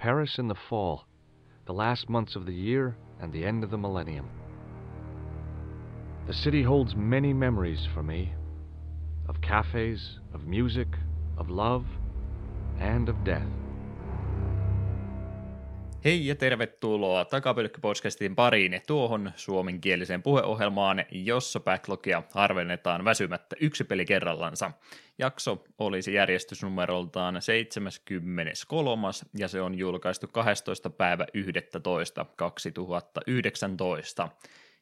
Paris in the fall, the last months of the year and the end of the millennium. The city holds many memories for me of cafes, of music, of love, and of death. Hei ja tervetuloa Takapölkky-podcastin pariin tuohon suomenkieliseen puheohjelmaan, jossa backlogia harvennetaan väsymättä yksi peli kerrallansa. Jakso olisi järjestysnumeroltaan 73. ja se on julkaistu 12. päivä 11. 2019.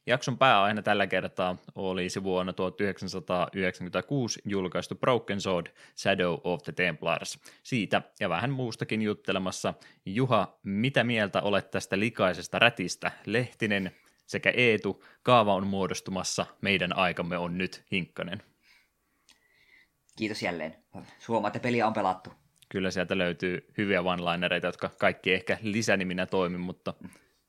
Jakson pääaihe tällä kertaa olisi vuonna 1996 julkaistu Broken Sword Shadow of the Templars. Siitä ja vähän muustakin juttelemassa. Juha, mitä mieltä olet tästä likaisesta rätistä? Lehtinen sekä Eetu, kaava on muodostumassa, meidän aikamme on nyt, Hinkkanen. Kiitos jälleen. Huomaa, että peliä on pelattu. Kyllä sieltä löytyy hyviä one-linereita, jotka kaikki ehkä lisäniminä toimi, mutta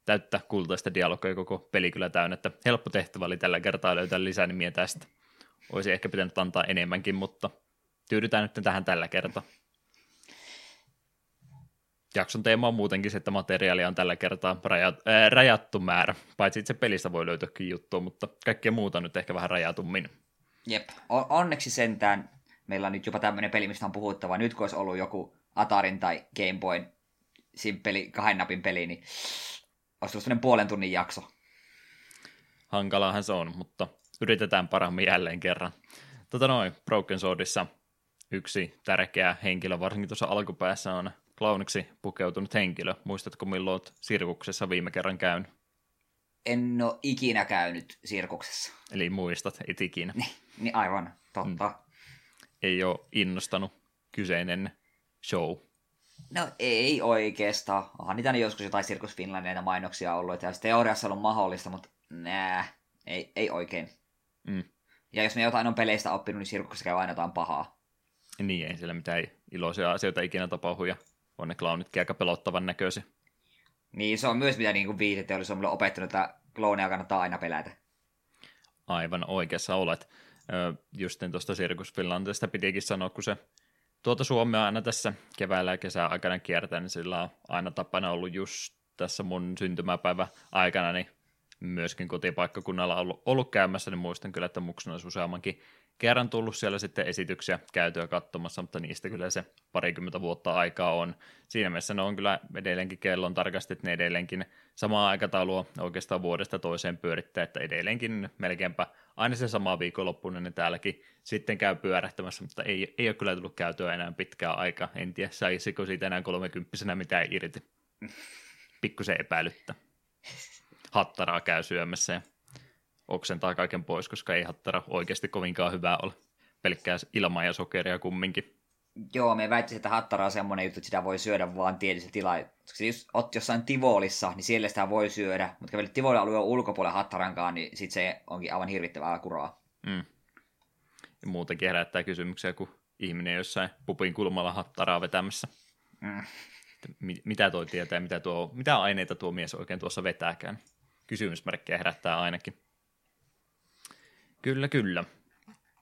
täyttä kultaista dialogia koko peli kyllä täynnä, että helppo tehtävä oli tällä kertaa löytää lisänimiä tästä. Olisi ehkä pitänyt antaa enemmänkin, mutta tyydytään nyt tähän tällä kertaa. Jakson teema on muutenkin se, että materiaalia on tällä kertaa rajat, ää, rajattu määrä, paitsi itse pelistä voi löytääkin juttua, mutta kaikkea muuta nyt ehkä vähän rajatummin. Jep, onneksi sentään meillä on nyt jopa tämmöinen peli, mistä on puhuttava. Nyt kun olisi ollut joku Atarin tai Game Boyn simppeli kahden napin peli, niin olisi tullut puolen tunnin jakso. Hankalahan se on, mutta yritetään paremmin jälleen kerran. Tota noin, Broken Swordissa yksi tärkeä henkilö, varsinkin tuossa alkupäässä on klauniksi pukeutunut henkilö. Muistatko milloin olet sirkuksessa viime kerran käynyt? En ole ikinä käynyt sirkuksessa. Eli muistat, et ikinä. Niin, niin aivan, totta. Mm. Ei ole innostanut kyseinen show. No ei oikeastaan. Onhan niitä joskus jotain Sirkus Finlandia mainoksia ollut, että olisi teoriassa ollut mahdollista, mutta nää, ei, ei oikein. Mm. Ja jos ne jotain on peleistä oppinut, niin sirkuksessa käy aina jotain pahaa. Niin, ei siellä mitään iloisia asioita ikinä tapahdu, ja on ne clownitkin aika pelottavan näköisiä. Niin, se on myös mitä niin viihdeteollisuus on mulle opettanut, että klooneja kannattaa aina pelätä. Aivan oikeassa olet. Just tuosta Sirkus Finlandista pitikin sanoa, kun se tuota Suomea aina tässä keväällä ja kesän aikana kiertää, niin sillä on aina tapana ollut just tässä mun syntymäpäivä aikana, niin myöskin kotipaikkakunnalla ollut, ollut käymässä, niin muistan kyllä, että muksuna olisi useammankin kerran tullut siellä sitten esityksiä käytyä katsomassa, mutta niistä kyllä se parikymmentä vuotta aikaa on. Siinä mielessä ne on kyllä edelleenkin kellon tarkasti, että ne edelleenkin samaa aikataulua oikeastaan vuodesta toiseen pyörittää, että edelleenkin melkeinpä aina se sama viikonloppu, niin ne täälläkin sitten käy pyörähtämässä, mutta ei, ei ole kyllä tullut käytyä enää pitkää aikaa. En tiedä, saisiko siitä enää kolmekymppisenä mitään irti. Pikkusen epäilyttä. Hattaraa käy syömässä ja oksentaa kaiken pois, koska ei hattara oikeasti kovinkaan hyvää ole. Pelkkää ilmaa ja sokeria kumminkin. Joo, me väittäisin, että hattara on semmoinen juttu, että sitä voi syödä vaan tietyssä tilaa. Jos oot jossain Tivolissa, niin siellä sitä voi syödä, mutta kävelet Tivolin alueen ulkopuolella hattarankaan, niin sit se onkin aivan hirvittävää kuraa. Mm. Ja muutenkin herättää kysymyksiä, kun ihminen jossain pupin kulmalla hattaraa vetämässä. Mm. Mitä tuo tietää, mitä, tuo, mitä aineita tuo mies oikein tuossa vetääkään? Kysymysmerkkejä herättää ainakin. Kyllä, kyllä.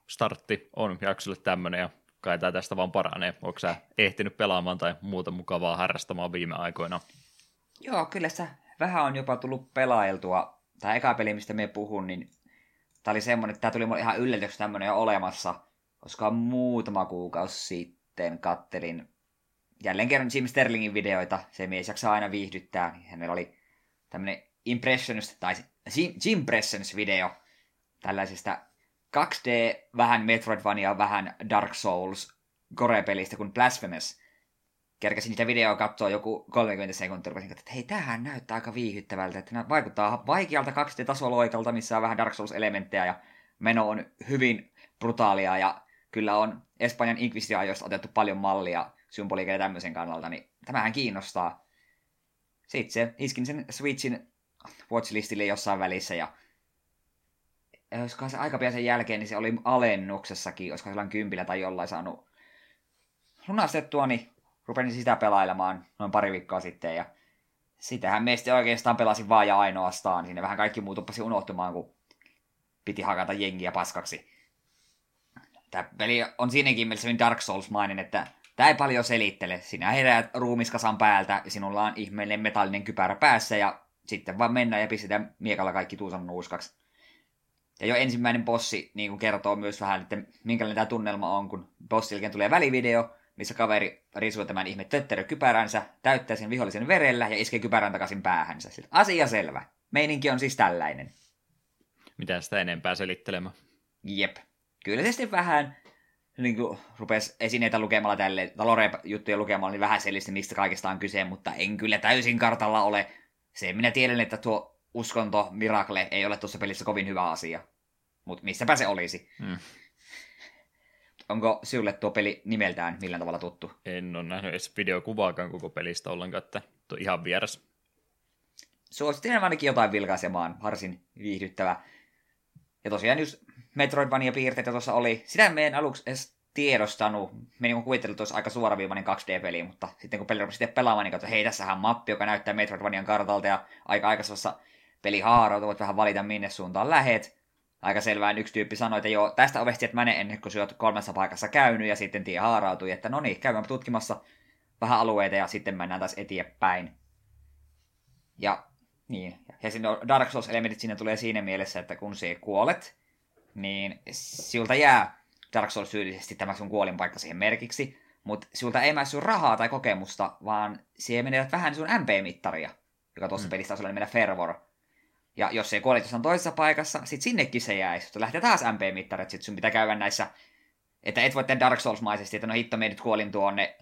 Startti on jaksolle tämmöinen ja kai tämä tästä vaan paranee. Onko sä ehtinyt pelaamaan tai muuta mukavaa harrastamaan viime aikoina? Joo, kyllä se vähän on jopa tullut pelailtua. Tämä eka peli, mistä me puhun, niin tämä oli semmoinen, että tämä tuli mulle ihan yllätykseksi tämmöinen jo olemassa, koska muutama kuukausi sitten kattelin jälleen kerran Jim Sterlingin videoita. Se mies jaksaa aina viihdyttää. Hänellä oli tämmöinen Impressionist, tai Jim Impressions video tällaisesta 2D, vähän Metroidvania, vähän Dark Souls Gore-pelistä kuin Blasphemous. Kerkäsin niitä videoa katsoa joku 30 sekuntia, rupesin että hei, tämähän näyttää aika viihyttävältä, että vaikuttaa vaikealta 2D-tasoloikalta, missä on vähän Dark Souls-elementtejä ja meno on hyvin brutaalia ja kyllä on Espanjan Inquisition-ajoista otettu paljon mallia symboliikan ja tämmöisen kannalta, niin tämähän kiinnostaa. Sitten se iskin sen Switchin watchlistille jossain välissä ja olisikohan se aika pian sen jälkeen, niin se oli alennuksessakin, olisiko sellainen kympillä tai jollain saanut lunastettua, niin rupesin sitä pelailemaan noin pari viikkoa sitten, ja sitähän meistä oikeastaan pelasin vaan ja ainoastaan. Siinä vähän kaikki muu tuppasi unohtumaan, kun piti hakata jengiä paskaksi. Tämä peli on siinäkin mielessä Dark Souls-mainen, että Tämä ei paljon selittele. Sinä heräät ruumiskasan päältä ja sinulla on ihmeellinen metallinen kypärä päässä ja sitten vaan mennään ja pistetään miekalla kaikki tuusan nuuskaksi. Ja jo ensimmäinen bossi niin kuin kertoo myös vähän, että minkälainen tämä tunnelma on, kun bossilken tulee välivideo, missä kaveri risuu tämän ihme tötterökypäränsä, täyttää sen vihollisen verellä ja iskee kypärän takaisin päähänsä. Sillä asia selvä. Meininki on siis tällainen. Mitä sitä enempää selittelemään? Jep. Kyllä se sitten vähän niin kuin rupesi esineitä lukemalla tälle, Lore-juttuja lukemalla, niin vähän selistä, mistä kaikesta on kyse, mutta en kyllä täysin kartalla ole. Se minä tiedän, että tuo uskonto, Miracle, ei ole tuossa pelissä kovin hyvä asia. Mutta mistäpä se olisi. Mm. Onko sinulle tuo peli nimeltään millään tavalla tuttu? En ole nähnyt edes videokuvaakaan koko pelistä ollenkaan, että tuo ihan vieras. Suosittelen ainakin jotain vilkaisemaan, varsin viihdyttävä. Ja tosiaan just Metroidvania-piirteitä tuossa oli. Sitä me en aluksi edes tiedostanut. Me niin kuvittelin, että olisi aika suoraviivainen 2D-peli, mutta sitten kun peli rupesi sitten pelaamaan, niin katsoin, hei, tässähän on mappi, joka näyttää Metroidvanian kartalta, ja aika aikaisessa peli voit vähän valita, minne suuntaan lähet. Aika selvään yksi tyyppi sanoi, että joo, tästä ovesta et mene ennen kuin sä kolmessa paikassa käynyt, ja sitten tie haarautui, että no niin, käydään tutkimassa vähän alueita, ja sitten mennään taas eteenpäin. Ja niin, ja siinä Dark Souls-elementit siinä tulee siinä mielessä, että kun se kuolet, niin siltä jää Dark Souls tyylisesti tämä sun kuolinpaikka siihen merkiksi, mutta siltä ei mää sun rahaa tai kokemusta, vaan siihen menee vähän sun MP-mittaria, joka tuossa mm. pelissä on sellainen Fervor. Ja jos se kuolit jossain toisessa paikassa, sit sinnekin se jäisi. Sitten lähtee taas MP-mittarit, sit sun pitää käydä näissä, että et voi tehdä Dark Souls-maisesti, että no hitto, me nyt kuolin tuonne,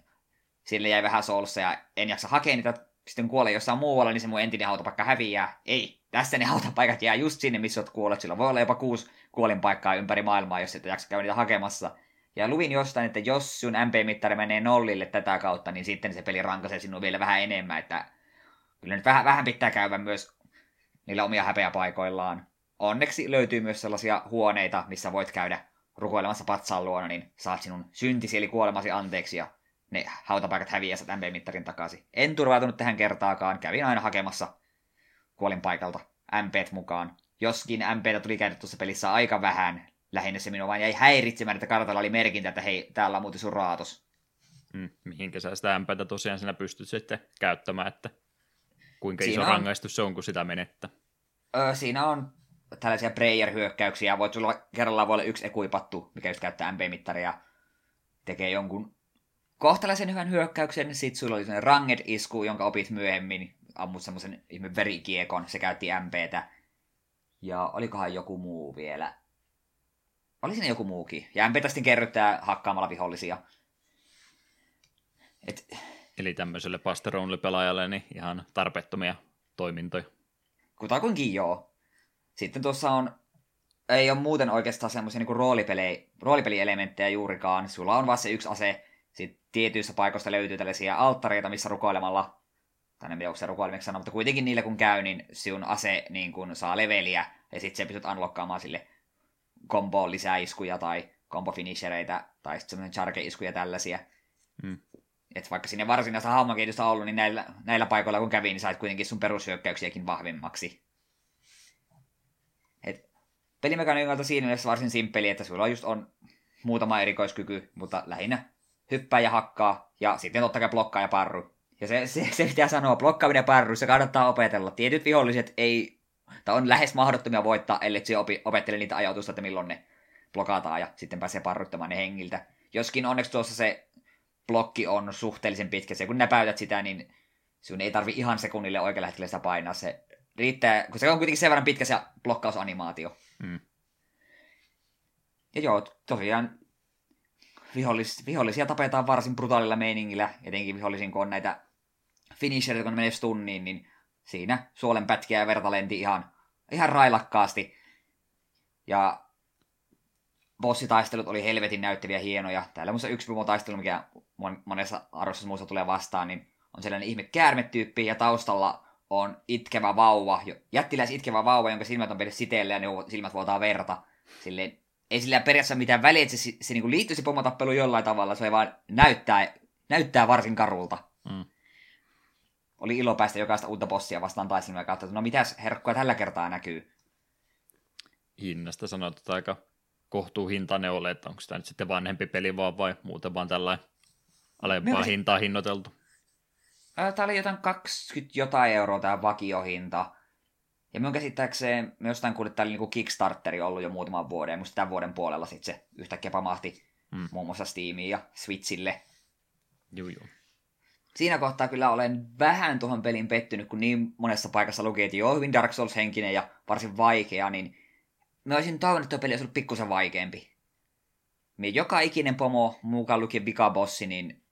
sille jäi vähän Soulsa ja en jaksa hakea niitä, sitten kuolee jossain muualla, niin se mun entinen hautapaikka häviää. Ei, tässä ne hautapaikat jää just sinne, missä oot kuollut. Sillä voi olla jopa kuusi kuolinpaikkaa ympäri maailmaa, jos et jaksa käydä niitä hakemassa. Ja luvin jostain, että jos sun MP-mittari menee nollille tätä kautta, niin sitten se peli rankaisee sinua vielä vähän enemmän, että kyllä nyt vähän, vähän pitää käydä myös niillä omia häpeäpaikoillaan. Onneksi löytyy myös sellaisia huoneita, missä voit käydä rukoilemassa patsaan luona, niin saat sinun syntisi eli kuolemasi anteeksi ja ne hautapaikat häviää MP-mittarin takaisin. En turvautunut tähän kertaakaan, kävin aina hakemassa kuolinpaikalta MPt mukaan. Joskin MPtä tuli käytetty tuossa pelissä aika vähän, lähinnä se minua vain jäi häiritsemään, että kartalla oli merkintä, että hei, täällä on muuten sun raatos. Hmm, mihinkä sä sitä MPtä tosiaan sinä pystyt sitten käyttämään, että kuinka siinä iso on... rangaistus se on, kun sitä menettä? Öö, siinä on tällaisia prayer-hyökkäyksiä. Voit sulla kerrallaan voi olla yksi ekuipattu, mikä just käyttää MP-mittaria tekee jonkun kohtalaisen hyvän hyökkäyksen. Sitten sulla oli sellainen ranged-isku, jonka opit myöhemmin. Ammut semmoisen ihme verikiekon, se käytti MPtä. Ja olikohan joku muu vielä? Oli siinä joku muukin. Ja MPtä sitten kerryttää hakkaamalla vihollisia. Et... Eli tämmöiselle pasterounille pelaajalle niin ihan tarpeettomia toimintoja. Kutakuinkin joo. Sitten tuossa on, ei ole muuten oikeastaan semmoisia niin roolipeli, roolipelielementtejä juurikaan. Sulla on vaan se yksi ase. Sitten tietyissä paikoista löytyy tällaisia alttareita, missä rukoilemalla, tai en tiedä, onko se sanoa, mutta kuitenkin niillä kun käy, niin sinun ase niin kun saa leveliä, ja sitten se pystyt unlockkaamaan sille kombo lisäiskuja tai kombo finishereitä, tai sitten semmoinen charge-iskuja tällaisia. Mm. Et vaikka sinne varsinaista hahmokehitystä on ollut, niin näillä, näillä paikoilla kun kävi, niin sait kuitenkin sun perushyökkäyksiäkin vahvemmaksi. Et pelimekaniikalta siinä mielessä varsin simppeli, että sulla just on muutama erikoiskyky, mutta lähinnä hyppää ja hakkaa, ja sitten totta kai blokkaa ja parru. Ja se, se, se pitää sanoa, blokkaaminen ja parru, se kannattaa opetella. Tietyt viholliset ei, tai on lähes mahdottomia voittaa, ellei se opi, opettele niitä ajatusta, että milloin ne blokataan ja sitten pääsee parruttamaan ne hengiltä. Joskin onneksi tuossa se blokki on suhteellisen pitkä. Se kun näpäytät sitä, niin sun ei tarvi ihan sekunnille oikealla hetkellä sitä painaa. Se riittää, kun se on kuitenkin sen verran pitkä se blokkausanimaatio. Mm. Ja joo, tosiaan vihollis, vihollisia tapetaan varsin brutaalilla meiningillä, etenkin vihollisin, kun on näitä finishereita, kun ne menee stunniin, niin siinä suolen pätkiä ja verta lenti ihan, ihan railakkaasti. Ja bossitaistelut oli helvetin näyttäviä hienoja. Täällä muista yksi taistelu, mikä monessa arvossa muussa tulee vastaan, niin on sellainen ihme käärmetyyppi ja taustalla on itkevä vauva, jättiläis itkevä vauva, jonka silmät on pidetty siteelle ja ne silmät vuotaa verta. Silleen, ei sillä periaatteessa mitään väliä, että se, se, se niin liittyisi pomotappeluun jollain tavalla, se vaan näyttää, näyttää varsin karulta. Mm. Oli ilo päästä jokaista uutta bossia vastaan taistelua ja kautta, no mitäs herkkua tällä kertaa näkyy. Hinnasta sanotaan aika kohtuuhintainen ole, että onko tämä nyt sitten vanhempi peli vaan vai muuten vaan tällainen alempaa Mielestäni- hintaa hinnoiteltu. Tää oli jotain 20 jotain euroa tää vakiohinta. Ja minun käsittääkseen, me jostain kuulin, että tää oli niinku Kickstarteri ollut jo muutaman vuoden, ja musta tämän vuoden puolella sit se yhtäkkiä pamahti Mm. muun muassa Steamiin ja Switchille. Juu, juu. Siinä kohtaa kyllä olen vähän tuohon pelin pettynyt, kun niin monessa paikassa luki, että joo, hyvin Dark Souls-henkinen ja varsin vaikea, niin mä olisin toivonut, että tuo peli olisi ollut pikkusen vaikeampi. Mie joka ikinen pomo, mukaan lukien vikabossi, niin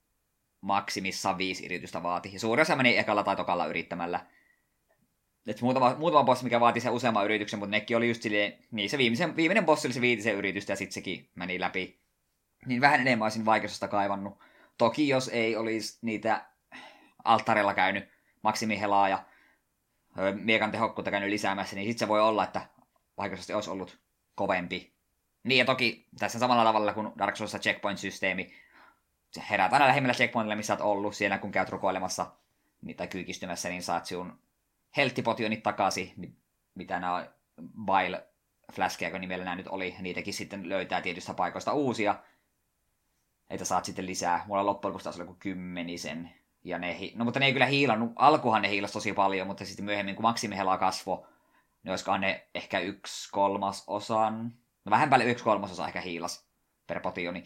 maksimissaan viisi yritystä vaati. Ja suurin osa meni ekalla tai tokalla yrittämällä. Et muutama, muutama bossi, mikä vaati sen useamman yrityksen, mutta nekin oli just silleen, niin se viimeisen, viimeinen bossi oli se viitisen yritystä ja sitten sekin meni läpi. Niin vähän enemmän olisin vaikeusosta kaivannut. Toki jos ei olisi niitä alttarilla käynyt maksimihelaa ja miekan tehokkuutta käynyt lisäämässä, niin sitten se voi olla, että vaikeusosti olisi ollut kovempi. Niin ja toki tässä samalla tavalla kuin Dark Soulsissa checkpoint-systeemi, herät aina lähimmällä checkpointilla, missä olet ollut, siellä kun käyt rukoilemassa niin- tai kyykistymässä, niin saat sinun helttipotionit takaisin, mi- mitä nämä Bile flaskeja, kun nimellä nämä nyt oli, niitäkin sitten löytää tietystä paikoista uusia, että saat sitten lisää. Mulla loppujen lopuksi taas oli joku kymmenisen. Ja ne, hi- no mutta ne ei kyllä hiilannut, alkuhan ne hiilas tosi paljon, mutta sitten myöhemmin kun maksimihelaa kasvo, niin olisikohan ne ehkä yksi kolmas osan, no vähän päälle yksi kolmasosa ehkä hiilas per potioni.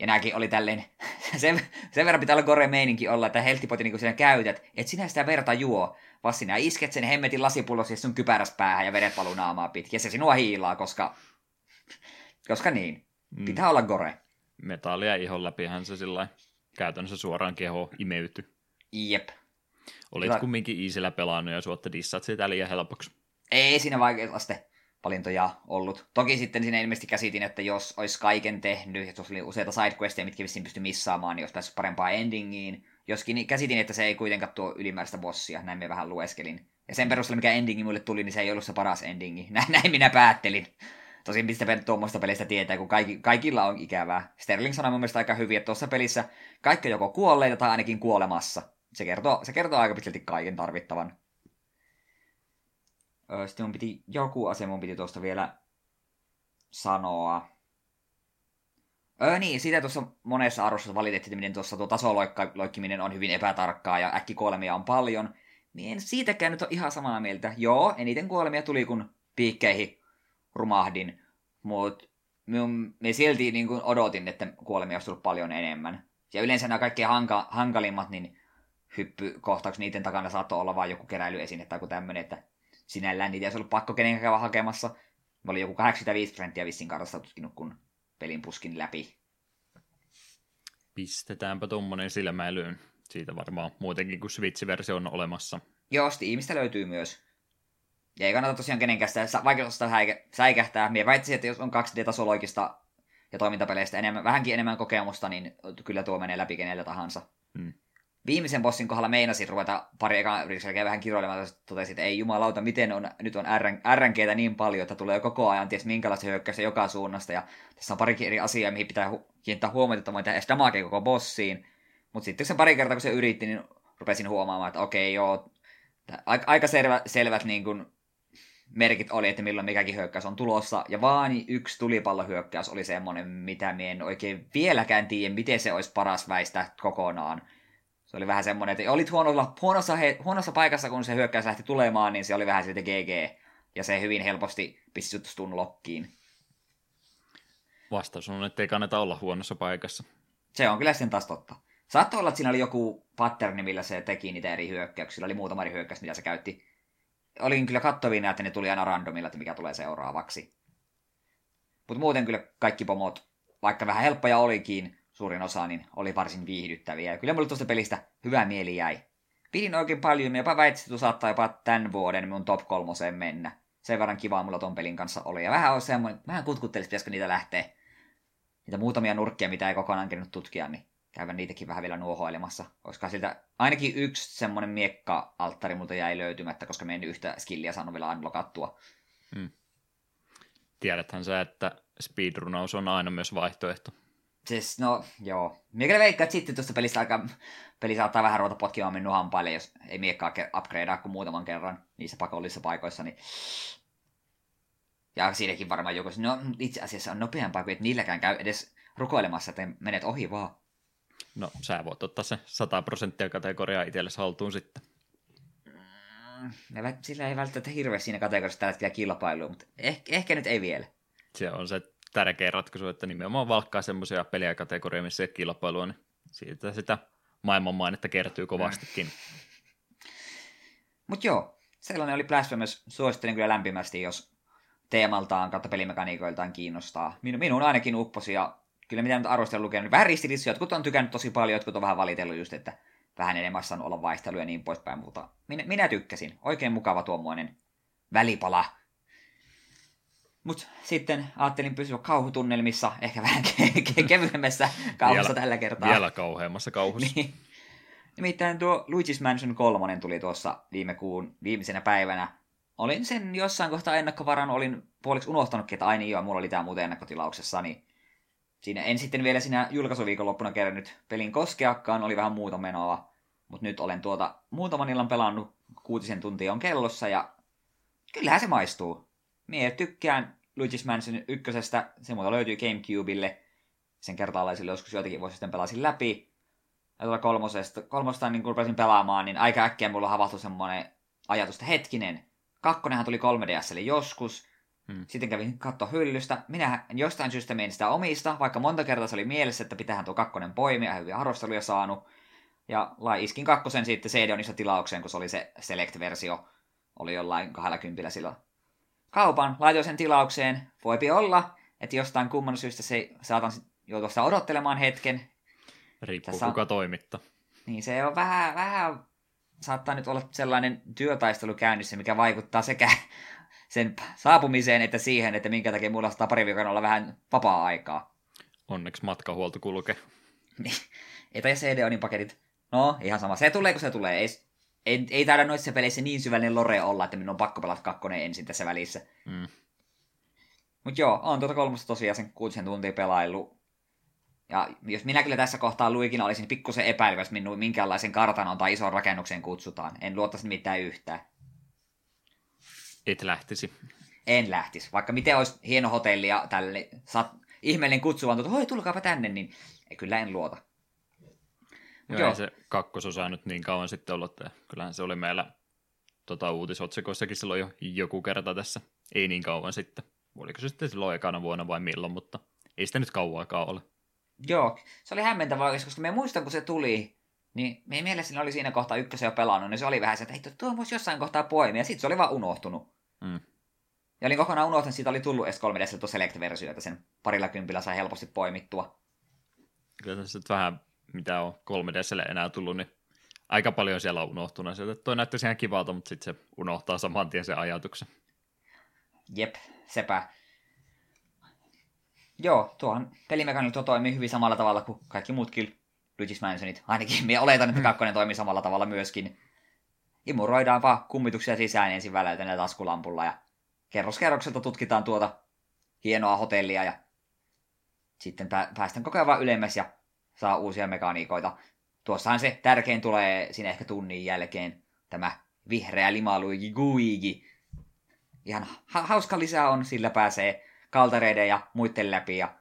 Ja nääkin oli tälleen, sen, sen verran pitää olla gore meininki olla, että helttipoti kun sinä käytät, et sinä sitä verta juo, vaan sinä isket sen hemmetin lasipullosi sun kypäräs päähän ja vedet valuu naamaa pitkin. Ja se sinua hiilaa, koska, koska niin. Mm. Pitää olla gore. Metallia ihon läpihän se sillä käytännössä suoraan keho imeytyi. Jep. Olit Hyvä. kumminkin easillä pelannut ja suotta dissat sitä liian helpoksi. Ei siinä vaikeusaste valintoja ollut. Toki sitten siinä ilmeisesti käsitin, että jos olisi kaiken tehnyt, että jos oli useita sidequesteja, mitkä vissiin pystyi missaamaan, niin olisi päässyt parempaan endingiin. Joskin niin käsitin, että se ei kuitenkaan tuo ylimääräistä bossia, näin me vähän lueskelin. Ja sen perusteella, mikä endingi mulle tuli, niin se ei ollut se paras endingi. Näin, näin minä päättelin. Tosin mistä tuommoista pelistä tietää, kun kaikki, kaikilla on ikävää. Sterling sanoi mun mielestä aika hyvin, että tuossa pelissä kaikki on joko kuolleita tai ainakin kuolemassa. Se kertoo, se kertoo aika pitkälti kaiken tarvittavan. Sitten mun piti, joku asia mun piti tuosta vielä sanoa. Öö niin, sitä tuossa monessa arvossa valitettiin, miten tuossa tuo tasoloikkiminen on hyvin epätarkkaa ja äkkikuolemia on paljon. Niin en siitäkään nyt ole ihan samaa mieltä. Joo, eniten kuolemia tuli, kun piikkeihin rumahdin. Mutta me silti niin kuin odotin, että kuolemia olisi tullut paljon enemmän. Ja yleensä nämä kaikkein hanka, hankalimmat, niin hyppykohtaukset, niiden takana saattoi olla vain joku keräilyesine tai joku tämmöinen, että sinällään niitä ei olisi ollut pakko kenenkään käydä hakemassa. Mä olin joku 85 prosenttia vissiin kartasta tutkinut, kun pelin puskin läpi. Pistetäänpä tuommoinen silmäilyyn. Siitä varmaan muutenkin kuin Switch-versio on olemassa. Joo, Steamista löytyy myös. Ja ei kannata tosiaan kenenkään sitä vaikeusosta säikähtää. Mie väittäisin, että jos on 2D-tasoloikista ja toimintapeleistä enemmän, vähänkin enemmän kokemusta, niin kyllä tuo menee läpi kenellä tahansa. Hmm. Viimeisen bossin kohdalla meinasin ruveta pari ekaa yrityksellä käydä vähän kiroilemaan, totesin, että ei jumalauta, miten on, nyt on RN, RNGtä niin paljon, että tulee koko ajan ties minkälaista hyökkäystä joka suunnasta, ja tässä on parikin eri asiaa, mihin pitää hu- kiinnittää huomiota, että voin tehdä edes koko bossiin. Mutta sitten se pari kertaa, kun se yritti, niin rupesin huomaamaan, että okei, joo, aika selvä, selvät niin kuin, merkit oli, että milloin mikäkin hyökkäys on tulossa, ja vaan yksi tulipallohyökkäys oli semmoinen, mitä mie en oikein vieläkään tiedä, miten se olisi paras väistää kokonaan. Se oli vähän semmoinen, että olit huonossa, huonossa, he, huonossa paikassa, kun se hyökkäys lähti tulemaan, niin se oli vähän siltä GG. Ja se hyvin helposti pisti sut stun lokkiin. Vastaus on, että ei kannata olla huonossa paikassa. Se on kyllä sen taas totta. Saattoi olla, että siinä oli joku patterni, millä se teki niitä eri hyökkäyksiä. Oli muutama eri hyökkäys, mitä se käytti. Olin kyllä kattovina, että ne tuli aina randomilla, että mikä tulee seuraavaksi. Mutta muuten kyllä kaikki pomot, vaikka vähän helppoja olikin, suurin osa, niin oli varsin viihdyttäviä. Ja kyllä mulle tuosta pelistä hyvä mieli jäi. Pidin oikein paljon, jopa väitsin, että saattaa jopa tämän vuoden mun top kolmoseen mennä. Sen verran kivaa mulla ton pelin kanssa oli. Ja vähän on semmoinen, vähän kutkuttelisi, pitäisikö niitä lähteä. Niitä muutamia nurkkia, mitä ei kokonaan kerännyt tutkia, niin käydä niitäkin vähän vielä nuohoilemassa. Koska siltä ainakin yksi semmoinen miekka-alttari multa jäi löytymättä, koska me en yhtä skillia saanut vielä unlockattua. Tiedäthän sä, että speedrunaus on aina myös vaihtoehto. Siis, no, joo. Mikä veikkaa, että sitten tuosta pelistä aika, peli saattaa vähän ruveta potkimaan minun hampaille, jos ei miekkaa upgradea kuin muutaman kerran niissä pakollisissa paikoissa, niin... Ja siinäkin varmaan joku, no itse asiassa on nopeampaa kuin, että niilläkään käy edes rukoilemassa, että menet ohi vaan. No, sä voit ottaa se 100 prosenttia kategoriaa itsellesi haltuun sitten. Mm, sillä ei välttämättä hirveästi siinä kategoriassa tällä hetkellä kilpailua, mutta ehkä, ehkä nyt ei vielä. Se on se tärkeä ratkaisu, että nimenomaan valkkaa semmoisia kategoriaa, missä ei kilpailua, niin siitä sitä maailmanmainetta kertyy kovastikin. Mutta joo, sellainen oli Blasphemous. Suosittelen kyllä lämpimästi, jos teemaltaan kautta pelimekaniikoiltaan kiinnostaa. Minun, minun ainakin upposi ja kyllä mitä nyt arvostelu lukenut, niin vähän ristiriitoisia. Jotkut on tykännyt tosi paljon, jotkut on vähän valitellut just, että vähän enemmän saanut olla vaihtelua ja niin poispäin, mutta minä, minä tykkäsin. Oikein mukava tuommoinen välipala. Mutta sitten ajattelin pysyä kauhutunnelmissa, ehkä vähän ke- ke- kevyemmässä kauhussa tällä kertaa. Vielä kauheammassa kauhussa. niin. Nimittäin tuo Luigi's Mansion 3 tuli tuossa viime kuun viimeisenä päivänä. Olin sen jossain kohtaa ennakkovaran, olin puoliksi unohtanutkin, että aina joo, mulla oli tämä muuten ennakkotilauksessa, niin siinä en sitten vielä siinä julkaisuviikonloppuna kerännyt pelin koskeakkaan, oli vähän muuta menoa. Mutta nyt olen tuota muutaman illan pelannut, kuutisen tuntia on kellossa ja kyllähän se maistuu. Mie tykkään Luigi's Mansion ykkösestä, se muuta löytyy Gamecubelle. Sen kertaalaisille joskus joitakin vuosi sitten pelasin läpi. Ja tuolla kolmosesta, kolmosta niin kun rupesin pelaamaan, niin aika äkkiä mulla havahtui semmoinen ajatus, että hetkinen, kakkonenhan tuli 3DSlle joskus, Hmm. Sitten kävin katsoa hyllystä. Minä jostain syystä menin sitä omista, vaikka monta kertaa se oli mielessä, että pitähän tuo kakkonen poimia, hyviä arvosteluja saanut. Ja lai iskin kakkosen sitten CD-onissa tilaukseen, kun se oli se Select-versio. Oli jollain 20 silloin kaupan, laitoin sen tilaukseen. Voipi olla, että jostain kumman syystä se saatan joutua sitä odottelemaan hetken. Riippuu Tässä on... kuka toimittaa. Niin se on vähän, vähän saattaa nyt olla sellainen työtaistelu käynnissä, mikä vaikuttaa sekä sen saapumiseen että siihen, että minkä takia mulla saattaa pari viikon olla vähän vapaa-aikaa. Onneksi matkahuolto kulkee. Niin. Etä- ja CD-onin paketit. No, ihan sama. Se tulee, kun se tulee. Ei, ei, ei taida noissa peleissä niin syvällinen lore olla, että minun on pakko pelata kakkonen ensin tässä välissä. Mm. Mut joo, on tuota kolmosta tosiaan sen kuutisen tuntia pelailu. Ja jos minä kyllä tässä kohtaa luikin olisin pikkusen epäilyväs, minun minkäänlaisen kartanon tai ison rakennuksen kutsutaan. En luottaisi mitään yhtään. Et lähtisi. En lähtisi. Vaikka miten olisi hieno hotelli ja tälle, saat ihmeellinen kutsu vaan, että hoi tulkaapa tänne, niin kyllä en luota. Joo, Joo. se kakkososa nyt niin kauan sitten ollut, että kyllähän se oli meillä tota, uutisotsikoissakin silloin jo joku kerta tässä, ei niin kauan sitten. Oliko se sitten silloin ekana vuonna vai milloin, mutta ei sitä nyt kauaakaan ole. Joo, se oli hämmentävää, koska me muistan, kun se tuli, niin meidän mielessä oli siinä kohtaa ykkösen jo pelannut, niin se oli vähän se, että hei, tuo voisi jossain kohtaa poimia, ja sitten se oli vaan unohtunut. Mm. Ja olin kokonaan unohtanut, että siitä oli tullut S3 tuo Select-versio, että sen parilla kympillä sai helposti poimittua. Kyllä tässä nyt vähän, mitä on 3DSlle enää tullut, niin aika paljon siellä on unohtunut. Sieltä, toi näyttäisi ihan kivalta, mutta sitten se unohtaa saman tien sen ajatuksen. Jep, sepä. Joo, tuohan pelimekaniikka toimii hyvin samalla tavalla kuin kaikki muutkin Luigi's Mansionit. Ainakin minä oletan, että mm. kakkonen toimii samalla tavalla myöskin. Imuroidaan vaan kummituksia sisään ensin väläytäneen taskulampulla ja kerroskerrokselta tutkitaan tuota hienoa hotellia ja sitten päästään koko ajan vaan ylemmäs ja saa uusia mekaniikoita. Tuossahan se tärkein tulee siinä ehkä tunnin jälkeen, tämä vihreä limaluigi Guigi. Ihan ha- hauska lisää on, sillä pääsee kaltareiden ja muiden läpi ja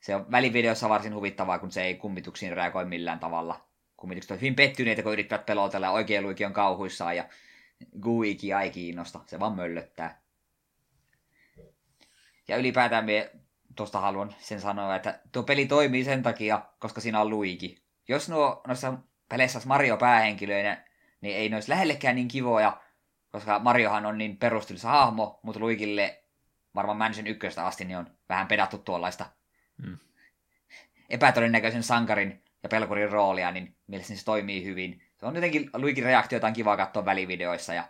se on välivideossa varsin huvittavaa, kun se ei kummituksiin reagoi millään tavalla. Kummitukset on hyvin pettyneitä, kun yrittävät pelotella ja oikein luiki on kauhuissaan ja Guiki ei kiinnosta, se vaan möllöttää. Ja ylipäätään me tuosta haluan sen sanoa, että tuo peli toimii sen takia, koska siinä on Luigi. Jos nuo noissa peleissä Mario päähenkilöinä, niin ei ne olisi lähellekään niin kivoja, koska Mariohan on niin perustelussa hahmo, mutta Luigille varmaan Mansion ykköstä asti niin on vähän pedattu tuollaista mm. epätodennäköisen sankarin ja pelkurin roolia, niin mielestäni se toimii hyvin. Se on jotenkin Luigin reaktioita on kiva katsoa välivideoissa ja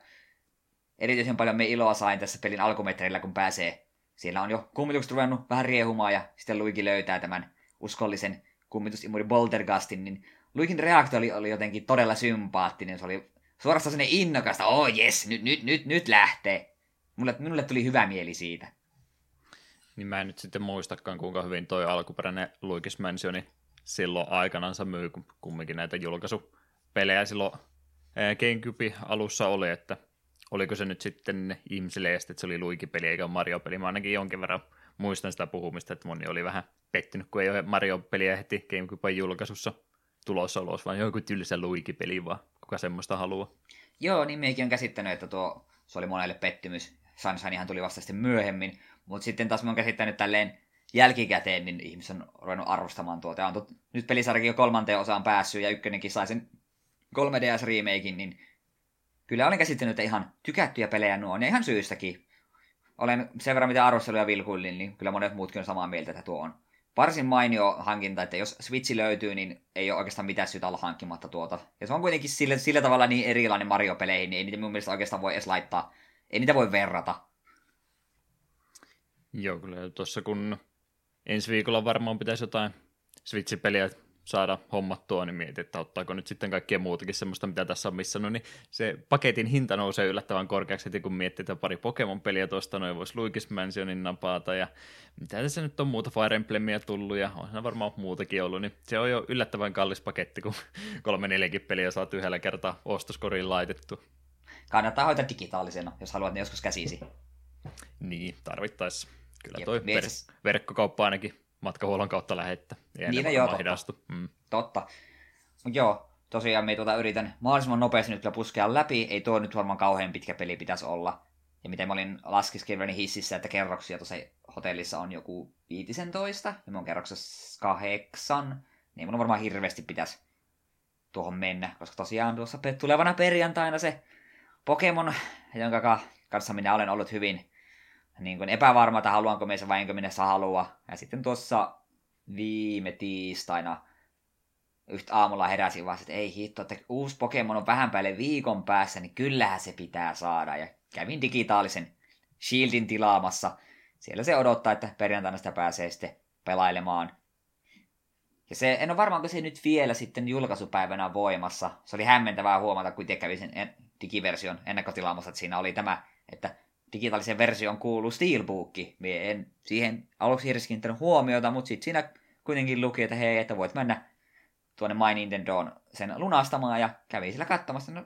erityisen paljon me iloa sain tässä pelin alkumetreillä, kun pääsee. Siellä on jo kummitukset ruvennut vähän riehumaan ja sitten Luigi löytää tämän uskollisen kummitusimuri Boltergastin, niin Luigin reaktio oli, oli jotenkin todella sympaattinen. Se oli suorastaan sellainen innokasta, oh jes, nyt, nyt, nyt, nyt lähtee. Mulle, minulle tuli hyvä mieli siitä. Niin mä en nyt sitten muistakaan, kuinka hyvin toi alkuperäinen Luigi's Mansioni silloin aikanansa myy, kumminkin näitä julkaisupelejä silloin Gamecube alussa oli, että oliko se nyt sitten ihmisille että se oli Luigi-peli eikä Mario-peli. Mä ainakin jonkin verran muistan sitä puhumista, että moni oli vähän pettynyt, kun ei ole Mario-peliä heti Gamecuben julkaisussa tulossa ulos, vaan joku tylsä luikipeli vaan, kuka semmoista haluaa. Joo, niin mekin on käsittänyt, että tuo, se oli monelle pettymys. Sunshinehan tuli vasta sitten myöhemmin, mutta sitten taas mä oon käsittänyt tälleen jälkikäteen, niin ihmiset on ruvennut arvostamaan tuota. Ja on tot, nyt pelisarjakin jo kolmanteen osaan päässyt ja ykkönenkin sai sen 3DS remakein, niin kyllä olen käsittänyt, että ihan tykättyjä pelejä nuo on, ja ihan syystäkin. Olen sen verran, mitä arvosteluja vilkuillin, niin kyllä monet muutkin on samaa mieltä, että tuo on varsin mainio hankinta, että jos Switchi löytyy, niin ei ole oikeastaan mitään syytä olla hankkimatta tuota. Ja se on kuitenkin sillä, sillä tavalla niin erilainen Mario-peleihin, niin ei niitä mun mielestä oikeastaan voi edes laittaa, ei niitä voi verrata. Joo, kyllä tuossa kun ensi viikolla varmaan pitäisi jotain Switch-peliä saada hommattua, niin mietin, että ottaako nyt sitten kaikkea muutakin semmoista, mitä tässä on missannut, niin se paketin hinta nousee yllättävän korkeaksi heti, kun miettii, että pari Pokemon-peliä tuosta, noin voisi Luigi's Mansionin napata, ja mitä tässä nyt on muuta Fire Emblemia tullut, ja on varmaan muutakin ollut, niin se on jo yllättävän kallis paketti, kun kolme neljäkin peliä saat yhdellä kertaa ostoskoriin laitettu. Kannattaa hoitaa digitaalisena, jos haluat ne joskus käsisi. Niin, tarvittaessa. Kyllä toi Jep, ver- verkkokauppa ainakin matkahuollon kautta lähettää. Ei niin joo, totta. Hidastu. Mm. Totta. Joo, tosiaan me tuota yritän mahdollisimman nopeasti nyt puskea läpi. Ei tuo nyt varmaan kauhean pitkä peli pitäisi olla. Ja miten mä olin laskeskelevani hississä, että kerroksia tuossa hotellissa on joku 15, ja mä oon kerroksessa kahdeksan. Niin mun on varmaan hirveästi pitäisi tuohon mennä, koska tosiaan tuossa tulevana perjantaina se Pokemon, jonka kanssa minä olen ollut hyvin niin kuin epävarma, että haluanko meissä vai enkö minä halua. Ja sitten tuossa viime tiistaina yhtä aamulla heräsin vaan, että ei hitto, että uusi Pokemon on vähän päälle viikon päässä, niin kyllähän se pitää saada. Ja kävin digitaalisen Shieldin tilaamassa. Siellä se odottaa, että perjantaina sitä pääsee sitten pelailemaan. Ja se, en ole varmaan, kun se nyt vielä sitten julkaisupäivänä voimassa. Se oli hämmentävää huomata, kun itse kävin sen digiversion ennakkotilaamassa, että siinä oli tämä, että digitaalisen version kuuluu Steelbook. Mie en siihen aluksi edes kiinnittänyt huomiota, mutta sitten siinä kuitenkin luki, että hei, että voit mennä tuonne My Nintendoon sen lunastamaan ja kävi siellä katsomassa. No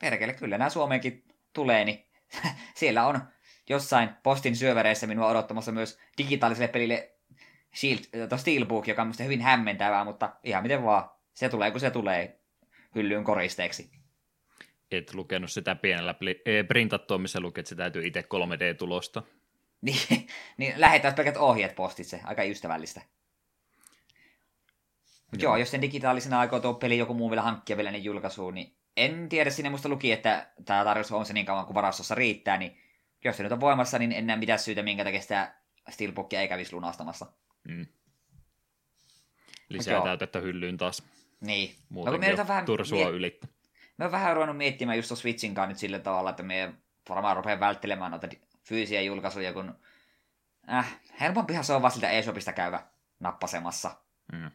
perkele, kyllä nämä Suomeenkin tulee, niin siellä on jossain postin syövereissä minua odottamassa myös digitaaliselle pelille Shield, Steelbook, joka on hyvin hämmentävää, mutta ihan miten vaan. Se tulee, kun se tulee hyllyyn koristeeksi et lukenut sitä pienellä eh, printattua, missä luki, että se täytyy itse 3D-tulosta. niin, niin lähetään pelkät ohjeet postitse, aika ystävällistä. Joo. Joo, jos sen digitaalisena aikoo tuo peli joku muu vielä hankkia vielä niin julkaisuun, niin en tiedä, sinne musta luki, että tämä tarjous on se niin kauan kuin varastossa riittää, niin jos se nyt on voimassa, niin en näe mitään syytä, minkä takia sitä Steelbookia ei kävisi lunastamassa. Mm. Lisää täytettä hyllyyn taas. Niin. Muutenkin no, vähän tursua mie- ylittä mä oon vähän ruvennut miettimään just Switchin kanssa nyt sillä tavalla, että me varmaan rupean välttelemään noita fyysisiä julkaisuja, kun äh, helpompihan se on vaan siltä eShopista käyvä nappasemassa. Mm.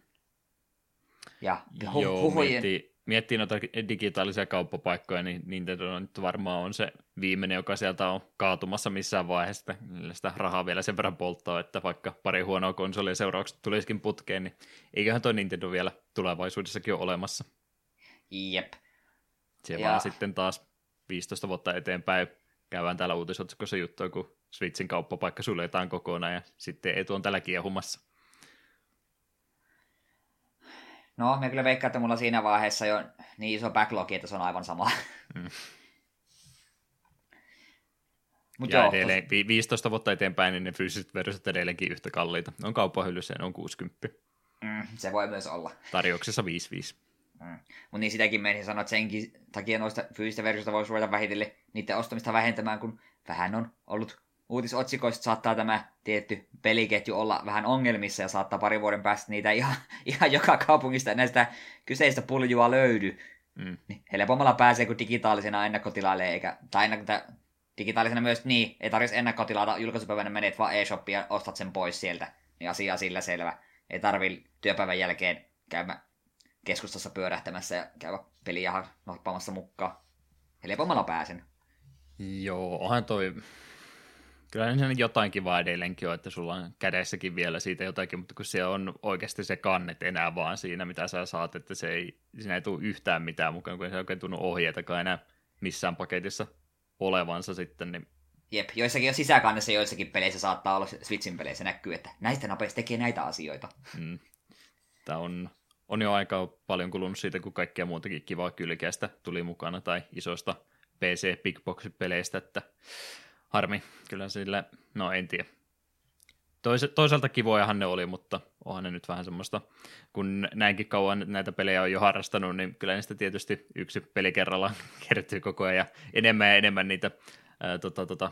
Ja hu- Joo, huhujen... miettii, miettii noita digitaalisia kauppapaikkoja, niin Nintendo nyt varmaan on se viimeinen, joka sieltä on kaatumassa missään vaiheessa. Sitä rahaa vielä sen verran polttaa, että vaikka pari huonoa konsolia seuraukset tulisikin putkeen, niin eiköhän tuo Nintendo vielä tulevaisuudessakin ole olemassa. Jep. Se ja... vaan sitten taas 15 vuotta eteenpäin käydään täällä uutisotsikossa juttua, kun Switchin kauppapaikka suljetaan kokonaan ja sitten ei tuon tällä kiehumassa. No, me kyllä veikkaan, että mulla siinä vaiheessa jo niin iso backlog, että se on aivan sama. Mm. Mut ja joo, edelleen, tos... 15 vuotta eteenpäin, niin ne fyysiset versiot edelleenkin yhtä kalliita. On kauppahyllyssä ja on 60. Mm, se voi myös olla. Tarjouksessa 5-5. Mm. Mutta niin sitäkin menisin sanoa, että senkin takia noista fyysistä versioista voisi ruveta vähitellen niiden ostamista vähentämään, kun vähän on ollut uutisotsikoista saattaa tämä tietty peliketju olla vähän ongelmissa ja saattaa pari vuoden päästä niitä ihan, ihan joka kaupungista näistä kyseistä puljua löydy. Mm. Niin helpommalla pääsee kuin digitaalisena ennakkotilaille, eikä, tai ennakko, digitaalisena myös niin, ei tarvitsisi ennakkotilata julkaisupäivänä menet vaan e-shoppia ja ostat sen pois sieltä. Niin asia sillä selvä. Ei tarvi työpäivän jälkeen käymä keskustassa pyörähtämässä ja käydä peliä nappaamassa mukaan. Helpommalla pääsen. Joo, onhan toi... Kyllä se jotain kivaa edelleenkin on, että sulla on kädessäkin vielä siitä jotakin, mutta kun se on oikeasti se kannet enää vaan siinä, mitä sä saat, että se ei, siinä ei tule yhtään mitään mukaan, kun se ei oikein tunnu ohjeitakaan enää missään paketissa olevansa sitten, niin Jep, joissakin jo sisäkannessa joissakin peleissä saattaa olla Switchin peleissä näkyy, että näistä napeista tekee näitä asioita. Mm. Tämä on on jo aika paljon kulunut siitä, kun kaikkea muutakin kivaa kylkeästä tuli mukana tai isoista PC Big Box-peleistä, että harmi, kyllä sillä, no en tiedä. Tois, toisaalta kivojahan ne oli, mutta onhan ne nyt vähän semmoista, kun näinkin kauan näitä pelejä on jo harrastanut, niin kyllä niistä tietysti yksi peli kerrallaan kertyy koko ajan ja enemmän ja enemmän niitä ää, tota, tota,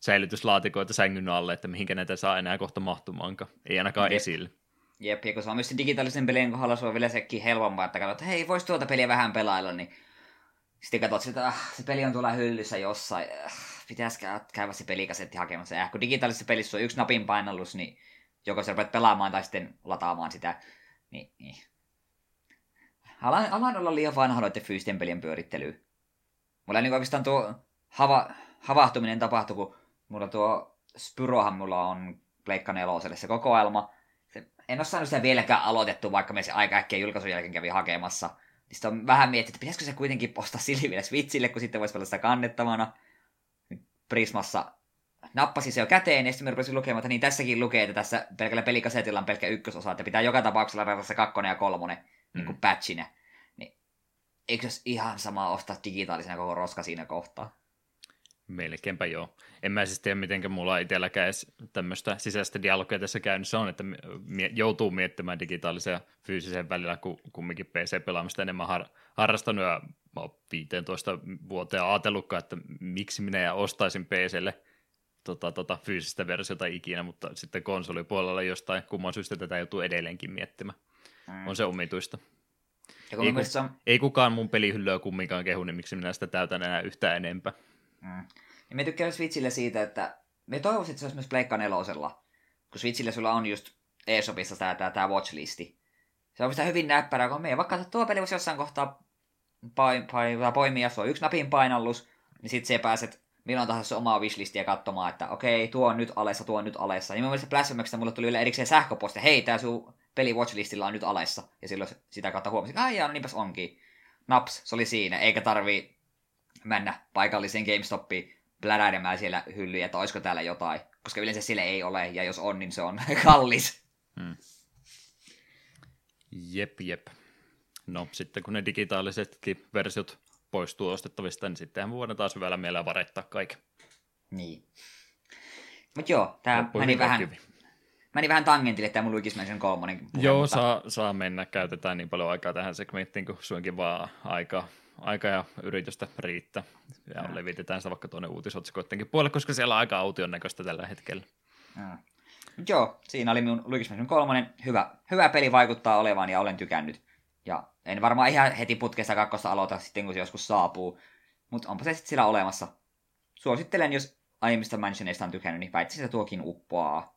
säilytyslaatikoita sängyn alle, että mihinkä näitä saa enää kohta mahtumaankaan, ei ainakaan Jep. esille. Jep, ja kun se on myös digitaalisen pelien kohdalla, se on vielä sekin helpompaa, että katsot, hei, vois tuota peliä vähän pelailla, niin sitten katsot että ah, se peli on tuolla hyllyssä jossain, äh, pitäisikö käydä se pelikasetti hakemassa. Ja kun digitaalisessa pelissä on yksi napin painallus, niin joko sä rupeat pelaamaan tai sitten lataamaan sitä, niin, niin. Alan, alan olla liian vanha noiden fyysisten pelien pyörittelyyn. Mulla niin oikeastaan tuo hava, havahtuminen tapahtui, kun mulla tuo Spyrohan mulla on Pleikka neloselle se kokoelma. En ole saanut sitä vieläkään aloitettu, vaikka me se aika äkkiä julkaisun jälkeen kävi hakemassa. Niin sitten on vähän miettinyt, että pitäisikö se kuitenkin postaa sille vielä Switchille, kun sitten voisi pelata sitä kannettavana. Prismassa nappasin se jo käteen, ja sitten rupesin lukemaan, että niin tässäkin lukee, että tässä pelkällä pelikasetilla on pelkkä ykkösosa, että pitää joka tapauksessa ladata se kakkonen ja kolmonen mm. niin kuin patchina. Niin eikö se ihan sama ostaa digitaalisena koko roska siinä kohtaa? Melkeinpä joo. En mä siis tiedä, miten mulla itselläkään edes tämmöistä sisäistä dialogia tässä käynnissä on, että joutuu miettimään digitaalisen ja fyysisen välillä, kun kumminkin PC-pelaamista enemmän har- harrastanut ja mä oon 15 vuoteen ajatellutkaan, että miksi minä ostaisin PClle tota, tota, fyysistä versiota ikinä, mutta sitten konsolipuolella jostain kumman syystä tätä joutuu edelleenkin miettimään. Mm. On se omituista. Ja kun Ei, mun ku, mielestä on, ei kukaan mun pelihyllyä kumminkaan kehu, niin miksi minä sitä täytän enää yhtään enempää. Mm. Ja me tykkään Switchille siitä, että me toivoisin, että se olisi myös Pleikka nelosella. Kun Switchillä sulla on just eShopissa tämä, tämä, tämä watchlisti. Se on sitä hyvin näppärää, kun me vaikka tuo peli voisi jossain kohtaa pai, pai, tai poimia, se on yksi napin painallus, niin sitten se pääset milloin tahansa omaa wishlistiä katsomaan, että okei, tuo on nyt alessa, tuo on nyt alessa. Niin mun mielestä mulle tuli erikseen sähköposti, hei, tää sun peli watchlistilla on nyt alessa. Ja silloin sitä kautta huomasin, jaa, no niinpäs onkin. Naps, se oli siinä, eikä tarvii mennä paikalliseen GameStopiin pläräilemään siellä hyllyjä, että olisiko täällä jotain. Koska yleensä sille ei ole, ja jos on, niin se on kallis. Hmm. Jep, jep. No sitten kun ne digitaalisetkin versiot poistuu ostettavista, niin sittenhän voidaan taas hyvällä mielellä varettaa kaiken. Niin. Mut joo, Loppui meni vähän, hyvin. meni vähän tangentille tää mun Luigi's Mansion 3. puhe, Joo, mutta- saa, saa mennä. Käytetään niin paljon aikaa tähän segmenttiin, kun suinkin vaan aika, aika ja yritystä riittää. Ja Mm. levitetään sitä vaikka tuonne uutisotsikoidenkin puolelle, koska siellä on aika aution näköistä tällä hetkellä. Mut Joo, siinä oli minun Luigi's Mansion 3. Hyvä, hyvä peli vaikuttaa olevan ja olen tykännyt. Ja en varmaan ihan heti putkesta kakkosta aloita sitten, kun se joskus saapuu. Mutta onpa se sitten sillä olemassa. Suosittelen, jos aiemmista Mansioneista on tykännyt, niin väittäisin, että tuokin uppoaa.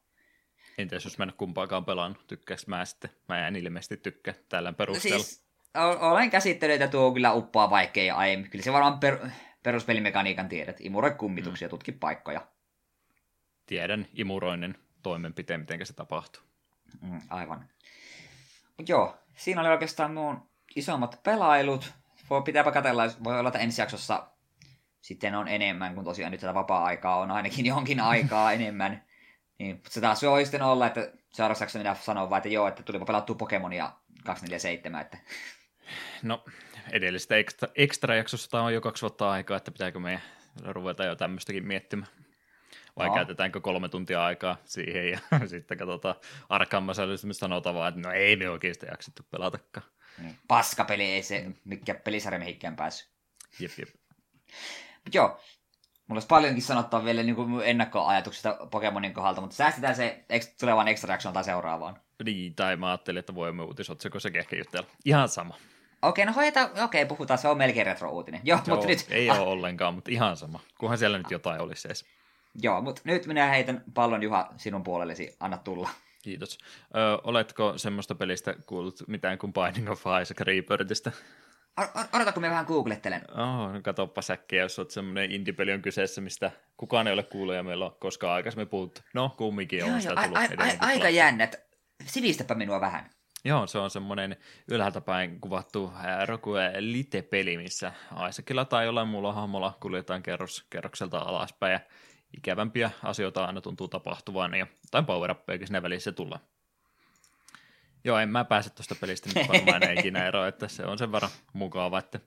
Entäs jos mä en kumpaakaan pelannut, tykkääks mä sitten? Mä en ilmeisesti tykkää tällä perusteella. Siis, olen käsittänyt, että tuo kyllä uppoaa vaikkei aiemmin. Kyllä se varmaan per, peruspelimekaniikan tiedät. Imuroi kummituksia, mm. tutki paikkoja. Tiedän imuroinnin toimenpiteen, miten se tapahtuu. Mm, aivan. Mut joo, siinä oli oikeastaan mun isommat pelailut. Voi pitääpä katella, voi olla, että ensi jaksossa sitten on enemmän, kun tosiaan nyt tätä vapaa-aikaa on ainakin jonkin aikaa enemmän. Niin, mutta se taas voi sitten olla, että seuraavaksi minä sanon vaan, että joo, että tulipa pelattua Pokemonia 247, että No, edellisestä ekstra, ekstra jaksosta on jo kaksi vuotta aikaa, että pitääkö meidän ruveta jo tämmöistäkin miettimään. Vai No. käytetäänkö kolme tuntia aikaa siihen ja sitten katsotaan Arkham Asylum sanotaan vaan, että no ei me oikeasti jaksettu pelatakaan. niin, paskapeli ei se, mikä pelisarja mihinkään päässyt. Jep, jep. Mut joo, mulla olisi paljonkin sanottavaa vielä niin kuin ennakkoajatuksista Pokemonin kohdalta, mutta säästetään se tulevaan extra jaksoon tai seuraavaan. Niin, tai mä ajattelin, että voimme uutisotsikossa ehkä jutella. Ihan sama. Okei, no hoidetaan, okei, puhutaan, se on melkein retro-uutinen. Joo, Joo, mutta nyt, ei ah, ole ollenkaan, mutta ihan sama. Kunhan siellä nyt jotain olisi edes. joo, mutta nyt minä heitän pallon Juha sinun puolellesi, anna tulla. Kiitos. Ö, oletko semmoista pelistä kuullut mitään kuin Binding of Isaac Rebirthistä? Odota, kun mä vähän googlettelen. Oh, no katoppa säkkiä, jos olet semmoinen indie-peli on kyseessä, mistä kukaan ei ole kuullut ja meillä on koskaan aikaisemmin puhuttu. No, kumminkin on Joo, sitä tullut a- a- a- aika pelattua. jännä, että sivistäpä minua vähän. Joo, se on semmoinen ylhäältä päin kuvattu Rokue Lite-peli, missä Isaacilla tai jollain muulla hahmolla kuljetaan kerros, kerrokselta alaspäin ja ikävämpiä asioita aina tuntuu tapahtuvan ja jotain power siinä välissä tulee. Joo, en mä pääse tuosta pelistä nyt varmaan ikinä eroon, että se on sen verran mukava, että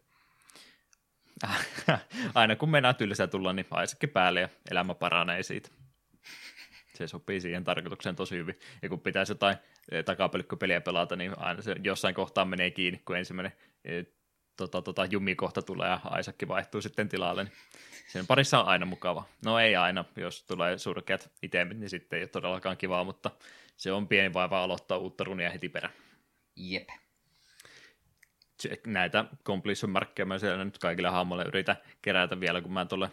aina kun mennään tylsää tulla, niin aisakin päälle ja elämä paranee siitä. Se sopii siihen tarkoitukseen tosi hyvin. Ja kun pitäisi jotain eh, takapölkkypeliä pelata, niin aina se jossain kohtaa menee kiinni, kun ensimmäinen eh, tota, tota, jumikohta tulee ja Aisakki vaihtuu sitten tilalle. Niin sen parissa on aina mukava. No ei aina, jos tulee surkeat itemit, niin sitten ei ole todellakaan kivaa, mutta se on pieni vaiva aloittaa uutta runia heti perään. Jep. Näitä completion markkeja mä siellä nyt kaikille hahmoille yritän kerätä vielä, kun mä tolle,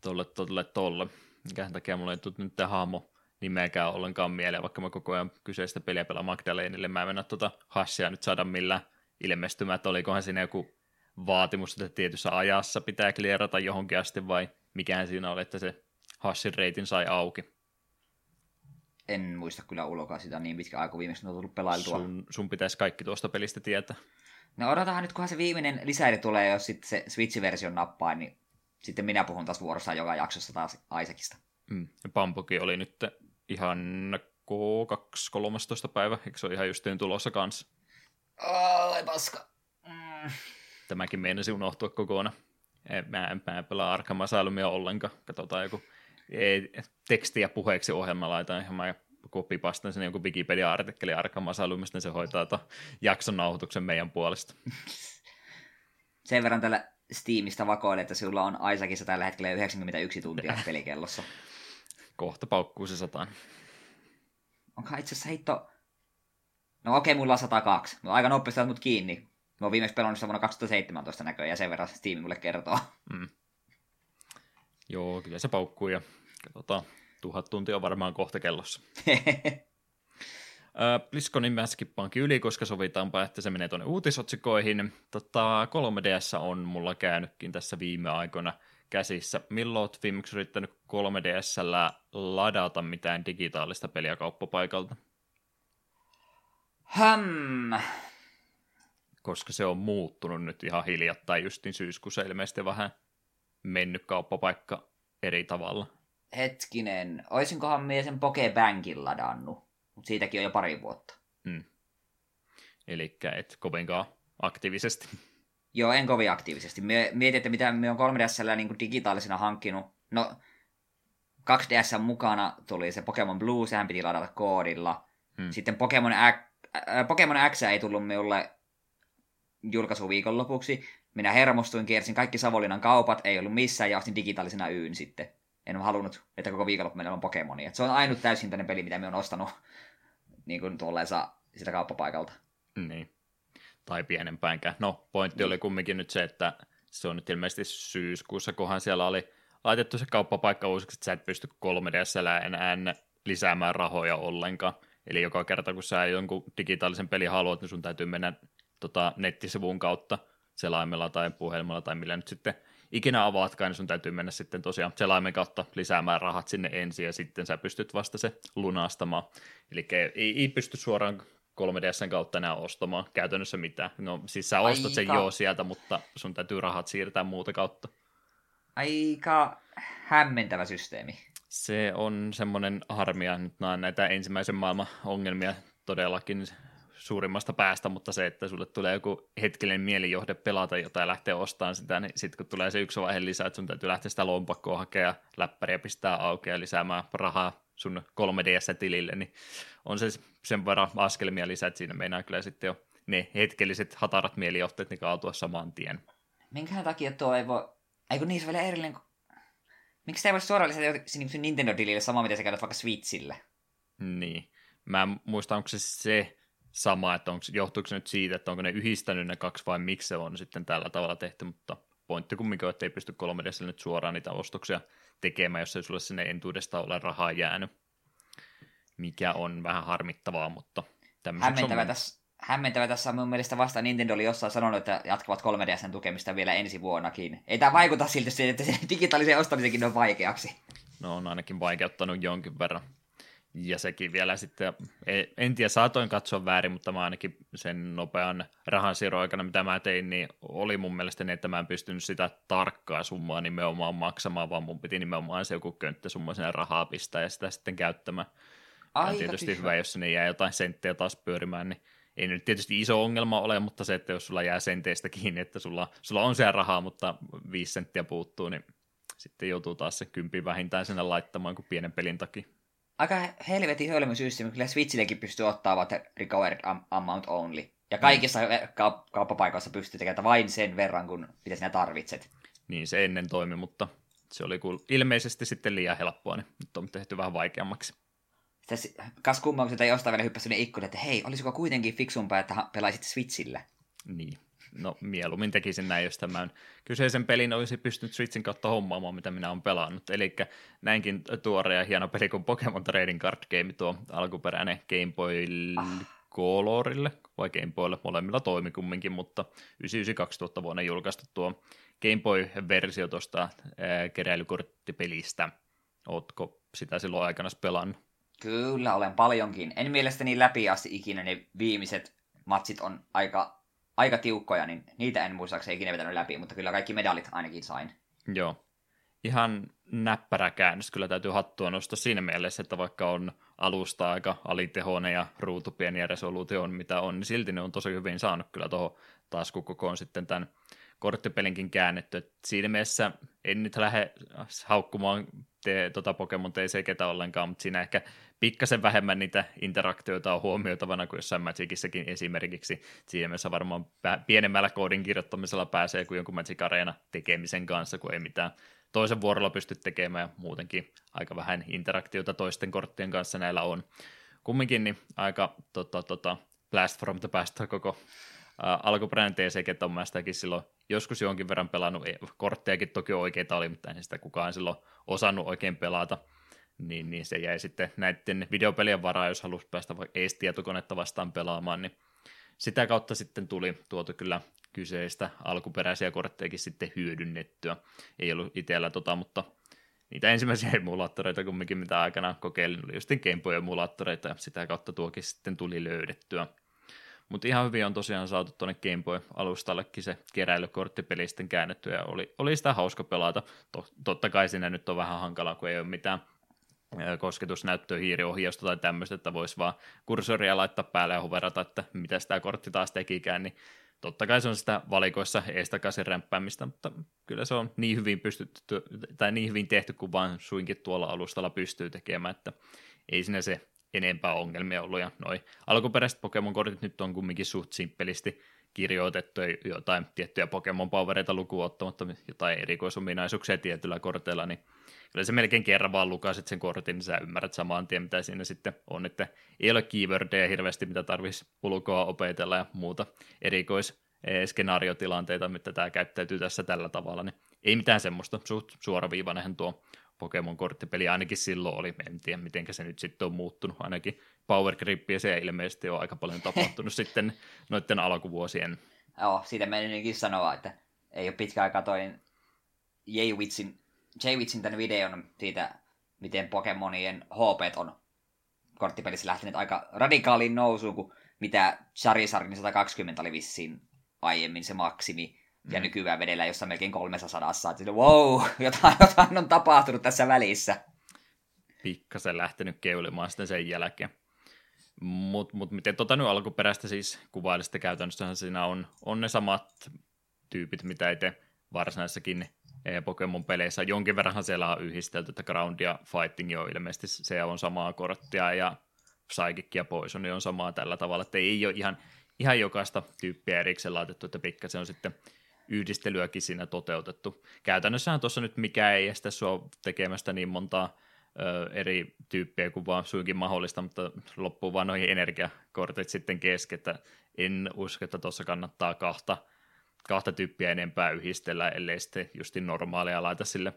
tolle, tolle, tolle. Mikähän takia mulla ei tullut nyt tämä hahmo nimeäkään ollenkaan mieleen, vaikka mä koko ajan kyseistä peliä pelaan Magdalenille. Mä en mennä tuota hassia nyt saada millään ilmestymään, että olikohan siinä joku vaatimus, että tietyssä ajassa pitää klierata johonkin asti vai mikähän siinä oli, että se hassin reitin sai auki en muista kyllä ulkoa sitä niin pitkä aika viimeksi, on tullut pelailtua. Sun, sun pitäisi kaikki tuosta pelistä tietää. No odotahan nyt, kunhan se viimeinen lisäili tulee, jos sitten se Switch-versio nappaa, niin sitten minä puhun taas vuorossa joka jaksossa taas Isaacista. Mm. Ja Pampuki oli nyt ihan K2-13 päivä, eikö se ole ihan justiin tulossa kanssa? Oi paska. Mm. Tämäkin meinasi unohtua kokonaan. Mä en, mä en pelaa Arkham Asylumia ollenkaan. Katsotaan joku ei, tekstiä puheeksi ohjelma laitan ihan mä kopipastan sen joku Wikipedia-artikkeli Arkham Asylumista, niin se hoitaa to jakson nauhoituksen meidän puolesta. Sen verran tällä Steamista vakoilee, että sulla on Isaacissa tällä hetkellä 91 tuntia pelikellossa. Kohta paukkuu se sataan. Onko itse asiassa heitto... No okei, mulla on 102. No, aika nopeasti mut kiinni. Mä oon viimeksi pelannut sitä vuonna 2017 näköjään, ja sen verran Steam mulle kertoo. Mm. Joo, kyllä se paukkuu ja katsotaan, tuhat tuntia on varmaan kohta kellossa. Bliskonin mä skippaankin yli, koska sovitaanpa, että se menee tuonne uutisotsikoihin. Tota, 3DS on mulla käynytkin tässä viime aikoina käsissä. Milloin oot viimeksi yrittänyt 3DSllä ladata mitään digitaalista peliä kauppapaikalta? Hmm. Koska se on muuttunut nyt ihan hiljattain justin syyskuussa ilmeisesti vähän mennyt kauppapaikka eri tavalla. Hetkinen, oisinkohan mie sen Pokebankin ladannut, mutta siitäkin on jo pari vuotta. Hmm. Eli et kovinkaan aktiivisesti. Joo, en kovin aktiivisesti. Mie, mietin, että mitä me on 3DSllä niin digitaalisena hankkinut. No, 2DS mukana tuli se Pokemon Blue, sehän piti ladata koodilla. Hmm. Sitten Pokemon, X, äh, Pokemon X ei tullut minulle julkaisuviikon lopuksi. Minä hermostuin, kiersin kaikki Savolinan kaupat, ei ollut missään ja ostin digitaalisena yyn sitten. En ole halunnut, että koko viikonloppu meillä on Pokemonia. se on ainut täysintäinen peli, mitä me on ostanut niin kuin tuolleensa sitä kauppapaikalta. Niin. Tai pienempäänkään. No, pointti niin. oli kumminkin nyt se, että se on nyt ilmeisesti syyskuussa, kohan siellä oli laitettu se kauppapaikka uusiksi, että sä et pysty 3DSllä enää lisäämään rahoja ollenkaan. Eli joka kerta, kun sä jonkun digitaalisen pelin haluat, niin sun täytyy mennä tota, nettisivun kautta selaimella tai puhelimella tai millä nyt sitten ikinä avaatkaan, niin sun täytyy mennä sitten tosiaan selaimen kautta lisäämään rahat sinne ensin ja sitten sä pystyt vasta se lunastamaan. Eli ei, ei pysty suoraan 3DSn kautta enää ostamaan käytännössä mitään. No siis sä ostat Aika. sen joo sieltä, mutta sun täytyy rahat siirtää muuta kautta. Aika hämmentävä systeemi. Se on semmoinen harmia, nyt näitä ensimmäisen maailman ongelmia todellakin suurimmasta päästä, mutta se, että sulle tulee joku hetkinen mielijohde pelata jotain ja lähteä ostamaan sitä, niin sitten kun tulee se yksi vaihe lisää, että sun täytyy lähteä sitä lompakkoa hakea, läppäriä pistää auki ja lisäämään rahaa sun 3DS-tilille, niin on se sen verran askelmia lisää, että siinä meinaa kyllä sitten jo ne hetkelliset hatarat mielijohteet niin kaatua saman tien. Minkä takia tuo ei voi, eikö niissä vielä erillinen, miksi se ei voi suoraan lisätä Nintendo-tilille sama, mitä sä käytät vaikka Switchille? Niin. Mä en muista, onko se se, sama, että onko, johtuuko se nyt siitä, että onko ne yhdistänyt ne kaksi vai miksi se on sitten tällä tavalla tehty, mutta pointti kumminkin on, että ei pysty 3 nyt suoraan niitä ostoksia tekemään, jos ei sulle sinne entuudesta ole rahaa jäänyt, mikä on vähän harmittavaa, mutta hämmentävä on... tässä, hämmentävä tässä on mun mielestä vasta Nintendo oli jossain sanonut, että jatkavat 3 tukemista vielä ensi vuonnakin. Ei tämä vaikuta siltä, että se digitaalisen ostamisenkin on vaikeaksi. No on ainakin vaikeuttanut jonkin verran. Ja sekin vielä sitten, en tiedä saatoin katsoa väärin, mutta mä ainakin sen nopean rahansiirron aikana, mitä mä tein, niin oli mun mielestä niin, että mä en pystynyt sitä tarkkaa summaa nimenomaan maksamaan, vaan mun piti nimenomaan se joku könttäsumma sinne rahaa pistää ja sitä sitten käyttämään. Aika on tietysti tyhmä. hyvä, jos sinne jää jotain senttejä taas pyörimään, niin ei nyt tietysti iso ongelma ole, mutta se, että jos sulla jää senteistä kiinni, että sulla, sulla on siellä rahaa, mutta viisi senttiä puuttuu, niin sitten joutuu taas se kympi vähintään sinne laittamaan kuin pienen pelin takia. Aika helvetin hölmö systeemi, kyllä Switchillekin pystyy ottaa vaan recovered amount only. Ja kaikissa mm. kauppapaikoissa pystyy tekemään vain sen verran, kun mitä sinä tarvitset. Niin se ennen toimi, mutta se oli ilmeisesti sitten liian helppoa, niin nyt on tehty vähän vaikeammaksi. Sitten kas kummaa, kun ei jostain vielä hyppäsi sinne ikkunan, että hei, olisiko kuitenkin fiksumpaa, että pelaisit Switchillä? Niin. No mieluummin tekisin näin, jos tämän kyseisen pelin olisi pystynyt Switchin kautta hommaamaan, mitä minä olen pelannut. Eli näinkin tuore ja hieno peli kuin Pokemon Trading Card Game, tuo alkuperäinen Game Boy ah. Colorille vai Game Boylle, molemmilla toimi kumminkin, mutta 99 vuonna julkaistu tuo Game Boy-versio tuosta keräilykorttipelistä. Ootko sitä silloin aikana pelannut? Kyllä, olen paljonkin. En mielestäni läpi asti ikinä ne viimeiset matsit on aika, aika tiukkoja, niin niitä en muistaakseni ikinä vetänyt läpi, mutta kyllä kaikki medalit ainakin sain. Joo. Ihan näppärä käännös kyllä täytyy hattua nostaa siinä mielessä, että vaikka on alusta aika alitehoinen ja ruutu pieni ja resoluutio on mitä on, niin silti ne on tosi hyvin saanut kyllä tuohon taskukokoon sitten tämän korttipelinkin käännetty. Et siinä mielessä en nyt lähde haukkumaan te, tota Pokemon TCGtä ollenkaan, mutta siinä ehkä pikkasen vähemmän niitä interaktioita on huomioitavana kuin jossain Magicissakin esimerkiksi. Siinä mielessä varmaan pienemmällä koodin kirjoittamisella pääsee kuin jonkun Magic Arena tekemisen kanssa, kun ei mitään toisen vuorolla pysty tekemään ja muutenkin aika vähän interaktiota toisten korttien kanssa näillä on. Kumminkin niin aika tota, tota, blast from the past koko alkuperäinen TCG on mä sitäkin silloin joskus jonkin verran pelannut, korttejakin toki oikeita oli, mutta ei sitä kukaan silloin osannut oikein pelata, niin, niin se jäi sitten näiden videopelien varaan, jos halusi päästä vaikka ees tietokonetta vastaan pelaamaan, niin sitä kautta sitten tuli tuotu kyllä kyseistä alkuperäisiä korttejakin sitten hyödynnettyä. Ei ollut itsellä tota, mutta niitä ensimmäisiä emulaattoreita kumminkin, mitä aikana kokeilin, oli just Game Boy-emulaattoreita, ja sitä kautta tuokin sitten tuli löydettyä. Mutta ihan hyvin on tosiaan saatu tuonne Game Boy-alustallekin se keräilykorttipeli sitten käännetty, ja oli, oli sitä hauska pelata. Totta kai siinä nyt on vähän hankalaa, kun ei ole mitään kosketusnäyttöä, hiiriohjausta tai tämmöistä, että voisi vaan kursoria laittaa päälle ja huverata, että mitä sitä kortti taas tekikään, niin totta kai se on sitä valikoissa eestakaisin rämpäämistä, mutta kyllä se on niin hyvin pystytty, tai niin hyvin tehty kuin vaan suinkin tuolla alustalla pystyy tekemään, että ei siinä se enempää ongelmia ollut, ja noi alkuperäiset Pokemon-kortit nyt on kumminkin suht simppelisti kirjoitettu, jotain tiettyjä Pokemon-powereita lukuun ottamatta, jotain erikoisominaisuuksia tietyillä korteilla, niin kyllä se melkein kerran vaan lukasit sen kortin, niin sä ymmärrät saman tien, mitä siinä sitten on, että ei ole keywordeja hirveästi, mitä tarvitsisi ulkoa opetella ja muuta erikois skenaariotilanteita, mitä tämä käyttäytyy tässä tällä tavalla, niin ei mitään semmoista, suht suoraviivainenhan tuo Pokemon-korttipeli ainakin silloin oli, en tiedä miten se nyt sitten on muuttunut, ainakin Power Grippiä se ilmeisesti on aika paljon tapahtunut sitten noiden alkuvuosien. Joo, siitä menikin sanoa, että ei ole pitkä aika toin J-Witsin, J-Witsin tämän videon siitä, miten Pokemonien HP on korttipelissä lähtenyt aika radikaaliin nousuun, kun mitä Charizardin 120 oli vissiin aiemmin se maksimi, ja mm. nykyään vedellä jossain melkein 300. Että wow, jotain, jotain on tapahtunut tässä välissä. Pikkasen lähtenyt keulimaan sitten sen jälkeen. Mutta mut miten tota nyt alkuperäistä siis kuvailista käytännössä siinä on, on ne samat tyypit, mitä itse varsinaisessakin eh, Pokemon-peleissä. Jonkin verran siellä on yhdistelty, että Ground ja Fighting on ilmeisesti se on samaa korttia ja Psychic ja Poison on samaa tällä tavalla, että ei ole ihan, ihan jokaista tyyppiä erikseen laitettu, että pikkasen on sitten yhdistelyäkin siinä toteutettu. Käytännössähän tuossa nyt mikä ei estä sua tekemästä niin montaa ö, eri tyyppiä kuin vaan suinkin mahdollista, mutta loppuu vaan noihin energiakortit sitten kesken, että en usko, että tuossa kannattaa kahta, kahta tyyppiä enempää yhdistellä, ellei sitten justin normaalia laita sille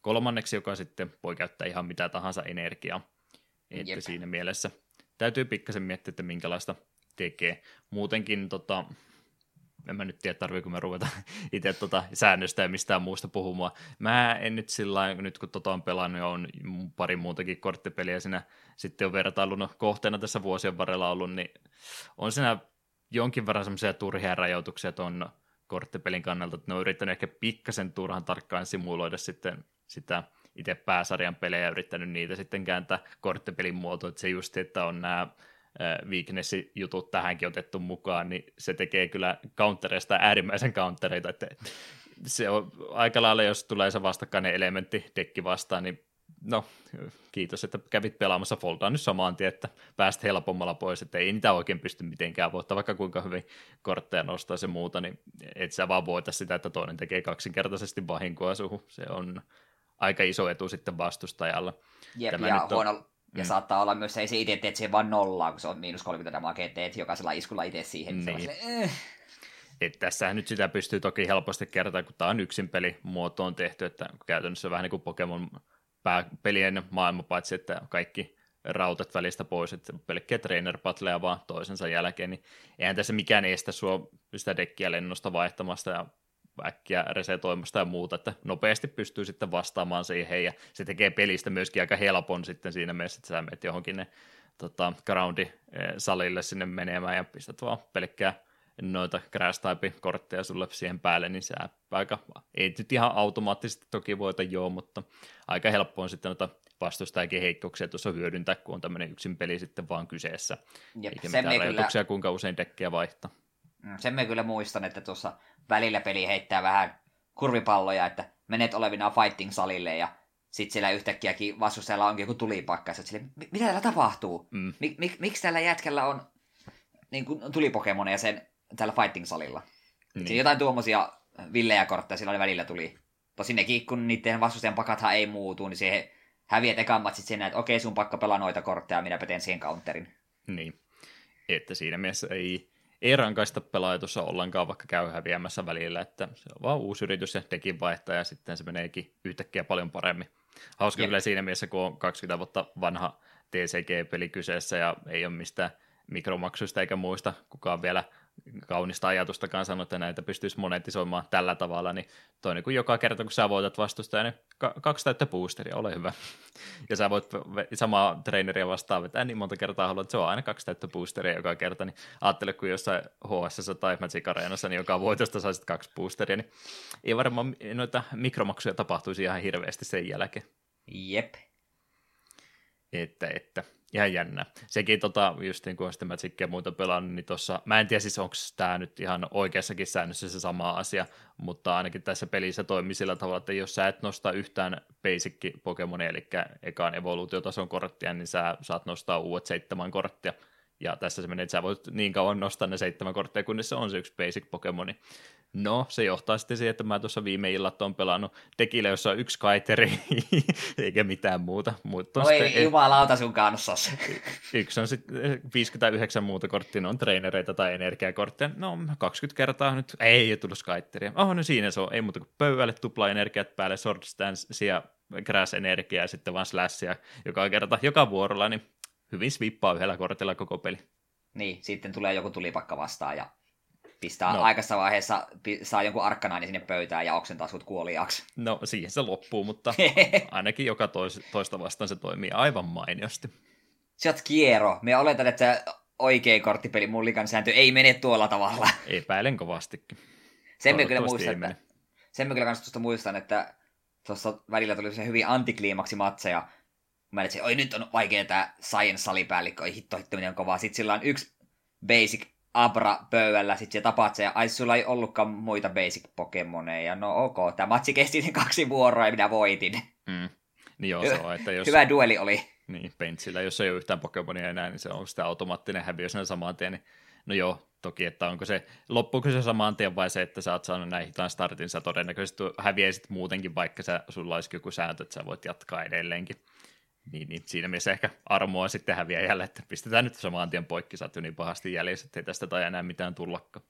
kolmanneksi, joka sitten voi käyttää ihan mitä tahansa energiaa. Että Jep. siinä mielessä täytyy pikkasen miettiä, että minkälaista tekee. Muutenkin tota, en mä nyt tiedä, tarviiko me ruveta itse tota säännöstä ja mistään muusta puhumaan. Mä en nyt sillä nyt kun tota on pelannut ja on pari muutakin korttipeliä siinä sitten on vertailun kohteena tässä vuosien varrella ollut, niin on siinä jonkin verran semmoisia turhia rajoituksia tuon korttipelin kannalta, että ne on yrittänyt ehkä pikkasen turhan tarkkaan simuloida sitten sitä itse pääsarjan pelejä yrittänyt niitä sitten kääntää korttipelin muotoon, että se just, että on nämä weakness-jutut tähänkin otettu mukaan, niin se tekee kyllä countereista äärimmäisen countereita, että se on aika lailla, jos tulee se vastakkainen elementti dekki vastaan, niin no, kiitos, että kävit pelaamassa Foldaa nyt samaan tien, että pääst helpommalla pois, että ei niitä oikein pysty mitenkään voittaa, vaikka kuinka hyvin kortteja nostaa se muuta, niin et sä vaan voita sitä, että toinen tekee kaksinkertaisesti vahinkoa suhu. Se on aika iso etu sitten vastustajalla. Jep, Tämä ja, huono, on... ja mm. saattaa olla myös se, ei se itse teet siihen vaan nollaa, kun se on miinus 30 damakea, teet jokaisella iskulla itse siihen. Niin. Se eh. Et tässähän nyt sitä pystyy toki helposti kertaa, kun tämä on yksin peli muotoon tehty, että käytännössä vähän niin kuin Pokemon pelien maailma, paitsi että kaikki rautat välistä pois, että pelkkiä trainer patleja vaan toisensa jälkeen, niin eihän tässä mikään estä sua sitä dekkiä lennosta vaihtamasta ja äkkiä resetoimasta ja muuta, että nopeasti pystyy sitten vastaamaan siihen, ja se tekee pelistä myöskin aika helpon sitten siinä mielessä, että sä menet johonkin ne tota, groundi-salille sinne menemään ja pistät vaan pelkkää noita crash type kortteja sulle siihen päälle, niin se aika, ei nyt ihan automaattisesti toki voita joo, mutta aika helppo on sitten noita vastustajakin heikkouksia tuossa hyödyntää, kun on tämmöinen yksin peli sitten vaan kyseessä. Jep, Eikä mitään rajoituksia, kyllä... kuinka usein dekkiä vaihtaa. Mm, sen me kyllä muistan, että tuossa välillä peli heittää vähän kurvipalloja, että menet olevina fighting-salille ja sitten siellä yhtäkkiäkin vastustajalla onkin joku tulipakka, ja sille, mitä täällä tapahtuu? Mm. Mik, mik, miksi tällä jätkällä on niin kuin, tulipokemoneja sen tällä fighting-salilla. Niin. Siinä jotain tuommoisia villejä kortteja silloin välillä tuli. Tosin nekin, kun niiden vastustajan pakathan ei muutu, niin se häviät ekan sitten siinä, että okei, sun pakka pelaa noita kortteja, minä peten siihen counterin. Niin, että siinä mielessä ei, ei rankaista pelaaja tuossa ollenkaan, vaikka käy häviämässä välillä, että se on vaan uusi yritys ja tekin vaihtaa ja sitten se meneekin yhtäkkiä paljon paremmin. Hauska Jep. kyllä siinä mielessä, kun on 20 vuotta vanha TCG-peli kyseessä ja ei ole mistään mikromaksuista eikä muista kukaan vielä kaunista ajatustakaan sanoa, että näitä pystyisi monetisoimaan tällä tavalla, niin toinen kuin joka kerta, kun sä voitat vastustajan, niin kaksi täyttä boosteria, ole hyvä. Ja sä voit samaa traineria vastaan vetää niin monta kertaa haluat, että se on aina kaksi täyttä boosteria joka kerta, niin ajattele, kun jossain HS tai Magic Arenassa, niin joka voitosta saisit kaksi boosteria, niin ei varmaan noita mikromaksuja tapahtuisi ihan hirveästi sen jälkeen. Jep. Että, että ihan jännä. Sekin tota, just niin kuin Magicia ja muuta pelannut, niin tossa, mä en tiedä siis onko tämä nyt ihan oikeassakin säännössä se sama asia, mutta ainakin tässä pelissä toimii sillä tavalla, että jos sä et nosta yhtään basic Pokemonia, eli ekaan evoluutiotason korttia, niin sä saat nostaa uudet seitsemän korttia, ja tässä se menee, että sä voit niin kauan nostaa ne seitsemän kortteja, kunnes se on se yksi basic Pokemoni. No, se johtaa sitten siihen, että mä tuossa viime illat on pelannut tekille, jossa on yksi kaiteri, eikä mitään muuta. Mutta Oi sitten, jumalauta sun kanssa. Yksi on sitten 59 muuta korttia, ne on trainereita tai energiakortteja. No, 20 kertaa nyt ei ole tullut skaitteria. Oh, no siinä se on, ei muuta kuin pöydälle tupla energiat päälle, sword stance ja grass energiaa ja sitten vaan slashia joka kerta, joka vuorolla, niin hyvin svippaa yhdellä kortilla koko peli. Niin, sitten tulee joku tulipakka vastaan ja pistää no. aikaisessa vaiheessa, saa jonkun arkkanainen sinne pöytään ja oksentaa sut kuoliaaksi. No siihen se loppuu, mutta ainakin joka tois, toista vastaan se toimii aivan mainiosti. Sä oot kiero. Me oletan, että oikea korttipeli mullikan sääntö ei mene tuolla tavalla. Epäilen kovastikin. Sen me kyllä muistan, että, sen me kyllä muistan, että tuossa välillä tuli se hyvin antikliimaksi matseja. Mä että oi nyt on vaikea tää Science-salipäällikkö, oi hitto hitto miten kovaa. Sitten sillä on yksi basic Abra pöydällä, sit se tapaat se, ja ai sulla ei ollutkaan muita basic Pokemoneja. No ok, tämä matsi kesti kaksi vuoroa ja minä voitin. Mm. Niin joo, se on, että jos... Hyvä dueli oli. Niin, Pentsillä, jos ei ole yhtään Pokemonia enää, niin se on sitä automaattinen häviö sen saman tien. Niin... No joo, toki, että onko se, loppuuko se saman tien vai se, että sä oot saanut näin hitaan startin, sä todennäköisesti häviäisit muutenkin, vaikka sä, sulla olisi joku sääntö, että sä voit jatkaa edelleenkin. Niin, niin siinä mielessä ehkä armoa sitten häviäjälle, että pistetään nyt samaan tien poikki, sä niin pahasti jäljessä, ettei tästä tai enää mitään tullakka.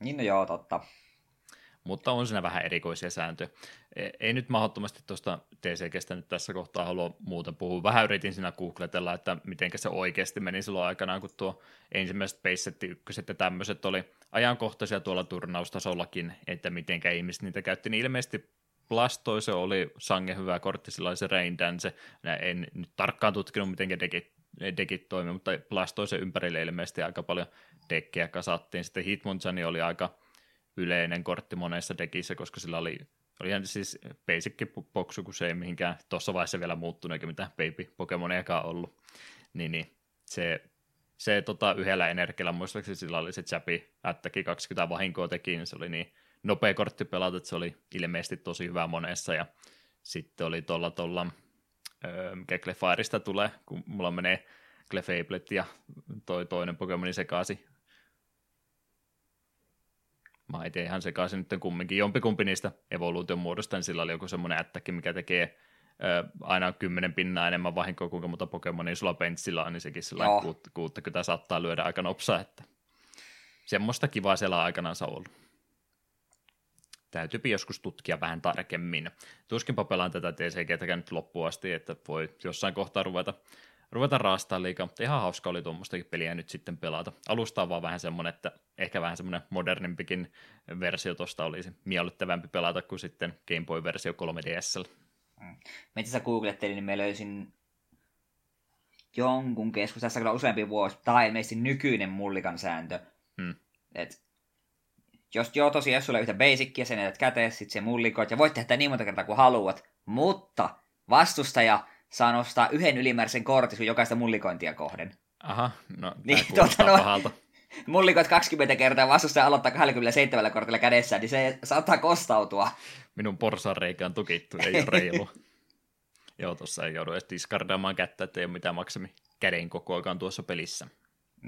Niin no joo, totta. Mutta on siinä vähän erikoisia sääntöjä. E, ei nyt mahdottomasti tuosta TCGstä nyt tässä kohtaa halua muuten puhua. Vähän yritin siinä googletella, että miten se oikeasti meni silloin aikanaan, kun tuo ensimmäiset Pacetti ykköset ja tämmöiset oli ajankohtaisia tuolla turnaustasollakin, että miten ihmiset niitä käytti, niin ilmeisesti Blastoise oli sange hyvä kortti, sillä se Rain Dance. En nyt tarkkaan tutkinut, miten dekit, dekit toimii, mutta Blastoise ympärille ilmeisesti aika paljon dekkejä kasattiin. Sitten Hitmonchan oli aika yleinen kortti monessa dekissä, koska sillä oli ihan siis basic boksu, kun se ei mihinkään tuossa vaiheessa vielä muuttunut, eikä mitään baby Pokemoniakaan ollut. Niin, niin se, se tota, yhdellä energialla, muistaakseni sillä oli se chapi, ättäkin 20 vahinkoa teki, niin se oli niin nopea kortti pelata, että se oli ilmeisesti tosi hyvä monessa, ja sitten oli tuolla tuolla, mikä Clefireista tulee, kun mulla menee Clefablet ja toi toinen Pokemoni sekaisin. Mä en ihan sekaisin nyt kumminkin. Jompikumpi niistä evoluution muodosta, niin sillä oli joku semmoinen ättäkki, mikä tekee ö, aina kymmenen pinnaa enemmän vahinkoa, kuinka monta Pokemonia sulla pentsillä on, niin sekin sillä 60 saattaa lyödä aika nopsaa, että semmoista kivaa siellä aikanaan ollut. Täytyy joskus tutkia vähän tarkemmin. Tuskinpa pelaan tätä TCGtäkään nyt loppuun asti, että voi jossain kohtaa ruveta, ruveta raastaa liikaa, mutta ihan hauska oli tuommoistakin peliä nyt sitten pelata. Alusta on vaan vähän semmoinen, että ehkä vähän semmoinen modernimpikin versio tuosta olisi miellyttävämpi pelata kuin sitten Game Boy-versio 3DSL. Mm. Mä itse googlettelin, niin mä löysin jonkun keskus, tässä kyllä useampi vuosi, tai ilmeisesti nykyinen mullikan sääntö. Hmm. Et jos joo tosiaan, jos sulla yhtä basicia, sen jätät käteen, sit se mullikoit, ja voit tehdä niin monta kertaa kuin haluat, mutta vastustaja saa nostaa yhden ylimääräisen kortin sun jokaista mullikointia kohden. Aha, no niin, tuota, no, pahalta. Mullikoit 20 kertaa vastustaja aloittaa 27 kortilla kädessä, niin se saattaa kostautua. Minun porsareikä on tukittu, ei ole reilu. Joo, tuossa ei joudu edes diskardaamaan kättä, ettei ole mitään maksimi käden koko ajan tuossa pelissä.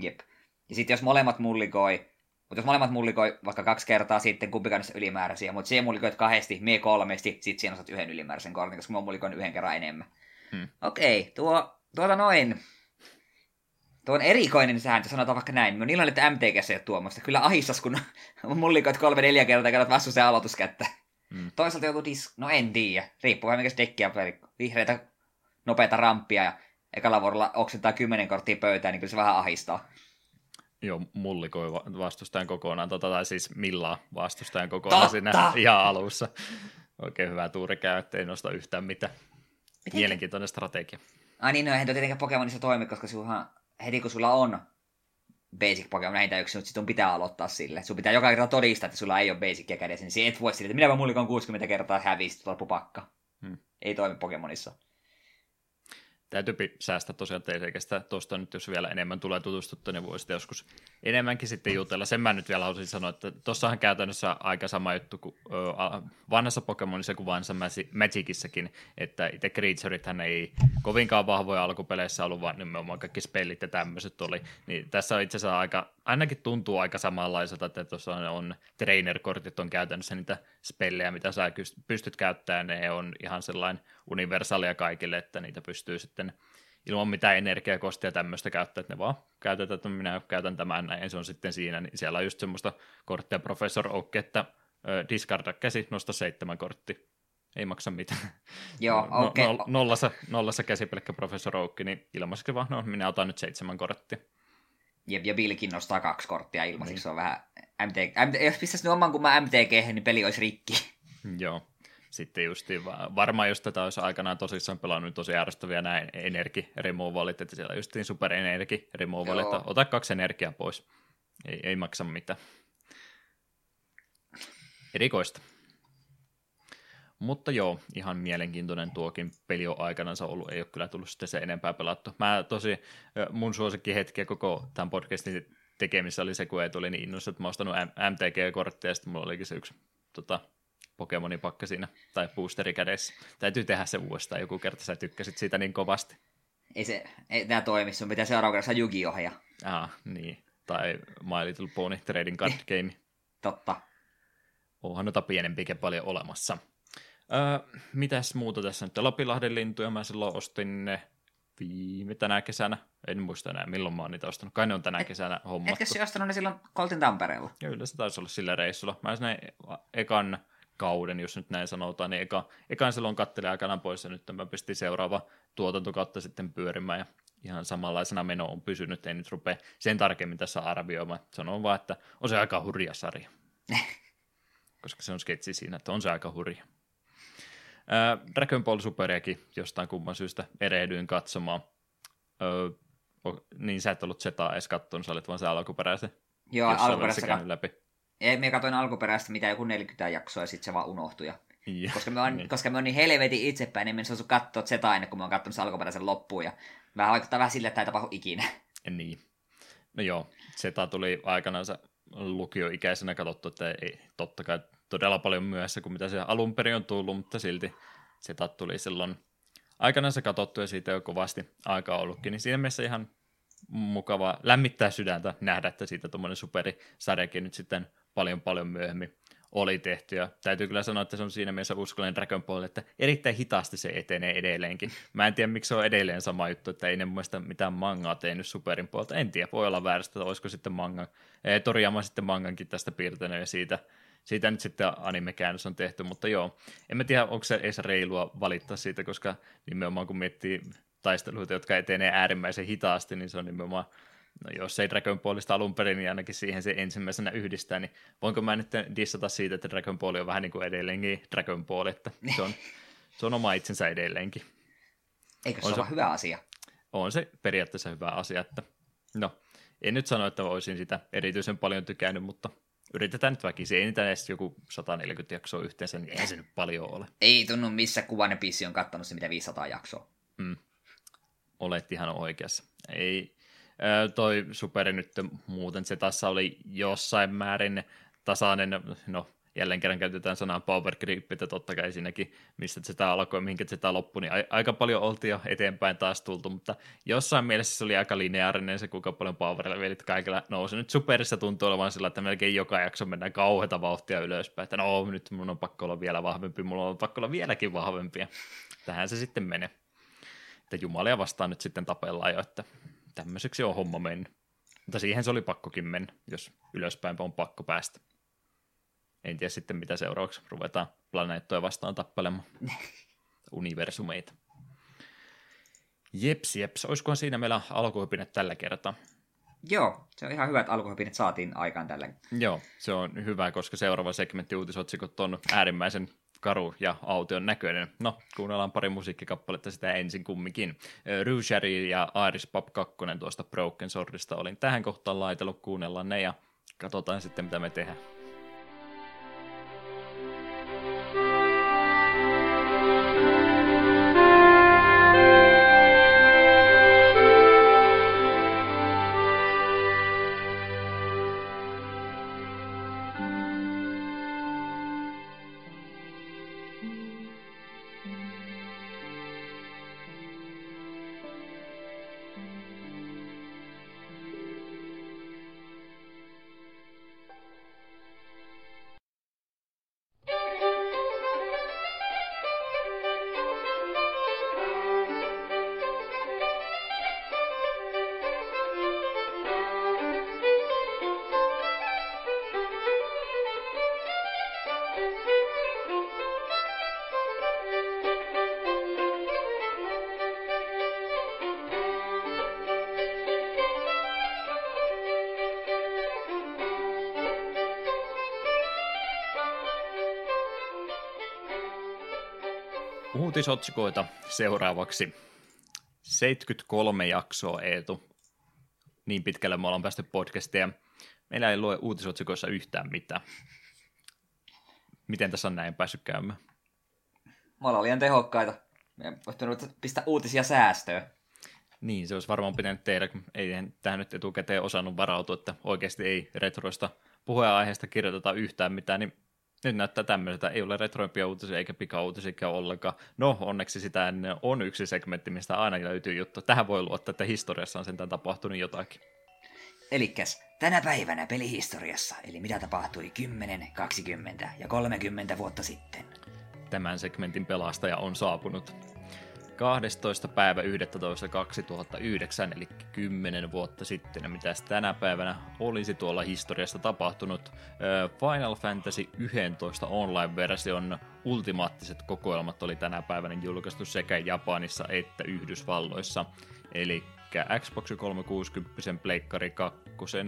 Jep. Ja sitten jos molemmat mullikoi, mutta jos molemmat mullikoi vaikka kaksi kertaa sitten kumpikaan ylimääräisiä, mutta siihen mullikoit kahdesti, mie kolmesti, sitten siinä osat yhden ylimääräisen kortin, koska mä mullikoin yhden kerran enemmän. Hmm. Okei, okay, tuo, tuota noin. Tuo on erikoinen sääntö, sanotaan vaikka näin. Minun iloinen, että MTGS ei ole tuommoista. Kyllä ahissas, kun mullikoit kolme neljä kertaa kerrat vastustajan aloituskättä. Hmm. Toisaalta joku dis... No en tiedä. Riippuu vähän mikä dekkiä. Vihreitä nopeita rampia ja ekalla vuorolla oksentaa kymmenen korttia pöytään, niin kyllä se vähän ahistaa. Joo, mullikoi vastustajan kokonaan, tota, tai siis millaa vastustajan kokonaan Totta! siinä ihan alussa. Oikein hyvä tuuri käy, ettei nosta yhtään mitään. Miten? Mielenkiintoinen strategia. Ai niin, no eihän tietenkään Pokemonissa toimi, koska sulla, heti kun sulla on basic Pokemon näitä yksi, mutta sitten pitää aloittaa sille. Sun pitää joka kerta todistaa, että sulla ei ole basicia kädessä, niin et voi sille, että minäpä mullikon 60 kertaa hävisi tuolla pupakka. Hmm. Ei toimi Pokemonissa täytyy säästää tosiaan TCGstä tuosta nyt, jos vielä enemmän tulee tutustuttua, niin voisi joskus enemmänkin sitten jutella. Sen mä nyt vielä haluaisin sanoa, että tuossahan käytännössä aika sama juttu kuin vanhassa Pokemonissa kuin vanhassa Magicissakin, että itse Creaturethän ei kovinkaan vahvoja alkupeleissä ollut, vaan nimenomaan kaikki spellit ja tämmöiset oli. Niin tässä on itse asiassa aika, ainakin tuntuu aika samanlaiselta, että tuossa on trainer-kortit on käytännössä niitä spellejä, mitä sä pystyt käyttämään, ne on ihan sellainen universaalia kaikille, että niitä pystyy sitten ilman mitään energiakostia tämmöistä käyttää, että ne vaan käytetään, että minä käytän tämän näin, se on sitten siinä, niin siellä on just semmoista korttia Professor Oak, että discarda käsi, nosta seitsemän kortti. Ei maksa mitään. Joo, no, okei. Okay. No, nollassa, nollassa käsi pelkkä Professor Oak, niin ilmaiseksi vaan, no minä otan nyt seitsemän korttia. Jep, ja Billkin nostaa kaksi korttia ilmaiseksi, niin. se on vähän MT, MT, jos pistäisi nyt oman kuin mä MTG, niin peli olisi rikki. Joo sitten just varmaan jos tätä olisi aikanaan tosissaan pelannut niin tosi ärsyttäviä näin energi että siellä just super energi removalit, että ota kaksi energiaa pois, ei, ei maksa mitään. Erikoista. Mutta joo, ihan mielenkiintoinen tuokin peli on aikanaan ollut, ei ole kyllä tullut sitten se enempää pelattu. Mä tosi, mun suosikki hetki koko tämän podcastin tekemissä oli se, kun ei tuli niin innossa, että mä ostanut MTG-korttia, ja sitten mulla olikin se yksi tota, Pokemonin pakka siinä, tai boosteri kädessä. Täytyy tehdä se uudestaan joku kerta, sä tykkäsit siitä niin kovasti. Ei se, ei tämä toimi, sun pitää seuraava kerrassa Yu-Gi-Ohja. Ah, niin. Tai My Little Pony Trading Card Game. Totta. Onhan noita pienempiäkin paljon olemassa. Öö, mitäs muuta tässä nyt? Lapilahden lintuja mä silloin ostin ne viime tänä kesänä. En muista enää, milloin mä oon niitä ostanut. Kai ne on tänä Et, kesänä hommattu. Etkö se ostanut ne silloin Koltin Tampereella? Joo, yleensä taisi olla sillä reissulla. Mä sinne ekan kauden, jos nyt näin sanotaan, niin eka, ekan silloin kattelin aikanaan pois ja nyt mä pistin seuraava tuotantokautta sitten pyörimään ja ihan samanlaisena meno on pysynyt, ei nyt rupea sen tarkemmin tässä arvioimaan. Sanon vaan, että on se aika hurja sarja. Koska se on sketsi siinä, että on se aika hurja. Äh, Dragon Ball Superiakin jostain kumman syystä erehdyin katsomaan. Äh, niin sä et ollut Zetaa edes kattonut, sä olit vaan se alkuperäisen. Joo, alkuperäisen läpi. Ei, me katsoin alkuperäistä mitä joku 40 jaksoa ja sitten se vaan unohtui. Ja Ja, Koska me on, niin. koska me on niin helvetin itsepäin, niin me en suostu katsoa Zeta ennen kuin mä oon katsonut sen alkuperäisen loppuun. Ja vähän vaikuttaa vähän sille, että tämä ei tapahdu ikinä. Niin. No joo, Zeta tuli aikanaan lukioikäisenä katsottu, että ei totta kai todella paljon myöhässä kuin mitä se alun perin on tullut, mutta silti Zeta tuli silloin aikanaan se katsottu ja siitä on kovasti aikaa ollutkin, niin siinä mielessä ihan mukava lämmittää sydäntä nähdä, että siitä tuommoinen superisarjakin nyt sitten paljon paljon myöhemmin oli tehty, ja täytyy kyllä sanoa, että se on siinä mielessä uskollinen Dragon Ball, että erittäin hitaasti se etenee edelleenkin. Mä en tiedä, miksi se on edelleen sama juttu, että ei ne mielestä mitään mangaa tehnyt Superin puolta. En tiedä, voi olla väärästä, että olisiko sitten manga, eh, Toriyama sitten mangankin tästä piirtänyt, ja siitä, siitä nyt sitten anime-käännös on tehty, mutta joo, en mä tiedä, onko se edes reilua valittaa siitä, koska nimenomaan kun miettii taisteluita, jotka etenee äärimmäisen hitaasti, niin se on nimenomaan No jos ei Dragon Ballista alun perin, niin ainakin siihen se ensimmäisenä yhdistää, niin voinko mä nyt dissata siitä, että Dragon Ball on vähän niin kuin edelleenkin Dragon Ball, että se on, se on oma itsensä edelleenkin. Eikö se On ole se- hyvä asia? On se periaatteessa hyvä asia, että no, en nyt sano, että olisin sitä erityisen paljon tykännyt, mutta yritetään nyt väkisin. Ei niitä edes joku 140 jaksoa yhteensä, niin eihän se nyt paljon ole. Ei tunnu missä kuvainen pissi on kattanut se mitä 500 jaksoa. olet ihan oikeassa. Ei, ää, toi superi nyt muuten se tässä oli jossain määrin tasainen, no jälleen kerran käytetään sanaa power grip, että totta kai siinäkin, mistä se alkoi, mihinkä se loppui, niin aika paljon oltiin jo eteenpäin taas tultu, mutta jossain mielessä se oli aika lineaarinen se, kuinka paljon power levelit kaikilla nousi. Nyt superissa tuntuu olevan sillä, että melkein joka jakso mennään kauheata vauhtia ylöspäin, että no nyt mun on pakko olla vielä vahvempi, mulla on pakko olla vieläkin vahvempi, ja tähän se sitten menee että Jumalia vastaan nyt sitten tapellaan jo, että tämmöiseksi on homma mennyt. Mutta siihen se oli pakkokin mennä, jos ylöspäin on pakko päästä. En tiedä sitten, mitä seuraavaksi ruvetaan planeettoja vastaan tappelemaan. Universumeita. Jeps, jeps. Olisikohan siinä meillä alkuhypinet tällä kertaa? Joo, se on ihan hyvä, että alkuhypinet saatiin aikaan tällä. Joo, se on hyvä, koska seuraava segmentti uutisotsikot on äärimmäisen karu ja aution näköinen. No, kuunnellaan pari musiikkikappaletta sitä ensin kumminkin. Rujari ja Iris Pop 2 tuosta Broken Swordista olin tähän kohtaan laitellut, kuunnellaan ne ja katsotaan sitten mitä me tehdään. Uutisotsikoita seuraavaksi. 73 jaksoa Eetu. Niin pitkälle me ollaan päästy podcastia. Meillä ei lue uutisotsikoissa yhtään mitään. Miten tässä on näin päässyt käymään? Me ollaan liian tehokkaita. Olisi pitänyt pistää uutisia säästöön. Niin, se olisi varmaan pitänyt tehdä, kun ei tähän nyt etukäteen osannut varautua, että oikeasti ei retroista puheenaiheesta kirjoiteta yhtään mitään, niin nyt näyttää tämmöiseltä, ei ole retroimpia uutisia eikä pikauutisia ollenkaan. No, onneksi sitä ennen on yksi segmentti, mistä aina löytyy juttu. Tähän voi luottaa, että historiassa on sentään tapahtunut jotakin. Elikkäs, tänä päivänä pelihistoriassa, eli mitä tapahtui 10, 20 ja 30 vuotta sitten. Tämän segmentin pelastaja on saapunut 12. päivä 11. 2009, eli 10 vuotta sitten. Ja mitäs tänä päivänä olisi tuolla historiassa tapahtunut? Final Fantasy 11 online-version ultimaattiset kokoelmat oli tänä päivänä julkaistu sekä Japanissa että Yhdysvalloissa. Eli Xbox 360, Pleikkari 2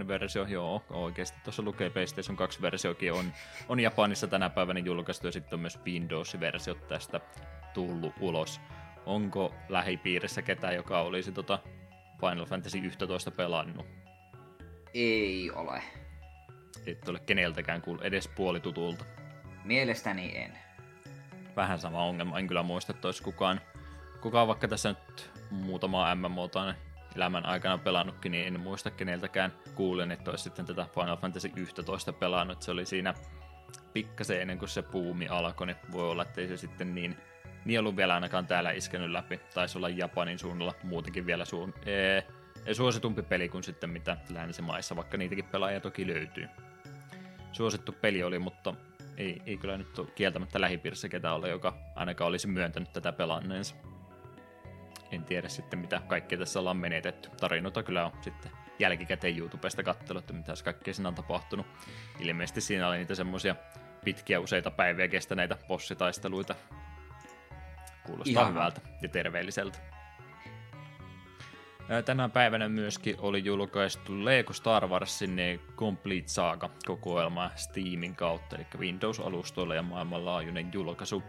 versio, joo, oikeasti tuossa lukee PlayStation 2 versiokin on, on Japanissa tänä päivänä julkaistu ja sitten on myös Windows-versiot tästä tullut ulos. Onko lähipiirissä ketään, joka olisi tota Final Fantasy 11 pelannut? Ei ole. Et ole keneltäkään kuullut edes puolitutulta. Mielestäni en. vähän sama ongelma. En kyllä muista, että olisi kukaan, kukaan vaikka tässä nyt muutama MMOta elämän aikana pelannutkin, niin en muista keneltäkään kuulen, että olisi sitten tätä Final Fantasy 11 pelannut. Se oli siinä pikkasen ennen kuin se puumi alkoi, niin voi olla, että ei se sitten niin, ollut vielä ainakaan täällä iskenyt läpi. Taisi olla Japanin suunnalla muutenkin vielä suun, ee, suositumpi peli kuin sitten mitä länsimaissa, vaikka niitäkin pelaajia toki löytyy. Suosittu peli oli, mutta ei, ei kyllä nyt ole kieltämättä lähipiirissä ketään ole, joka ainakaan olisi myöntänyt tätä pelanneensa. En tiedä sitten, mitä kaikkea tässä ollaan menetetty. Tarinoita kyllä on sitten jälkikäteen YouTubesta katsellut, että mitä kaikkea siinä on tapahtunut. Ilmeisesti siinä oli niitä semmoisia pitkiä useita päiviä kestäneitä bossitaisteluita. Kuulostaa Ihan. hyvältä ja terveelliseltä. Tänä päivänä myöskin oli julkaistu Lego Star Warsin Complete Saga kokoelma Steamin kautta, eli Windows-alustoilla ja maailmanlaajuinen julkaisu.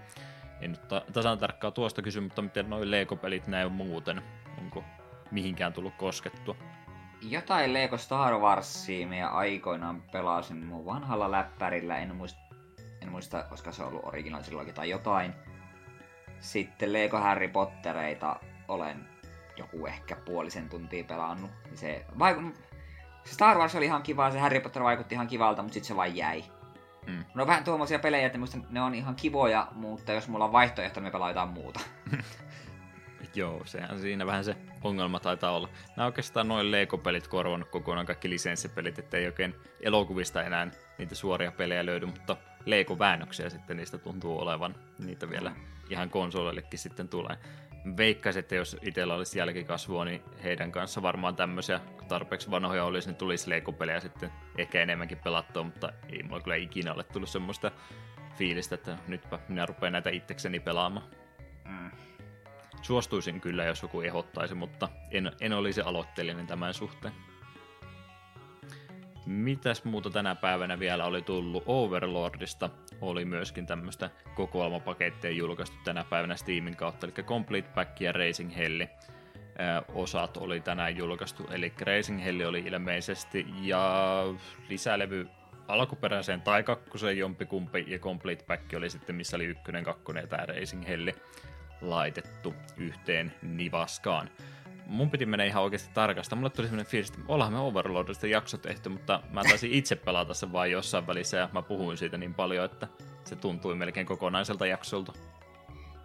En nyt ta- tasan tarkkaa tuosta kysy, mutta miten noin Lego-pelit näin muuten? Onko mihinkään tullut koskettua? Jotain Lego Star Warsia meidän aikoinaan pelasin mun vanhalla läppärillä, en muista, en muista koska se on ollut originaalisilloinkin tai jotain. Sitten Lego Harry Pottereita olen joku ehkä puolisen tuntia pelannut. Se, vaiku... se Star Wars oli ihan kiva, se Harry Potter vaikutti ihan kivalta, mutta sitten se vain jäi. Mm. No vähän tuommoisia pelejä, että musta ne on ihan kivoja, mutta jos mulla on vaihtoehto, niin me pelaa jotain muuta. Joo, sehän siinä vähän se ongelma taitaa olla. Nämä oikeastaan noin Lego-pelit korvannut kokonaan kaikki lisenssipelit, ettei oikein elokuvista enää niitä suoria pelejä löydy, mutta Lego-väännöksiä sitten niistä tuntuu olevan. Niitä vielä mm. Ihan konsoleillekin sitten tulee veikkaisin, että jos itsellä olisi jälkikasvua, niin heidän kanssa varmaan tämmöisiä, kun tarpeeksi vanhoja olisi, niin tulisi leikopelejä sitten ehkä enemmänkin pelattua, mutta ei mulla kyllä ikinä ole tullut semmoista fiilistä, että nytpä minä rupean näitä itsekseni pelaamaan. Mm. Suostuisin kyllä, jos joku ehdottaisi, mutta en, en olisi aloitteellinen tämän suhteen. Mitäs muuta tänä päivänä vielä oli tullut Overlordista? Oli myöskin tämmöistä kokoelmapaketteja julkaistu tänä päivänä Steamin kautta, eli Complete Pack ja Racing Helli osat oli tänään julkaistu, eli Racing Helli oli ilmeisesti ja lisälevy alkuperäiseen tai kakkoseen jompikumpi ja Complete Pack oli sitten, missä oli ykkönen, kakkonen ja tämä Racing Helli laitettu yhteen nivaskaan mun piti mennä ihan oikeasti tarkastaa. Mulle tuli sellainen fiilis, että ollaan me Overlordista jakso tehty, mutta mä taisin itse pelata sen vain jossain välissä ja mä puhuin siitä niin paljon, että se tuntui melkein kokonaiselta jaksolta.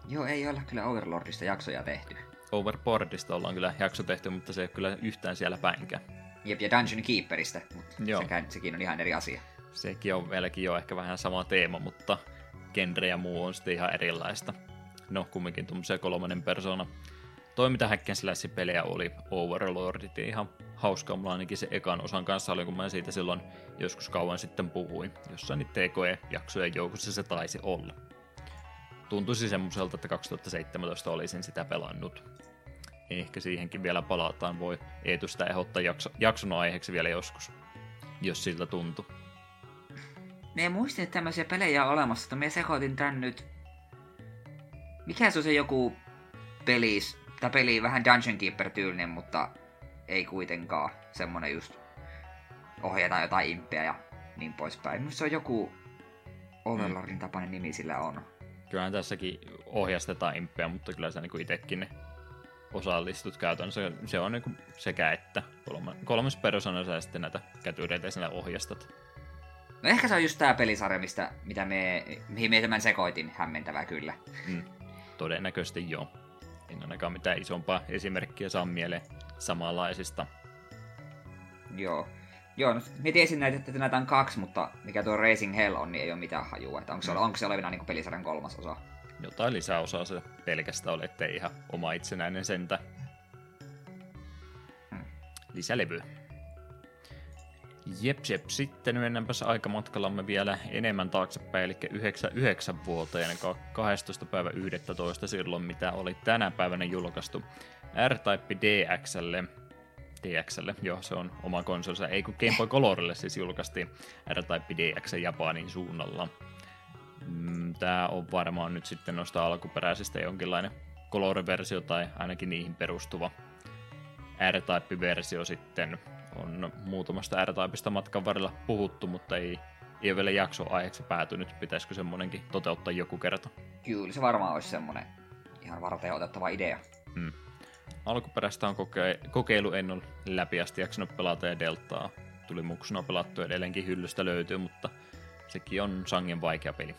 Joo, ei olla kyllä Overlordista jaksoja tehty. Overboardista ollaan kyllä jakso tehty, mutta se ei ole kyllä yhtään siellä päinkään. Jep, ja Dungeon Keeperistä, mutta Joo. Sekään, sekin on ihan eri asia. Sekin on vieläkin jo ehkä vähän sama teema, mutta genre ja muu on sitten ihan erilaista. No, kumminkin tuommoisia kolmannen persona toiminta pelejä oli Overlordit ihan hauskaa. Mulla ainakin se ekan osan kanssa oli, kun mä siitä silloin joskus kauan sitten puhuin. Jossain niitä TKE-jaksojen joukossa se taisi olla. Tuntuisi semmoiselta, että 2017 olisin sitä pelannut. Ehkä siihenkin vielä palataan. Voi Eetu sitä ehdottaa jakso, jakson aiheeksi vielä joskus, jos siltä tuntuu. Me muistin, että tämmöisiä pelejä on olemassa, että me sekoitin tän nyt. Mikä se on se joku pelis, Tämä peli vähän Dungeon Keeper-tyylinen, mutta ei kuitenkaan semmonen just ohjata jotain impeä ja niin poispäin. Minusta se on joku Overlordin mm. tapainen nimi sillä on. Kyllähän tässäkin ohjastetaan impeä, mutta kyllä sä niinku itekin osallistut käytännössä. Se on niinku sekä että. Kolme, kolmas persona sä sitten näitä kätyreitä sinä ohjastat. No ehkä se on just tää pelisarja, mistä, mitä me, mihin me tämän sekoitin, hämmentävää kyllä. Mm, todennäköisesti joo. En ainakaan mitään isompaa esimerkkiä saa mieleen samanlaisista. Joo. Joo, no, me tiesin näitä, että näitä on kaksi, mutta mikä tuo Racing Hell on, niin ei ole mitään hajua. Että onko, se, mm. onko se olevina niin pelisarjan kolmas osa? Jotain lisäosaa se pelkästään oli, ettei ihan oma itsenäinen sentä. Hmm. Lisälevy. Jep, jep. Sitten mennäänpäs aikamatkallamme vielä enemmän taaksepäin, eli 99 vuoteen, 12. päivä 11. silloin, mitä oli tänä päivänä julkaistu R-Type DXlle. DXlle, joo, se on oma konsolissa, ei kun Game Boy Colorille siis julkaistiin R-Type DX Japanin suunnalla. Mm, Tämä on varmaan nyt sitten noista alkuperäisistä jonkinlainen Color-versio tai ainakin niihin perustuva R-Type-versio sitten on muutamasta R-Typeista matkan varrella puhuttu, mutta ei ei ole vielä jakso aiheeksi päätynyt. Pitäisikö semmoinenkin toteuttaa joku kerta? Kyllä se varmaan olisi semmoinen ihan varten otettava idea. Hmm. Alkuperäistä on koke- kokeilu, en ole läpi asti jaksanut pelata ja Deltaa. Tuli muksuna pelattu edelleenkin hyllystä löytyy, mutta sekin on sangen vaikea peli.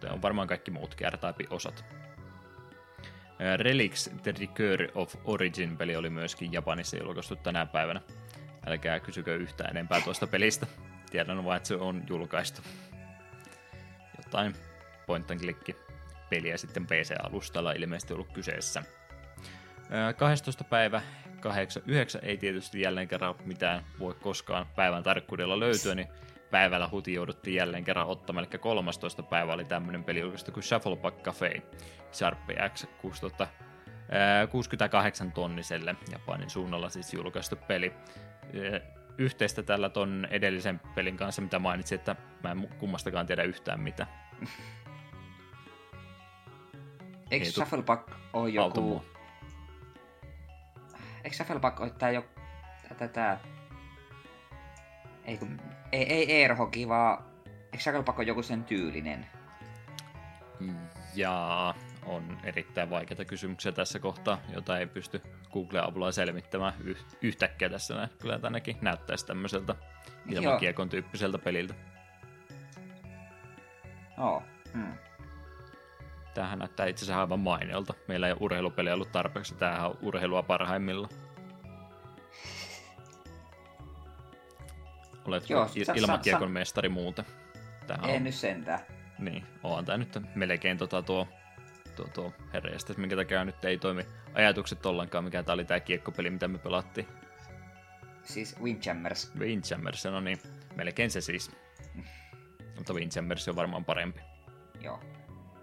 Tämä on varmaan kaikki muut osat. Relics The Recur of Origin peli oli myöskin Japanissa julkaistu tänä päivänä. Älkää kysykö yhtään enempää tuosta pelistä. Tiedän vain, että se on julkaistu. Jotain point and click peliä sitten PC-alustalla ilmeisesti ollut kyseessä. 12. päivä 8, 9 ei tietysti jälleen kerran mitään voi koskaan päivän tarkkuudella löytyä, niin päivällä huti jouduttiin jälleen kerran ottamaan, eli 13. päivä oli tämmöinen peli julkaistu kuin Shuffleback Cafe, Sharp X 6000, 68 tonniselle Japanin suunnalla siis julkaistu peli. Yhteistä tällä ton edellisen pelin kanssa, mitä mainitsin, että mä en kummastakaan tiedä yhtään mitä. Eikö Shuffleback ole joku... Automu. Eikö Shuffleback ole tää jo... Tätä... Ei kun ei, ei Airhockey, vaan eikö Shackleback joku sen tyylinen? Ja on erittäin vaikeita kysymyksiä tässä kohtaa, jota ei pysty Google-avulla selvittämään yhtäkkiä tässä näin. Kyllä tännekin näyttäisi tämmöiseltä ilmakiekon tyyppiseltä peliltä. Oh. Hmm. Tämähän näyttää itse asiassa aivan mainiolta. Meillä ei ole urheilupeli ollut tarpeeksi. Tämähän on urheilua parhaimmillaan. Olet Joo, ilmakiekon sa, mestari muuten. Tähän en on... nyt sentään. Niin, on tämä nyt melkein tota tuo, tuo, tuo herreistä, minkä takia nyt ei toimi ajatukset ollenkaan, mikä tämä oli tämä kiekkopeli, mitä me pelattiin. Siis Windjammers. Windjammers, no niin, melkein se siis. Mutta Windjammers on varmaan parempi. Joo.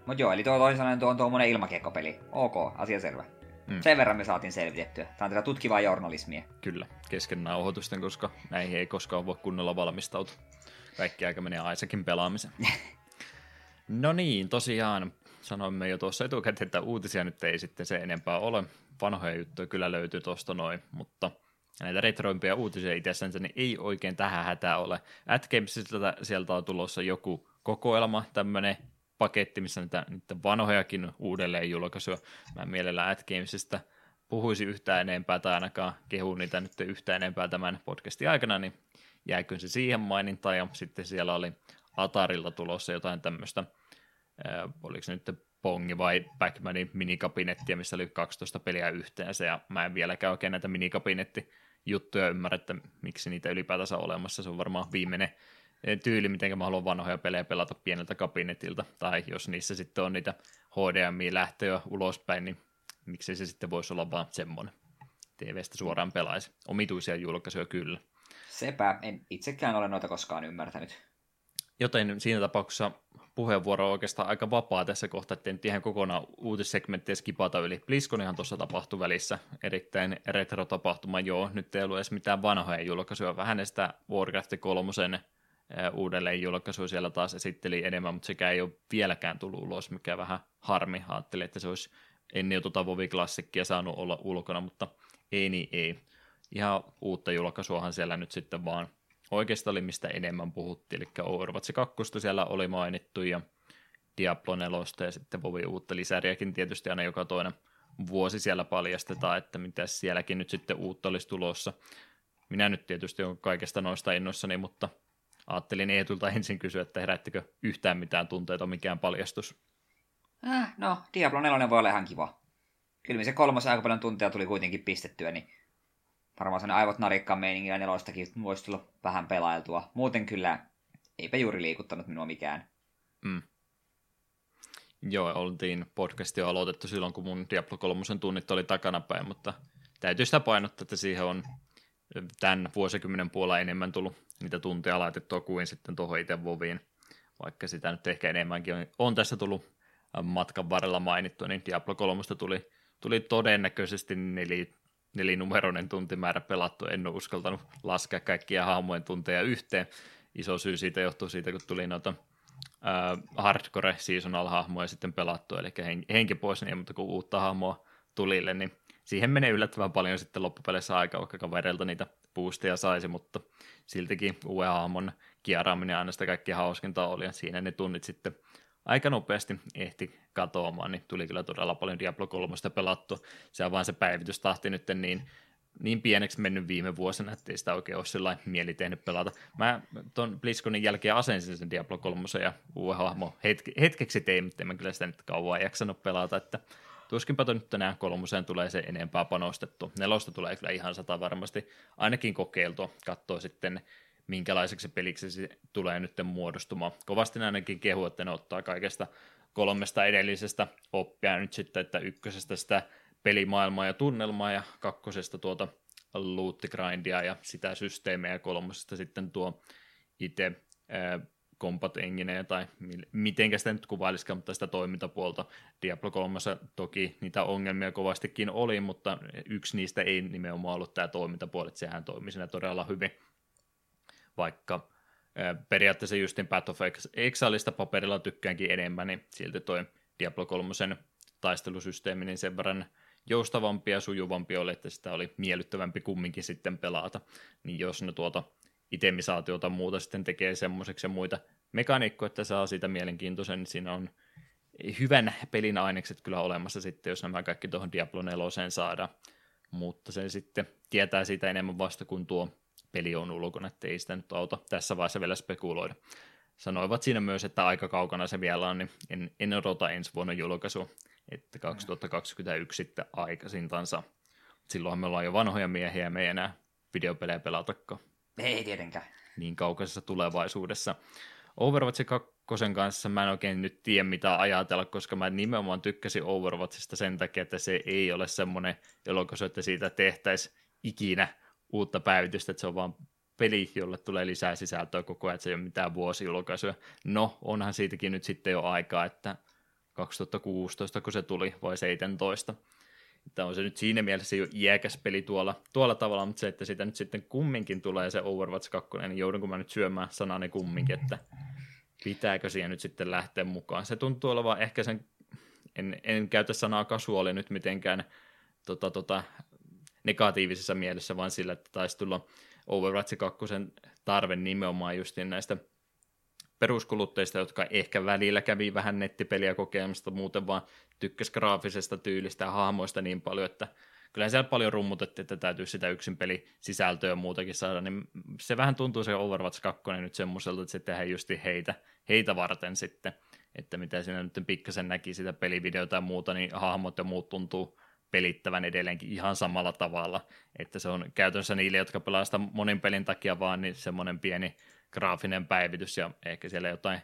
Mut joo, eli tuo toisin sanoen tuo on tuommoinen ilmakiekkopeli. Ok, asia selvä. Mm. Sen verran me saatiin selvitettyä. Tämä on tätä tutkivaa journalismia. Kyllä, kesken nauhoitusten, koska näihin ei koskaan voi kunnolla valmistautua. Kaikki aika menee Aisakin pelaamiseen. no niin, tosiaan sanoimme jo tuossa etukäteen, että uutisia nyt ei sitten se enempää ole. Vanhoja juttuja kyllä löytyy tuosta noin, mutta näitä retroimpia uutisia itsessänsä niin ei oikein tähän hätää ole. AdGamesista sieltä on tulossa joku kokoelma, tämmöinen paketti, missä niitä, niitä vanhojakin uudelleen julkaisuja. Mä mielellään AdGamesista puhuisi yhtään enempää tai ainakaan kehu niitä nyt yhtään enempää tämän podcastin aikana, niin jääkö se siihen mainintaan ja sitten siellä oli Atarilta tulossa jotain tämmöistä, oliko se nyt Pongi vai Backmanin minikabinettia, missä oli 12 peliä yhteensä ja mä en vieläkään oikein näitä minikabinetti juttuja ymmärrä, että miksi niitä ylipäätänsä on olemassa. Se on varmaan viimeinen tyyli, miten mä haluan vanhoja pelejä pelata pieneltä kabinetilta, tai jos niissä sitten on niitä HDMI-lähtöjä ulospäin, niin miksei se sitten voisi olla vaan semmoinen. TVstä suoraan pelaisi. Omituisia julkaisuja kyllä. Sepä, en itsekään ole noita koskaan ymmärtänyt. Joten siinä tapauksessa puheenvuoro on oikeastaan aika vapaa tässä kohtaa, ettei nyt ihan kokonaan uutissegmenttiä skipata yli. BlizzConihan tuossa tapahtui välissä, erittäin retro-tapahtuma, joo, nyt ei ollut edes mitään vanhoja julkaisuja, vähän sitä Warcraft 3 uudelleen julkaisu siellä taas esitteli enemmän, mutta sekä ei ole vieläkään tullut ulos, mikä vähän harmi. Ajattelin, että se olisi ennen jo tuota Vovi-klassikkia saanut olla ulkona, mutta ei niin ei. Ihan uutta julkaisuahan siellä nyt sitten vaan oikeastaan oli mistä enemmän puhuttiin, eli Overwatch 2 siellä oli mainittu ja Diablo 4 ja sitten Vovi uutta lisäriäkin tietysti aina joka toinen vuosi siellä paljastetaan, että mitä sielläkin nyt sitten uutta olisi tulossa. Minä nyt tietysti on kaikesta noista innoissani, mutta Ajattelin Eetulta ensin kysyä, että herättikö yhtään mitään tunteita, mikään paljastus. Äh, no, Diablo 4 voi olla ihan kiva. Kyllä se kolmas aika paljon tunteja tuli kuitenkin pistettyä, niin varmaan sen aivot narikkaan meininkiä nelostakin voisi tulla vähän pelailtua. Muuten kyllä eipä juuri liikuttanut minua mikään. Mm. Joo, oltiin podcastia aloitettu silloin, kun mun Diablo 3 tunnit oli takanapäin, mutta täytyy sitä painottaa, että siihen on tämän vuosikymmenen puolella enemmän tullut niitä tunteja laitettua kuin sitten tuohon itse Voviin, vaikka sitä nyt ehkä enemmänkin on, on tässä tullut matkan varrella mainittu, niin Diablo 3 tuli, tuli todennäköisesti neli, nelinumeroinen tuntimäärä pelattu, en ole uskaltanut laskea kaikkia hahmojen tunteja yhteen. Iso syy siitä johtuu siitä, kun tuli noita äh, hardcore seasonal-hahmoja sitten pelattu, eli henki pois, niin mutta kun uutta hahmoa tulille, niin siihen menee yllättävän paljon sitten loppupeleissä aikaa, vaikka kavereilta niitä boosteja saisi, mutta siltikin uuden hahmon kieraaminen aina sitä kaikki hauskinta oli, ja siinä ne tunnit sitten aika nopeasti ehti katoamaan, niin tuli kyllä todella paljon Diablo 3 pelattua. Se on vaan se päivitystahti nyt niin, niin pieneksi mennyt viime vuosina, ettei sitä oikein ole sellainen mieli tehnyt pelata. Mä tuon BlizzConin jälkeen asensin sen Diablo 3 ja uuden hahmo hetke, hetkeksi tein, mutta en kyllä sitä nyt kauan jaksanut pelata, että tuskinpa nyt enää kolmoseen tulee se enempää panostettu. Nelosta tulee kyllä ihan sata varmasti ainakin kokeiltua, katsoo sitten minkälaiseksi peliksi se tulee nyt muodostumaan. Kovasti ainakin kehu, että ne ottaa kaikesta kolmesta edellisestä oppia nyt sitten, että ykkösestä sitä pelimaailmaa ja tunnelmaa ja kakkosesta tuota loottigrindia ja sitä systeemiä ja kolmosesta sitten tuo itse combat enginejä tai mitenkä sitä nyt kuvailisikaan, mutta sitä toimintapuolta. Diablo 3 toki niitä ongelmia kovastikin oli, mutta yksi niistä ei nimenomaan ollut tämä toimintapuoli, että sehän toimi siinä todella hyvin vaikka periaatteessa justin Path of Exileista paperilla tykkäänkin enemmän, niin silti toi Diablo 3 taistelusysteemi niin sen verran joustavampi ja sujuvampi oli, että sitä oli miellyttävämpi kumminkin sitten pelata. Niin jos ne tuota itemisaatiota muuta sitten tekee semmoiseksi ja muita mekaniikkoja, että saa siitä mielenkiintoisen, niin siinä on hyvän pelin ainekset kyllä olemassa sitten, jos nämä kaikki tuohon Diablo 4 saadaan. Mutta se sitten tietää siitä enemmän vasta, kun tuo peli on ulkona, että ei sitä nyt auta tässä vaiheessa vielä spekuloida. Sanoivat siinä myös, että aika kaukana se vielä on, niin en, en odota ensi vuonna julkaisu, että 2021 sitten aikaisintansa. Silloin me ollaan jo vanhoja miehiä ja me ei enää videopelejä pelatakaan. Ei tietenkään. Niin kaukaisessa tulevaisuudessa. Overwatch 2 kanssa mä en oikein nyt tiedä mitä ajatella, koska mä nimenomaan tykkäsin Overwatchista sen takia, että se ei ole semmoinen julkaisu, että siitä tehtäisiin ikinä uutta päivitystä, että se on vaan peli, jolle tulee lisää sisältöä koko ajan, että se ei ole mitään vuosijulkaisuja. No, onhan siitäkin nyt sitten jo aikaa, että 2016, kun se tuli, vai 17. Että on se nyt siinä mielessä jo iäkäs peli tuolla, tuolla tavalla, mutta se, että siitä nyt sitten kumminkin tulee se Overwatch 2, niin joudunko mä nyt syömään sanani kumminkin, että pitääkö siihen nyt sitten lähteä mukaan. Se tuntuu olevan ehkä sen, en, en käytä sanaa kasuaali nyt mitenkään tota, tota, negatiivisessa mielessä, vaan sillä, että taisi tulla Overwatch 2 tarve nimenomaan justiin näistä peruskulutteista, jotka ehkä välillä kävi vähän nettipeliä kokemasta, muuten vaan tykkäs graafisesta tyylistä ja hahmoista niin paljon, että kyllä siellä paljon rummutettiin, että täytyy sitä yksin peli sisältöä ja muutakin saada, niin se vähän tuntuu se Overwatch 2 nyt semmoiselta, että se tehdään justi heitä, heitä varten sitten, että mitä siinä nyt pikkasen näki sitä pelivideota ja muuta, niin hahmot ja muut tuntuu pelittävän edelleenkin ihan samalla tavalla, että se on käytännössä niille, jotka pelaa sitä monin pelin takia vaan, niin semmoinen pieni graafinen päivitys ja ehkä siellä jotain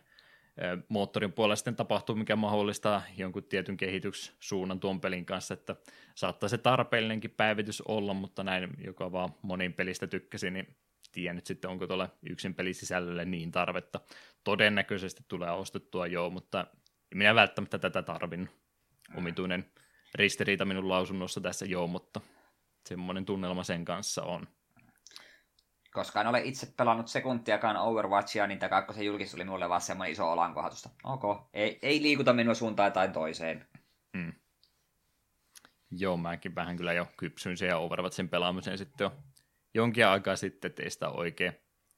moottorin puolella sitten tapahtuu, mikä mahdollistaa jonkun tietyn kehityssuunnan tuon pelin kanssa, että saattaa se tarpeellinenkin päivitys olla, mutta näin, joka vaan monin pelistä tykkäsi, niin tiedän nyt sitten, onko tuolla yksin pelisisällölle niin tarvetta. Todennäköisesti tulee ostettua joo, mutta minä välttämättä tätä tarvin. Omituinen ristiriita minun lausunnossa tässä joo, mutta semmoinen tunnelma sen kanssa on. Koska en ole itse pelannut sekuntiakaan Overwatchia, niin tämä kakkosen julkis oli minulle vaan semmoinen iso olankohatusta. Ok, ei, ei liikuta minua suuntaan tai toiseen. Hmm. Joo, mäkin vähän kyllä jo kypsyin ja Overwatchin pelaamiseen sitten jo jonkin aikaa sitten, että ei sitä oikein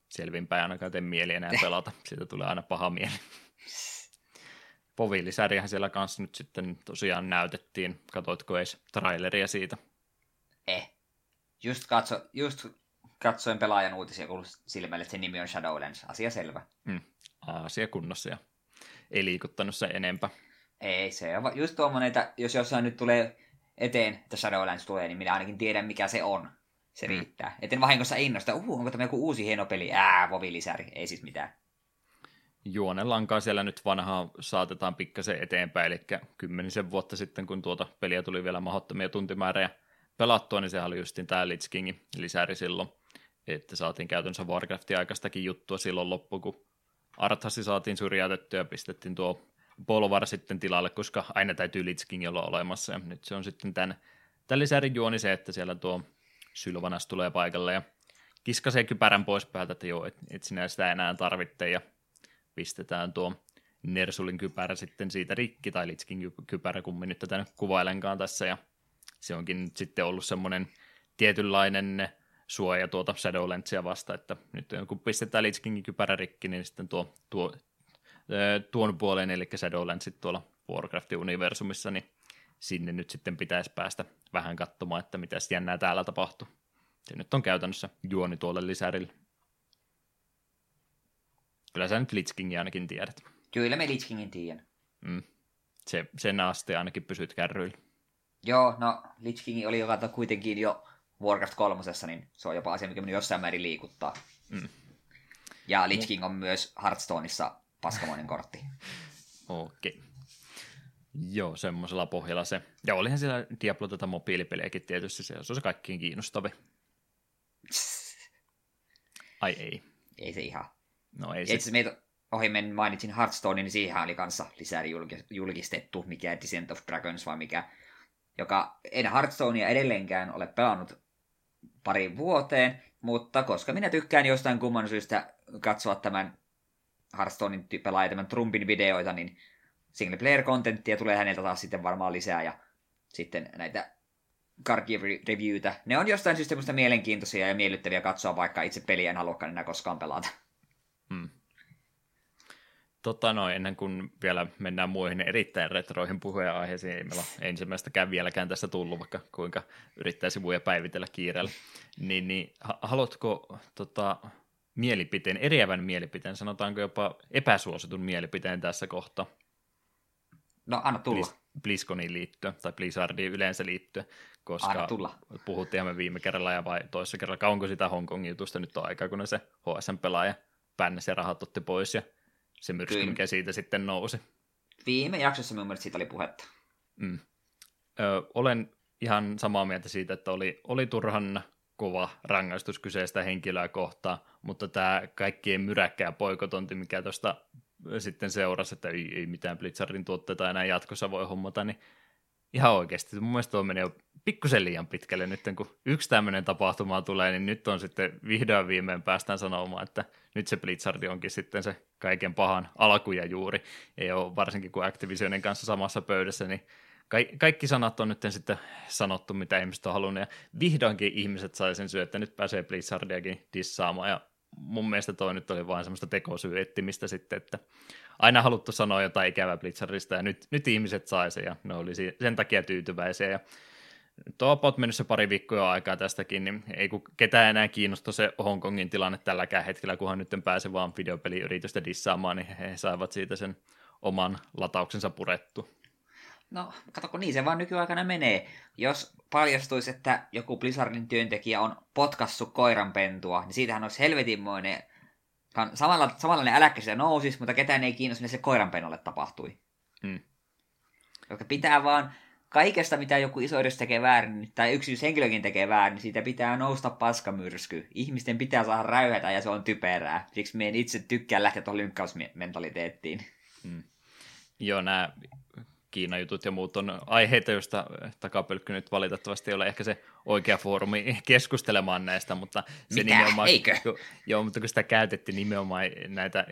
selvinpäin ainakaan tee mieli enää pelata. Siitä tulee aina paha mieli. Povillisäriähän siellä kanssa nyt sitten tosiaan näytettiin. Katoitko edes traileria siitä? Eh. Just, katso, just katsoin pelaajan uutisia, kun silmälle, että sen nimi on Shadowlands. Asia selvä. Mm. Asia kunnossa ja ei liikuttanut se enempää. Ei, se on just tuommoinen, että jos jossain nyt tulee eteen, että Shadowlands tulee, niin minä ainakin tiedän, mikä se on. Se mm. riittää. Etten vahingossa innosta, uh, onko tämä joku uusi hieno peli? Ää, Vovi-lisäri. Ei siis mitään juonellankaan siellä nyt vanhaa saatetaan pikkasen eteenpäin, eli kymmenisen vuotta sitten, kun tuota peliä tuli vielä mahdottomia tuntimäärejä pelattua, niin sehän oli justin tämä Lich Kingin lisäri silloin, että saatiin käytännössä Warcraftin aikaistakin juttua silloin loppu, kun Arthasi saatiin syrjäytettyä ja pistettiin tuo Bolvar sitten tilalle, koska aina täytyy Lich King olla olemassa, ja nyt se on sitten tämän, tämän lisärin juoni se, että siellä tuo Sylvanas tulee paikalle ja kiskasee kypärän pois päältä, että joo, et, et sinä sitä enää tarvitse, ja pistetään tuo Nersulin kypärä sitten siitä rikki, tai Litskin kypärä, kun nyt tätä kuvailenkaan tässä, ja se onkin nyt sitten ollut semmoinen tietynlainen suoja tuota Shadowlandsia vasta, että nyt kun pistetään Lich Kingin kypärä rikki, niin sitten tuo, tuo tuon puoleen, eli Shadowlandsit tuolla Warcraftin universumissa, niin sinne nyt sitten pitäisi päästä vähän katsomaan, että mitä jännää täällä tapahtuu. Se nyt on käytännössä juoni tuolle lisärille. Kyllä sä nyt Lich Kingin ainakin tiedät. Kyllä me Lich Kingin tiedän. Mm. Se, sen asti ainakin pysyt kärryillä. Joo, no Lich King oli joka kuitenkin jo Warcraft 3, niin se on jopa asia, mikä minun jossain määrin liikuttaa. Mm. Ja Lich King on myös Hearthstoneissa paskamoinen kortti. Okei. Okay. Joo, semmoisella pohjalla se. Ja olihan siellä Diablo tätä mobiilipeliäkin tietysti, se on se kaikkiin kiinnostavi. Ai ei. Ei se ihan. No ei se. Itse meitä ohi men mainitsin Hearthstone, niin siihen oli kanssa lisää julkistettu, mikä Descent of Dragons vai mikä, joka en Hearthstonea edelleenkään ole pelannut pari vuoteen, mutta koska minä tykkään jostain kumman syystä katsoa tämän Hearthstonein pelaaja tämän Trumpin videoita, niin single player contenttia tulee häneltä taas sitten varmaan lisää ja sitten näitä card reviewtä. Ne on jostain syystä mielenkiintoisia ja miellyttäviä katsoa, vaikka itse peliä en haluakaan enää koskaan pelata. Hmm. Tota noin, ennen kuin vielä mennään muihin erittäin retroihin aiheisiin, ei meillä ensimmäistäkään vieläkään tässä tullut, vaikka kuinka yrittää sivuja päivitellä kiireellä, niin, niin haluatko tota, mielipiteen, eriävän mielipiteen, sanotaanko jopa epäsuositun mielipiteen tässä kohtaa? No anna tulla. Blizzconiin liittyen, tai Blizzardiin yleensä liittyen, koska anna tulla. puhuttiin me viime kerralla ja vai toisessa kerralla, kauanko sitä Hongkongin jutusta nyt on aikaa, kun se HSM-pelaaja pännesi ja rahat otti pois ja se myrsky, mikä siitä sitten nousi. Viime jaksossa minun mielestä siitä oli puhetta. Mm. Ö, olen ihan samaa mieltä siitä, että oli, oli turhan kova rangaistus kyseistä henkilöä kohtaan, mutta tämä kaikkien myräkkää poikotonti, mikä tuosta sitten seurasi, että ei, ei mitään Blitzardin tuotteita enää jatkossa voi hommata, niin ihan oikeasti. Mun mielestä tuo menee jo pikkusen liian pitkälle nyt, kun yksi tämmöinen tapahtuma tulee, niin nyt on sitten vihdoin viimein päästään sanomaan, että nyt se Blitzardi onkin sitten se kaiken pahan alku ja juuri. Ei ole varsinkin kuin Activisionin kanssa samassa pöydässä, niin ka- kaikki sanat on nyt sitten sanottu, mitä ihmiset on halunnut, ja vihdoinkin ihmiset sai sen syy, että nyt pääsee Blizzardiakin dissaamaan, ja mun mielestä toi nyt oli vain semmoista tekosyyettimistä sitten, että aina haluttu sanoa jotain ikävää Blitzardista, ja nyt, nyt ihmiset sai sen, ja ne oli sen takia tyytyväisiä, ja tuo about mennyt se pari viikkoa aikaa tästäkin, niin ei kun ketään enää kiinnosta se Hongkongin tilanne tälläkään hetkellä, kunhan nyt pääse vaan videopeliyritystä dissaamaan, niin he saivat siitä sen oman latauksensa purettu. No, kato, niin se vaan nykyaikana menee. Jos paljastuisi, että joku Blizzardin työntekijä on potkassut koiranpentua, niin siitähän olisi helvetinmoinen samalla, samanlainen äläkkä sitä nousisi, mutta ketään ei kiinnosta, mitä se koiranpennolle tapahtui. Hmm. Joka pitää vaan kaikesta, mitä joku iso yritys tekee väärin, tai yksityishenkilökin tekee väärin, niin siitä pitää nousta paskamyrsky. Ihmisten pitää saada räyhätä ja se on typerää. Siksi meidän itse tykkää lähteä tuohon lynkkausmentaliteettiin. Hmm. Joo, nämä Kiina-jutut ja muut on aiheita, joista takapölkky nyt valitettavasti ei ole ehkä se oikea foorumi keskustelemaan näistä, mutta se Mitä? nimenomaan, Eikö? joo, mutta kun sitä käytettiin nimenomaan näitä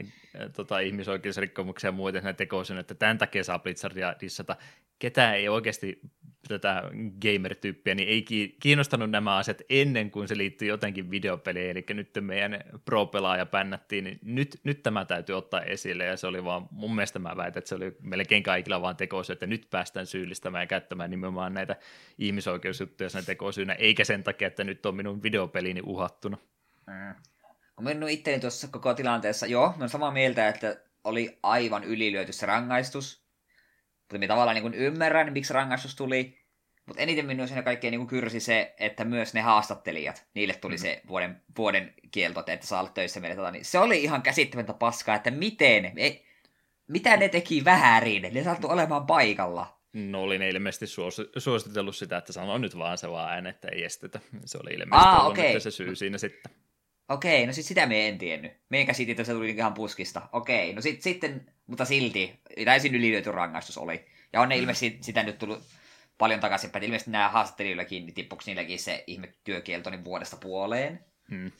tota, ihmisoikeusrikkomuksia ja muita näitä tekoisin, että tämän takia saa Blizzardia dissata. Ketään ei oikeasti tätä gamer-tyyppiä, niin ei kiinnostanut nämä asiat ennen kuin se liittyi jotenkin videopeliin, eli nyt meidän pro-pelaaja pännättiin, niin nyt, nyt tämä täytyy ottaa esille, ja se oli vaan, mun mielestä mä väitän, että se oli melkein kaikilla vaan tekoisin, että nyt päästään syyllistämään ja käyttämään nimenomaan näitä ihmisoikeusjuttuja sen tekosyynä, eikä sen takia, että nyt on minun videopeliini uhattuna. Mm. Kun minun itteni tuossa koko tilanteessa, joo, mä olen samaa mieltä, että oli aivan ylilyöty se rangaistus, mutta minä tavallaan niin ymmärrän, miksi rangaistus tuli. Mutta eniten minun siinä kaikkein niin kyrsi se, että myös ne haastattelijat, niille tuli mm. se vuoden, vuoden kielto, että saa olla töissä meille. Tota, niin se oli ihan käsittämättä paskaa, että miten, ei, mitä ne teki väärin, ne saattu olemaan paikalla. No oli ne ilmeisesti suositellut sitä, että sanoo nyt vaan se vaan että ei estetä. Se oli ilmeisesti Aa, ollut okay. se syy siinä sitten. Okei, no sit sitä me en tiennyt. Me käsitin, että se tuli ihan puskista. Okei, no sit, sitten, mutta silti, täysin ylilyöty rangaistus oli. Ja on ne mm. ilmeisesti sitä nyt tullut paljon takaisin, että ilmeisesti nämä haastattelijoillakin, niin tippuksi niilläkin se ihme työkielto niin vuodesta puoleen. Hmm.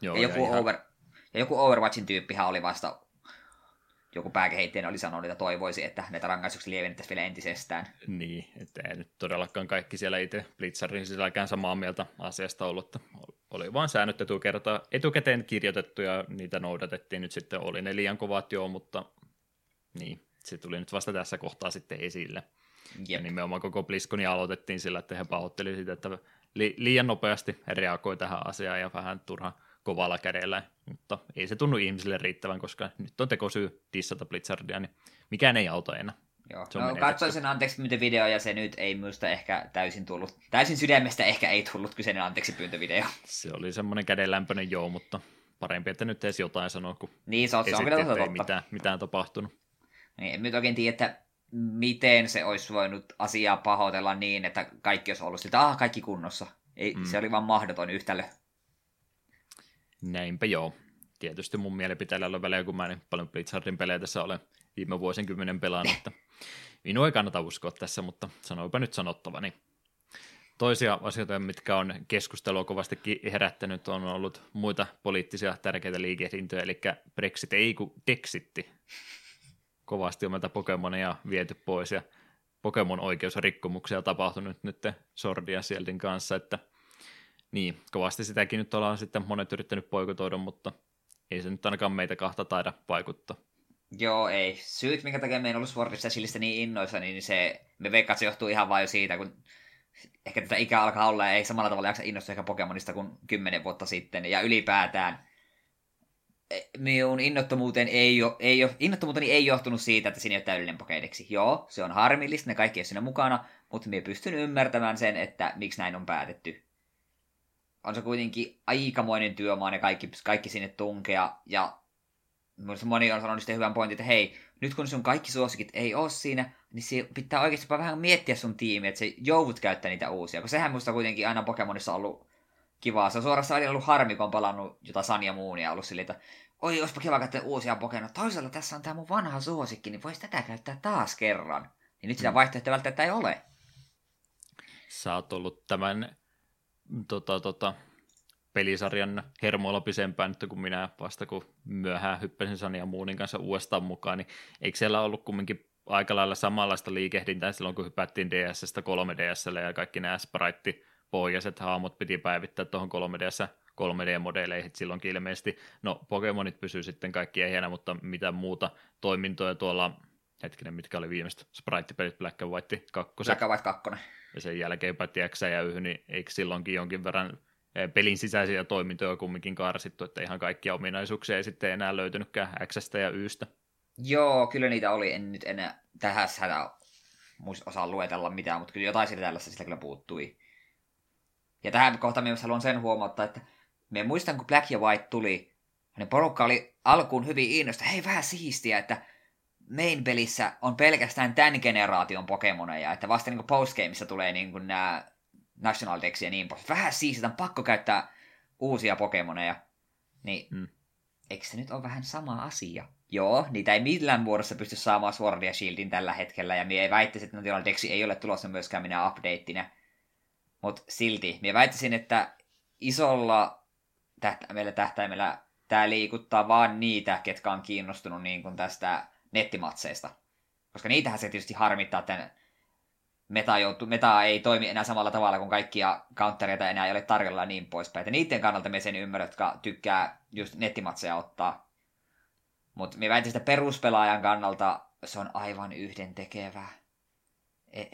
Joo, ja, joku ja, over, ihan... ja joku Overwatchin tyyppihän oli vasta joku pääkeheittäjä oli sanonut, että toivoisi, että näitä rangaistuksia lievennettäisiin vielä entisestään. Niin, että ei nyt todellakaan kaikki siellä itse Blitzarin sisälläkään samaa mieltä asiasta ollut, että oli vain säännöt etukerta, etukäteen kirjoitettu ja niitä noudatettiin nyt sitten, oli ne liian kovat joo, mutta niin, se tuli nyt vasta tässä kohtaa sitten esille. Jep. Ja nimenomaan koko Bliskonia aloitettiin sillä, että he pahoittelivat sitä, että li- liian nopeasti reagoi tähän asiaan ja vähän turha kovalla kädellä, mutta ei se tunnu ihmisille riittävän, koska nyt on tekosyy dissata Blitzardia, niin mikään ei auta enää. Joo, no, katsoin sen anteeksi pyyntövideo ja se nyt ei minusta ehkä täysin tullut, täysin sydämestä ehkä ei tullut kyseinen anteeksi pyyntövideo. Se oli semmoinen kädenlämpöinen joo, mutta parempi, että nyt edes jotain sanoa, kun niin, se on, se on kyllä totta. mitään, mitään tapahtunut. Niin, en nyt oikein tiedä, että miten se olisi voinut asiaa pahoitella niin, että kaikki olisi ollut sitä, ah, kaikki kunnossa. Ei, mm. Se oli vaan mahdoton yhtälö. Näinpä joo. Tietysti mun mielipiteellä on väliä, kun mä en paljon Blitzardin pelejä tässä olen viime vuosikymmenen pelannut. Että minua ei kannata uskoa tässä, mutta sanoipa nyt sanottavani. Toisia asioita, mitkä on keskustelua kovasti herättänyt, on ollut muita poliittisia tärkeitä liikehdintöjä, eli Brexit ei kun Dexitti. Kovasti on meiltä Pokemonia viety pois ja Pokemon oikeusrikkomuksia tapahtunut nyt Sordia Sieldin kanssa, että niin, kovasti sitäkin nyt ollaan sitten monet yrittänyt poikotoida, mutta ei se nyt ainakaan meitä kahta taida vaikuttaa. Joo, ei. Syyt, minkä takia me en ollut Swordista Shieldistä niin innoissa, niin se, me veikkaat, se johtuu ihan vain siitä, kun ehkä tätä ikää alkaa olla ja ei samalla tavalla jaksa innostua ehkä Pokemonista kuin kymmenen vuotta sitten. Ja ylipäätään e, minun innottomuuteen ei, jo, ei jo, innottomuuteni ei johtunut siitä, että siinä ei ole täydellinen. Joo, se on harmillista, ne kaikki on siinä mukana, mutta minä pystyn ymmärtämään sen, että miksi näin on päätetty. On se kuitenkin aikamoinen työmaa ne kaikki, kaikki sinne tunkea, ja moni on sanonut sitten hyvän pointin, että hei, nyt kun sun kaikki suosikit ei ole siinä, niin pitää oikeasti vähän miettiä sun tiimiä, että se joudut käyttää niitä uusia. Kun sehän musta kuitenkin aina Pokemonissa on ollut kivaa. Se on suorastaan aina ollut harmi, kun on palannut jotain Sania Moonia ollut sille, että oi, olisipa kiva käyttää uusia Pokemon. Toisaalta tässä on tämä mun vanha suosikki, niin voisi tätä käyttää taas kerran. Niin nyt sitä mm. vaihtoehtoja välttämättä ei ole. Sä oot ollut tämän tota, tota, pelisarjan hermoilla pisempään nyt kuin minä vasta, kun myöhään hyppäsin Sania Moonin kanssa uudestaan mukaan, niin eikö siellä ollut kumminkin aika lailla samanlaista liikehdintää silloin, kun hypättiin DSstä 3DSlle ja kaikki nämä sprite pohjaiset haamot piti päivittää tuohon 3DS 3D-modeleihin silloinkin ilmeisesti. No, Pokemonit pysyy sitten kaikki ehjänä, mutta mitä muuta toimintoja tuolla, hetkinen, mitkä oli viimeistä, sprite-pelit Black and White 2. Black and White 2. Ja sen jälkeen jopa X ja Y, niin eikö silloinkin jonkin verran pelin sisäisiä toimintoja kumminkin karsittu, että ihan kaikkia ominaisuuksia ei sitten enää löytynytkään X ja Ystä. Joo, kyllä niitä oli. En nyt enää tähän hätä osaa luetella mitään, mutta kyllä jotain siitä tällaista sitä kyllä puuttui. Ja tähän kohtaan myös haluan sen huomauttaa, että me muistan, kun Black ja White tuli, niin porukka oli alkuun hyvin innosta. Hei, vähän siistiä, että main-pelissä on pelkästään tämän generaation Pokemoneja, että vasta niin postgameissa tulee niin nämä National Dex ja niin pois. Vähän siistetään, pakko käyttää uusia Pokemoneja. Niin, mm. eikö se nyt ole vähän sama asia? Joo, niitä ei millään muodossa pysty saamaan Sword ja Shieldin tällä hetkellä, ja mie ei väittäisi, että National Dexi ei ole tulossa myöskään minä updateina. Mutta silti, mie väittäisin, että isolla tähtäimellä, tähtäimellä tämä liikuttaa vaan niitä, ketkä on kiinnostunut niin kuin tästä nettimatseista. Koska niitähän se tietysti harmittaa, että meta, joutu, meta ei toimi enää samalla tavalla, kun kaikkia countereita enää ei ole tarjolla ja niin poispäin. Ja niiden kannalta me sen ymmärrän, jotka tykkää just nettimatseja ottaa. Mutta me väitin sitä peruspelaajan kannalta se on aivan yhden tekevää. E,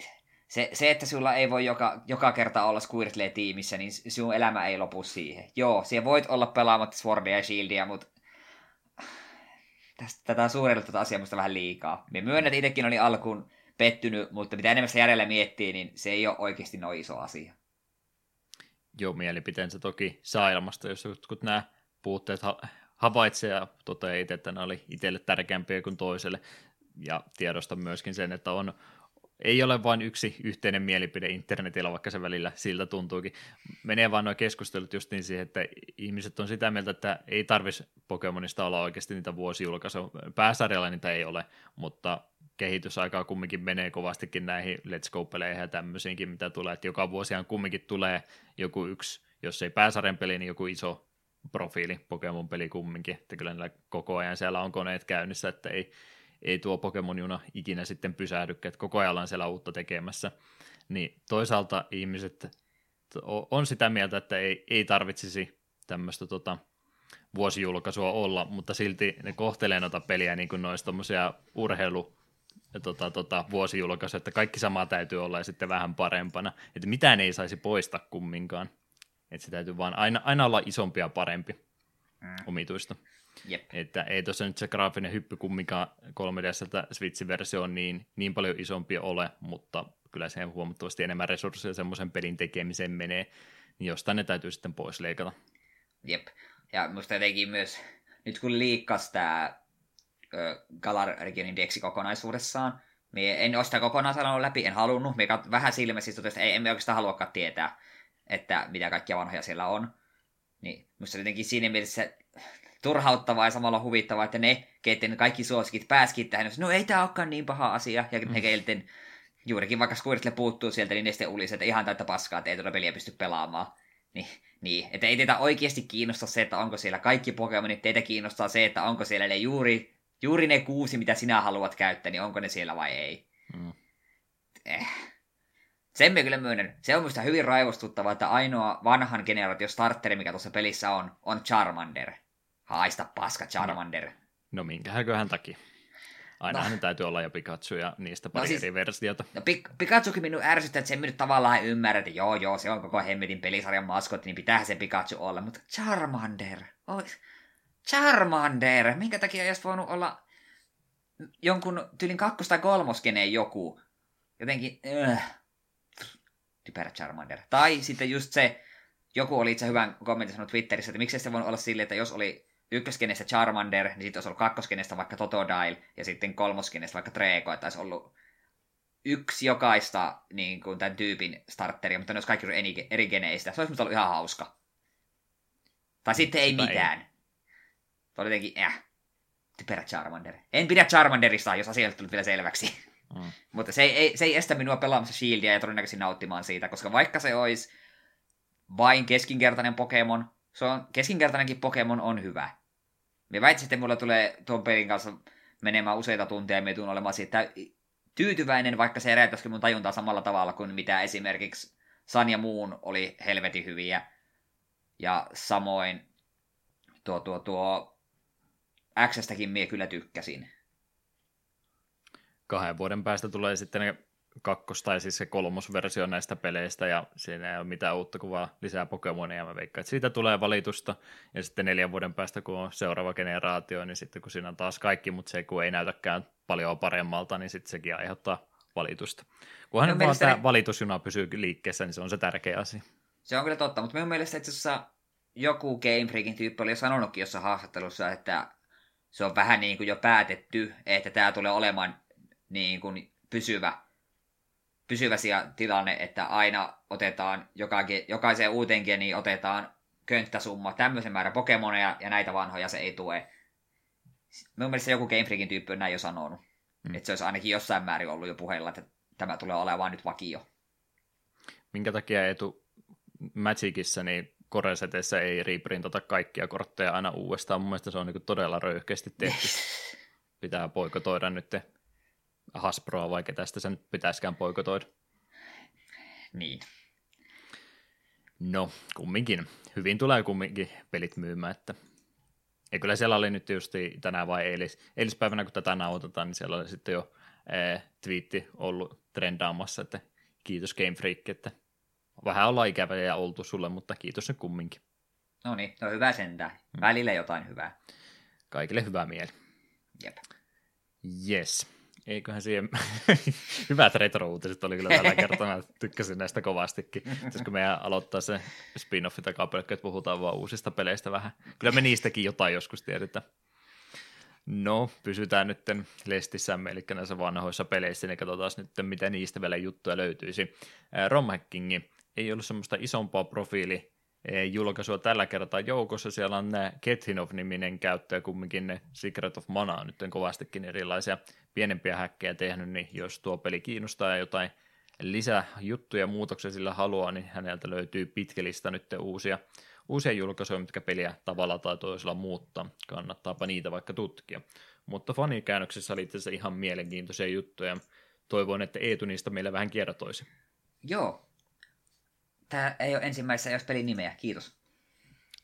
se, se, että sulla ei voi joka, joka kerta olla Squirtle-tiimissä, niin sinun elämä ei lopu siihen. Joo, siellä voit olla pelaamatta Swordia ja Shieldia, mutta tästä, tätä suurelta tätä asiaa musta vähän liikaa. Me myönnän, että itsekin oli alkuun pettynyt, mutta mitä enemmän se järjellä miettii, niin se ei ole oikeasti noin iso asia. Joo, mielipiteensä toki saa ilmasta, jos jotkut nämä puutteet ha- havaitsee ja toteaa itse, että ne oli itselle tärkeämpiä kuin toiselle. Ja tiedosta myöskin sen, että on, ei ole vain yksi yhteinen mielipide internetillä, vaikka se välillä siltä tuntuukin. Menee vaan nuo keskustelut just niin siihen, että ihmiset on sitä mieltä, että ei tarvitsisi Pokemonista olla oikeasti niitä vuosijulkaisuja. Pääsarjalla niitä ei ole, mutta kehitysaikaa kumminkin menee kovastikin näihin Let's Go-peleihin ja tämmöisiinkin, mitä tulee, että joka vuosihan kumminkin tulee joku yksi, jos ei pääsarjan peli, niin joku iso profiili Pokemon-peli kumminkin, että kyllä niillä koko ajan siellä on koneet käynnissä, että ei, ei tuo Pokemon-juna ikinä sitten pysähdy, että koko ajan on siellä uutta tekemässä. Niin toisaalta ihmiset on sitä mieltä, että ei, ei tarvitsisi tämmöistä tota, vuosijulkaisua olla, mutta silti ne kohtelee noita peliä niin kuin noista urheilu tota, tota, vuosijulkaisuja, että kaikki samaa täytyy olla ja sitten vähän parempana, että mitään ei saisi poistaa kumminkaan, että se täytyy vaan aina, aina olla isompi ja parempi mm. omituista. Jep. Että ei tuossa nyt se graafinen hyppy kumminkaan 3DS Switch-versio on niin, niin paljon isompi ole, mutta kyllä siihen huomattavasti enemmän resursseja semmoisen pelin tekemiseen menee, niin jostain ne täytyy sitten pois leikata. Jep. Ja musta jotenkin myös, nyt kun liikkas tämä Galar Regionin Dexi kokonaisuudessaan, Mie en ole sitä kokonaan sanonut läpi, en halunnut. Mie vähän silmässä että ei, emme oikeastaan haluakaan tietää, että mitä kaikkia vanhoja siellä on. Niin musta jotenkin siinä mielessä turhauttavaa ja samalla huvittavaa, että ne, keiden kaikki suosikit pääskiin tähän, no ei tämä olekaan niin paha asia, ja ne keilten juurikin vaikka Squirtle puuttuu sieltä, niin ne sitten ulisi, että ihan täyttä paskaa, että ei tuota peliä pysty pelaamaan. Niin, niin, että ei teitä oikeasti kiinnosta se, että onko siellä kaikki Pokemonit, teitä kiinnostaa se, että onko siellä ne juuri, juuri ne kuusi, mitä sinä haluat käyttää, niin onko ne siellä vai ei. Mm. Eh. Sen me kyllä myönnän. Se on minusta hyvin raivostuttavaa, että ainoa vanhan generaatio starteri, mikä tuossa pelissä on, on Charmander. Haista paska Charmander. No, no minkähänköhän takia. Aina no. täytyy olla jo Pikachu ja niistä pari no siis, eri versiota. No Pik- Pikachukin minun ärsyttää, että sen nyt tavallaan ymmärrä, että joo joo, se on koko hemmetin pelisarjan maskotti, niin pitää se Pikachu olla. Mutta Charmander, oh, Charmander, minkä takia olisi voinut olla jonkun tyylin kakkos- tai kolmoskeneen joku. Jotenkin, äh, typerä Charmander. Tai sitten just se, joku oli itse hyvän kommentin sanonut Twitterissä, että miksei se voinut olla silleen, että jos oli ykköskenestä Charmander, niin sitten olisi ollut kakkoskenestä vaikka Totodile, ja sitten kolmoskenestä vaikka Treeko, että olisi ollut yksi jokaista niin kuin tämän tyypin starteria, mutta ne olisi kaikki eri, eri geneistä. Se olisi ollut ihan hauska. Tai sitten ei Sitä mitään. Ei. Tuo oli jotenkin, äh, typerä Charmander. En pidä Charmanderista, jos asiat tullut vielä selväksi. Mm. mutta se ei, se ei estä minua pelaamassa Shieldia ja todennäköisesti nauttimaan siitä, koska vaikka se olisi vain keskinkertainen Pokemon, se on, keskinkertainenkin Pokemon on hyvä. Me väitsin, että mulla tulee tuon pelin kanssa menemään useita tunteja ja me tuun olemaan siitä tyytyväinen, vaikka se eräytäisikin mun tajuntaa samalla tavalla kuin mitä esimerkiksi San ja Muun oli helvetin hyviä. Ja samoin tuo, tuo, tuo X-stäkin mie kyllä tykkäsin. Kahden vuoden päästä tulee sitten kakkos- tai siis se kolmosversio näistä peleistä, ja siinä ei ole mitään uutta kuvaa lisää Pokemonia, mä veikkaan, että siitä tulee valitusta, ja sitten neljän vuoden päästä, kun on seuraava generaatio, niin sitten kun siinä on taas kaikki, mutta se kun ei näytäkään paljon paremmalta, niin sitten sekin aiheuttaa valitusta. Kunhan no, vaan tämä valitusjuna pysyy liikkeessä, niin se on se tärkeä asia. Se on kyllä totta, mutta minun mielestä itse asiassa joku Game Freakin tyyppi oli sanonutkin jossain haastattelussa, että se on vähän niin kuin jo päätetty, että tämä tulee olemaan niin kuin pysyvä pysyvä tilanne, että aina otetaan joka, jokaiseen uuteen geniin otetaan könttäsumma, tämmöisen määrän Pokemoneja, ja näitä vanhoja se ei tue. Mun mielestä joku Game Freakin tyyppi on näin jo sanonut. Mm. Että se olisi ainakin jossain määrin ollut jo puheella, että tämä tulee olemaan nyt vakio. Minkä takia etu Magicissa, niin Koresetessä ei reprintata kaikkia kortteja aina uudestaan. Mun mielestä se on niin todella röyhkeästi tehty. Pitää poikotoida nyt Hasbroa, vaikka tästä sen pitäisikään poikotoida. Niin. No, kumminkin. Hyvin tulee kumminkin pelit myymään, että ja kyllä siellä oli nyt just tänään vai eilis, eilispäivänä, kun tätä nauhoitetaan, niin siellä oli sitten jo ee, twiitti ollut trendaamassa, että kiitos Game Freak, että vähän ollaan ikävä ja oltu sulle, mutta kiitos se kumminkin. No niin, no hyvä sentään. Mm. Välillä jotain hyvää. Kaikille hyvää mieli. Jep. Yes eiköhän siihen hyvät retro-uutiset oli kyllä tällä kertaa, tykkäsin näistä kovastikin. Pitäisikö meidän aloittaa se spin-offi takapelkkä, että puhutaan vaan uusista peleistä vähän. Kyllä me niistäkin jotain joskus tiedetään. No, pysytään nyt lestissämme, eli näissä vanhoissa peleissä, niin katsotaan nyt, mitä niistä vielä juttuja löytyisi. Romhackingi ei ollut semmoista isompaa profiili julkaisua tällä kertaa joukossa. Siellä on Kethinov-niminen käyttäjä, kumminkin ne Secret of Mana on nyt kovastikin erilaisia pienempiä häkkejä tehnyt, niin jos tuo peli kiinnostaa ja jotain lisäjuttuja muutoksia sillä haluaa, niin häneltä löytyy pitkä lista nyt uusia, uusia julkaisuja, mitkä peliä tavalla tai toisella muuttaa. Kannattaapa niitä vaikka tutkia. Mutta fanikäännöksessä oli itse ihan mielenkiintoisia juttuja. Toivon, että Eetu niistä meille vähän kertoisi. Joo. Tää ei ole ensimmäisessä jos pelin nimeä, kiitos.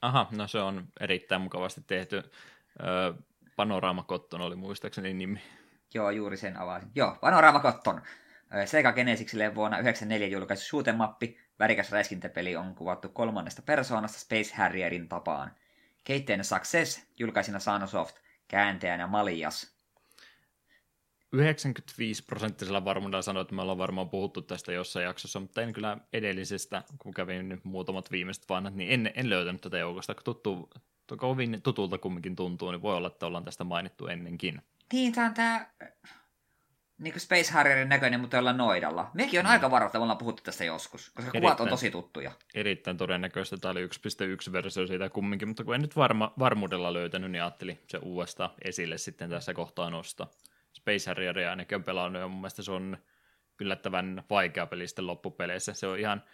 Aha, no se on erittäin mukavasti tehty. Öö, Panorama Cotton oli muistaakseni nimi. Joo, juuri sen avasin. Joo, Panorama Cotton. Sega Genesikselle vuonna 1994 julkaisu shoot'em mappi, värikäs räiskintäpeli on kuvattu kolmannesta persoonasta Space Harrierin tapaan. Keitteen Success, julkaisina Sanosoft, kääntäjänä Malias. 95 prosenttisella varmuudella sanoin, että me ollaan varmaan puhuttu tästä jossain jaksossa, mutta en kyllä edellisestä, kun kävin nyt muutamat viimeiset vanhat, niin en, en löytänyt tätä joukosta. Tuttu, kovin tutulta kumminkin tuntuu, niin voi olla, että ollaan tästä mainittu ennenkin. Niin, tämä on tämä niin kuin Space Harrierin näköinen, mutta jollain noidalla. Mekin on mm. aika varoittava, ollaan puhuttu tästä joskus, koska erittäin, kuvat on tosi tuttuja. Erittäin todennäköistä, tämä oli 1.1-versio siitä kumminkin, mutta kun en nyt varma, varmuudella löytänyt, niin ajattelin se uudestaan esille sitten tässä kohtaa nostaa. Space Harrieria ainakin on pelannut, ja mun mielestä se on yllättävän vaikea peli sitten loppupeleissä. Se on ihan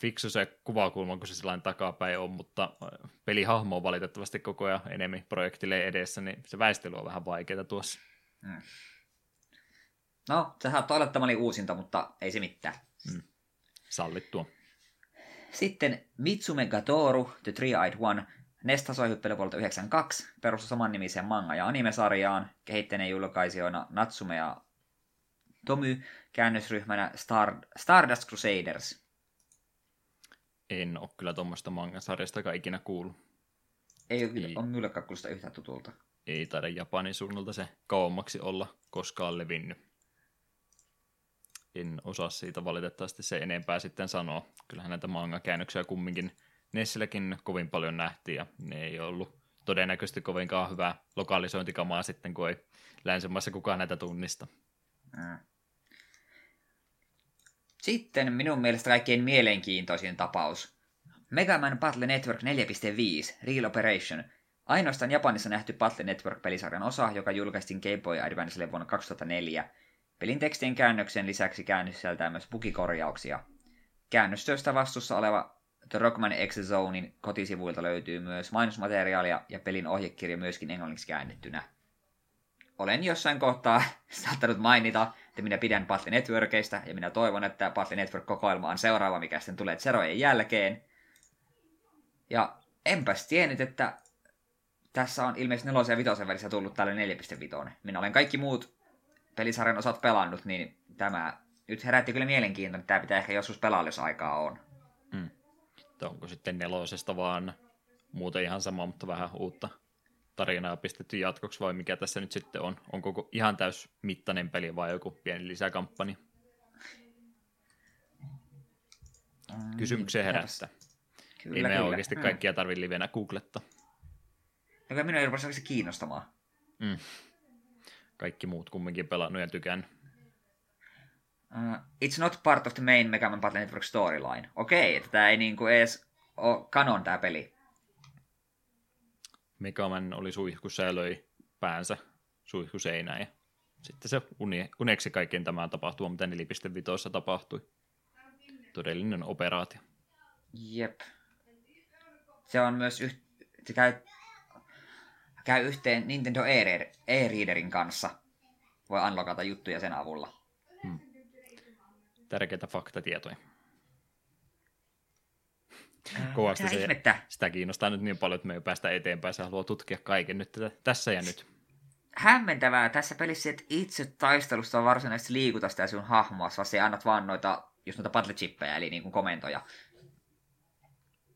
fiksu se kuvakulma, kun se sellainen takapäin on, mutta pelihahmo on valitettavasti koko ajan enemmän projektille edessä, niin se väistely on vähän vaikeaa tuossa. Hmm. No, se saattaa olla, että tämä oli uusinta, mutta ei se mitään. Mm. Sallittua. Sitten Mitsume Gatoru, The Three-Eyed One, Nesta-soihyppely vuodelta 92, perustui samannimiseen manga- ja anime-sarjaan, kehittäneen julkaisijoina Natsume ja Tomy, käännösryhmänä Star, Stardust Crusaders. En ole kyllä tuommoista manga-sarjasta ikinä kuullut. Ei ole, ei. on minullekaan yhtä tutulta. Ei taida Japanin suunnalta se kauemmaksi olla koskaan levinnyt en osaa siitä valitettavasti se enempää sitten sanoa. Kyllähän näitä manga-käännöksiä kumminkin Nessilläkin kovin paljon nähtiin ja ne ei ollut todennäköisesti kovinkaan hyvää lokalisointikamaa sitten, kun ei länsimaissa kukaan näitä tunnista. Sitten minun mielestä kaikkein mielenkiintoisin tapaus. Mega Man Battle Network 4.5, Real Operation. Ainoastaan Japanissa nähty Battle Network-pelisarjan osa, joka julkaistiin Game Boy Advancelle vuonna 2004 – Pelin tekstien käännöksen lisäksi käännös sisältää myös bugikorjauksia. Käännöstöistä vastuussa oleva The Rockman X-Zonein kotisivuilta löytyy myös mainosmateriaalia ja pelin ohjekirja myöskin englanniksi käännettynä. Olen jossain kohtaa saattanut mainita, että minä pidän Battle Networkista ja minä toivon, että Battle Network-kokoelma on seuraava, mikä sitten tulee Zerojen jälkeen. Ja enpäs tiennyt, että tässä on ilmeisesti nelosen ja vitosen välissä tullut tälle 4.5. Minä olen kaikki muut pelisarjan osat pelannut, niin tämä nyt herätti kyllä mielenkiintoa, että tämä pitää ehkä joskus pelaa, jos aikaa on. Mm. Onko sitten nelosesta vaan muuten ihan sama, mutta vähän uutta tarinaa pistetty jatkoksi vai mikä tässä nyt sitten on? Onko ihan täys mittainen peli vai joku pieni lisäkamppani? Mm, Kysymyksiä herättää. Kyllä, Ei me kyllä. oikeasti mm. kaikkia tarvitse livenä googletta. No minua ei rupesi kiinnostamaan. Mm kaikki muut kumminkin pelannut ja tykännyt. Uh, it's not part of the main Mega Man Battle Network storyline. Okei, okay, että tämä ei niinku edes ole kanon tämä peli. Man oli suihkussa ja löi päänsä suihkuseinään ja sitten se uni, uneksi kaikkien tämä tapahtuma, mitä 4.5 tapahtui. Todellinen operaatio. Jep. Se on myös yht... se käy käy yhteen Nintendo e-readerin kanssa. Voi unlockata juttuja sen avulla. Tärkeitä faktatietoja. Kovasti se, ihmettä. sitä kiinnostaa nyt niin paljon, että me ei päästä eteenpäin. Se haluaa tutkia kaiken nyt tätä, tässä ja nyt. Hämmentävää tässä pelissä, että itse taistelusta on varsinaisesti liikuta sitä sun hahmoa, vaan se annat vaan noita, just noita chippejä, eli niin kuin komentoja.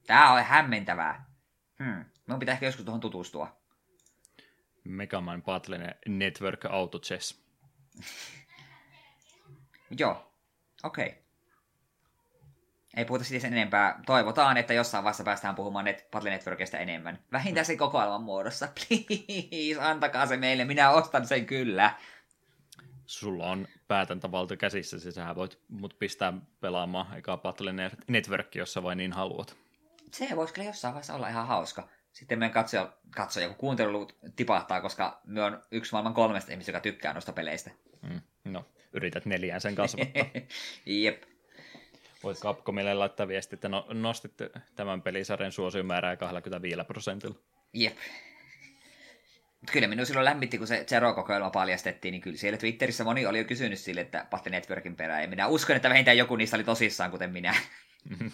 Tää on hämmentävää. Hmm. Minun pitää ehkä joskus tuohon tutustua. Megaman Battle Network Auto Chess. Joo, okei. Okay. Ei puhuta siitä sen enempää. Toivotaan, että jossain vaiheessa päästään puhumaan Net- Battle Networkista enemmän. Vähintään se kokoelman muodossa. Please, antakaa se meille. Minä ostan sen kyllä. Sulla on päätäntävalta käsissä, siis sä voit mut pistää pelaamaan eka Battle Network, jossa vain niin haluat. Se voisi kyllä jossain vaiheessa olla ihan hauska sitten meidän katsoja, katsoja kun kuunteluluvut tipahtaa, koska me on yksi maailman kolmesta ihmistä, joka tykkää noista peleistä. Mm, no, yrität neljään sen kasvattaa. Jep. Voit Capcomille laittaa viesti, että no, nostitte tämän pelisarjan suosiomäärää 25 prosentilla. Jep. Mutta kyllä minun silloin lämmitti, kun se Zero-kokoelma paljastettiin, niin kyllä siellä Twitterissä moni oli jo kysynyt sille, että Battle Networkin perään. Ja minä uskon, että vähintään joku niistä oli tosissaan, kuten minä.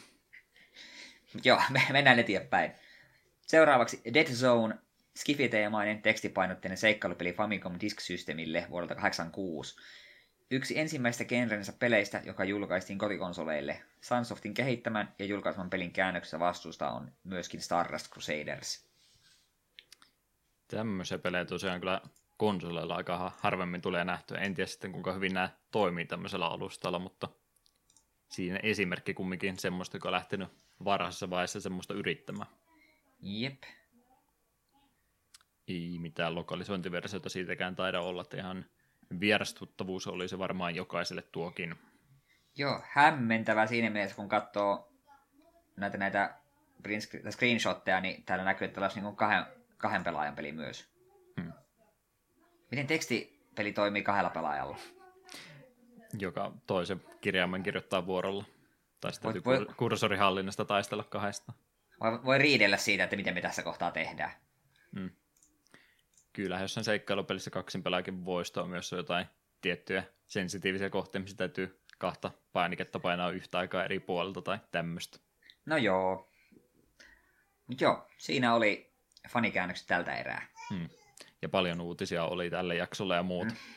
Joo, me mennään eteenpäin. Seuraavaksi Dead Zone, skifiteemainen tekstipainotteinen seikkailupeli Famicom Disk Systemille vuodelta 1986. Yksi ensimmäistä genrensä peleistä, joka julkaistiin kotikonsoleille. Sunsoftin kehittämän ja julkaiseman pelin käännöksessä vastuusta on myöskin Stardust Crusaders. Tämmöisiä pelejä tosiaan kyllä konsoleilla aika harvemmin tulee nähtyä. En tiedä sitten kuinka hyvin nämä toimii tämmöisellä alustalla, mutta siinä esimerkki kumminkin semmoista, joka on lähtenyt varhaisessa vaiheessa semmoista yrittämään. Jep. Ei mitään lokalisointiversiota siitäkään taida olla, että ihan vierastuttavuus oli se varmaan jokaiselle tuokin. Joo, hämmentävä siinä mielessä, kun katsoo näitä, näitä screenshotteja, niin täällä näkyy, että olisi niin kahden, kahden pelaajan peli myös. Hmm. Miten tekstipeli toimii kahdella pelaajalla? Joka toisen kirjaimen kirjoittaa vuorolla. Tai sitten voi, voi, kursorihallinnasta taistella kahdesta. Voi, voi riidellä siitä, että miten me tässä kohtaa tehdään. Hmm kyllä jossain seikkailupelissä kaksin pelaajakin voisi myös jotain tiettyjä sensitiivisiä kohteita, missä täytyy kahta painiketta painaa yhtä aikaa eri puolelta tai tämmöistä. No joo. Joo, siinä oli fanikäännökset tältä erää. Hmm. Ja paljon uutisia oli tälle jaksolle ja muuta. Hmm.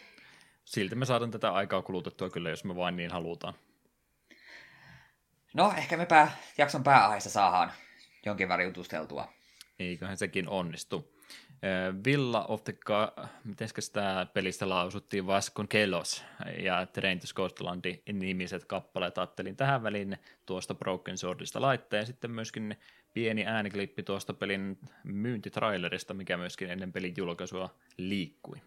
Silti me saadaan tätä aikaa kulutettua kyllä, jos me vain niin halutaan. No, ehkä me pää, jakson pääaiheesta saadaan jonkin verran jutusteltua. Eiköhän sekin onnistu. Villa of the, Ka- miten sitä pelistä lausuttiin, Vaskon Kelos ja Train to Scotlandin nimiset kappaleet. Ajattelin tähän väliin tuosta Broken Swordista laittaa ja sitten myöskin pieni ääniklippi tuosta pelin myyntitrailerista, mikä myöskin ennen pelin julkaisua liikkui.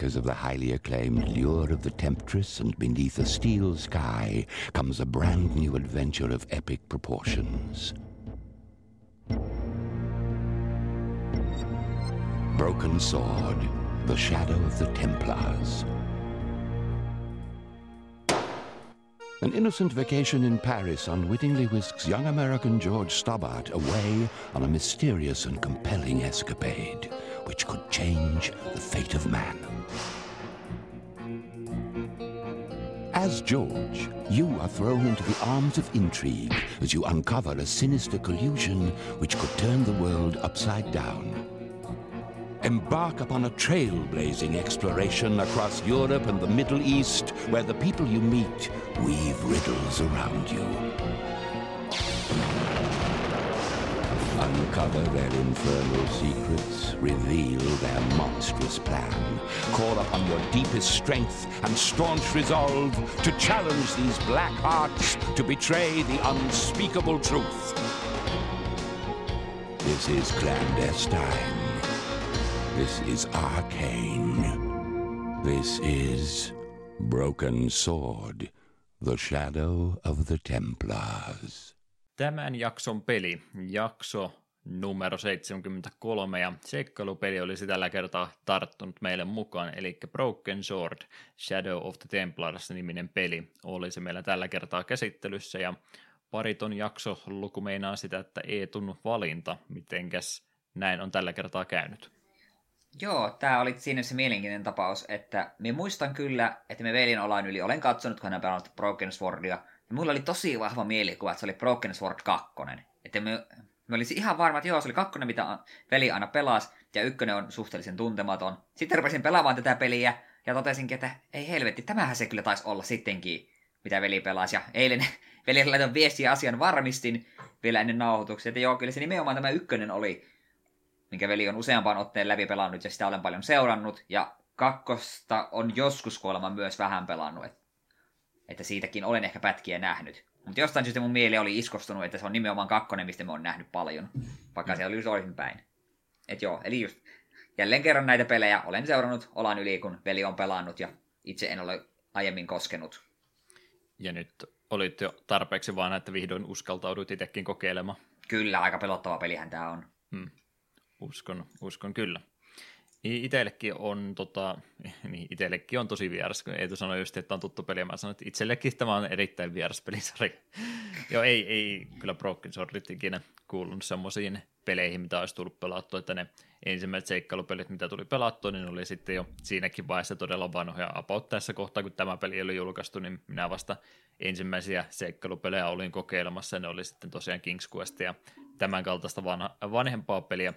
Makers of the highly acclaimed Lure of the Temptress and Beneath a Steel Sky comes a brand new adventure of epic proportions. Broken Sword, The Shadow of the Templars. An innocent vacation in Paris unwittingly whisks young American George Stobbart away on a mysterious and compelling escapade which could change the fate of man. As George, you are thrown into the arms of intrigue as you uncover a sinister collusion which could turn the world upside down. Embark upon a trailblazing exploration across Europe and the Middle East, where the people you meet weave riddles around you. Uncover their infernal secrets, reveal their monstrous plan. Call upon your deepest strength and staunch resolve to challenge these black hearts to betray the unspeakable truth. This is clandestine. This is arcane. This is Broken Sword, the shadow of the Templars. Tämän jakson peli, jakso numero 73, ja seikkailupeli olisi tällä kertaa tarttunut meille mukaan, eli Broken Sword, Shadow of the Templars niminen peli oli se meillä tällä kertaa käsittelyssä, ja pariton jakso luku meinaa sitä, että ei tunnu valinta, mitenkäs näin on tällä kertaa käynyt. Joo, tämä oli siinä se mielenkiintoinen tapaus, että me muistan kyllä, että me velin olain yli olen katsonut, kun hän pelannut Broken Swordia, mulla oli tosi vahva mielikuva, että se oli Broken Sword 2. Että me, me olisi ihan varma, että joo, se oli kakkonen, mitä veli aina pelasi, ja ykkönen on suhteellisen tuntematon. Sitten rupesin pelaamaan tätä peliä, ja totesinkin, että ei helvetti, tämähän se kyllä taisi olla sittenkin, mitä veli pelasi. Ja eilen veli laitoin viestiä asian varmistin vielä ennen nauhoituksia, että joo, kyllä se nimenomaan tämä ykkönen oli, minkä veli on useampaan otteen läpi pelannut, ja sitä olen paljon seurannut, ja kakkosta on joskus kuolema myös vähän pelannut, että siitäkin olen ehkä pätkiä nähnyt. Mutta jostain syystä mun mieli oli iskostunut, että se on nimenomaan kakkonen, mistä mä oon nähnyt paljon, vaikka mm. se oli just päin. Et joo, eli just jälleen kerran näitä pelejä olen seurannut olan yli, kun veli on pelannut ja itse en ole aiemmin koskenut. Ja nyt olit jo tarpeeksi vaan, että vihdoin uskaltaudut itsekin kokeilemaan. Kyllä, aika pelottava pelihän tämä on. Hmm. Uskon, uskon kyllä. Itellekin on, tota, niin itsellekin on tosi vieras, kun Eetu sanoi just, että on tuttu peli, mä sanoin, että itsellekin tämä on erittäin vieras pelisarja. Joo, ei, ei kyllä Broken Swordit ikinä kuulunut semmoisiin peleihin, mitä olisi tullut pelattua, että ne ensimmäiset seikkailupelit, mitä tuli pelattua, niin oli sitten jo siinäkin vaiheessa todella vanhoja. About tässä kohtaa, kun tämä peli oli julkaistu, niin minä vasta ensimmäisiä seikkailupelejä olin kokeilemassa, ne oli sitten tosiaan King's Quest ja tämän kaltaista vanha, vanhempaa peliä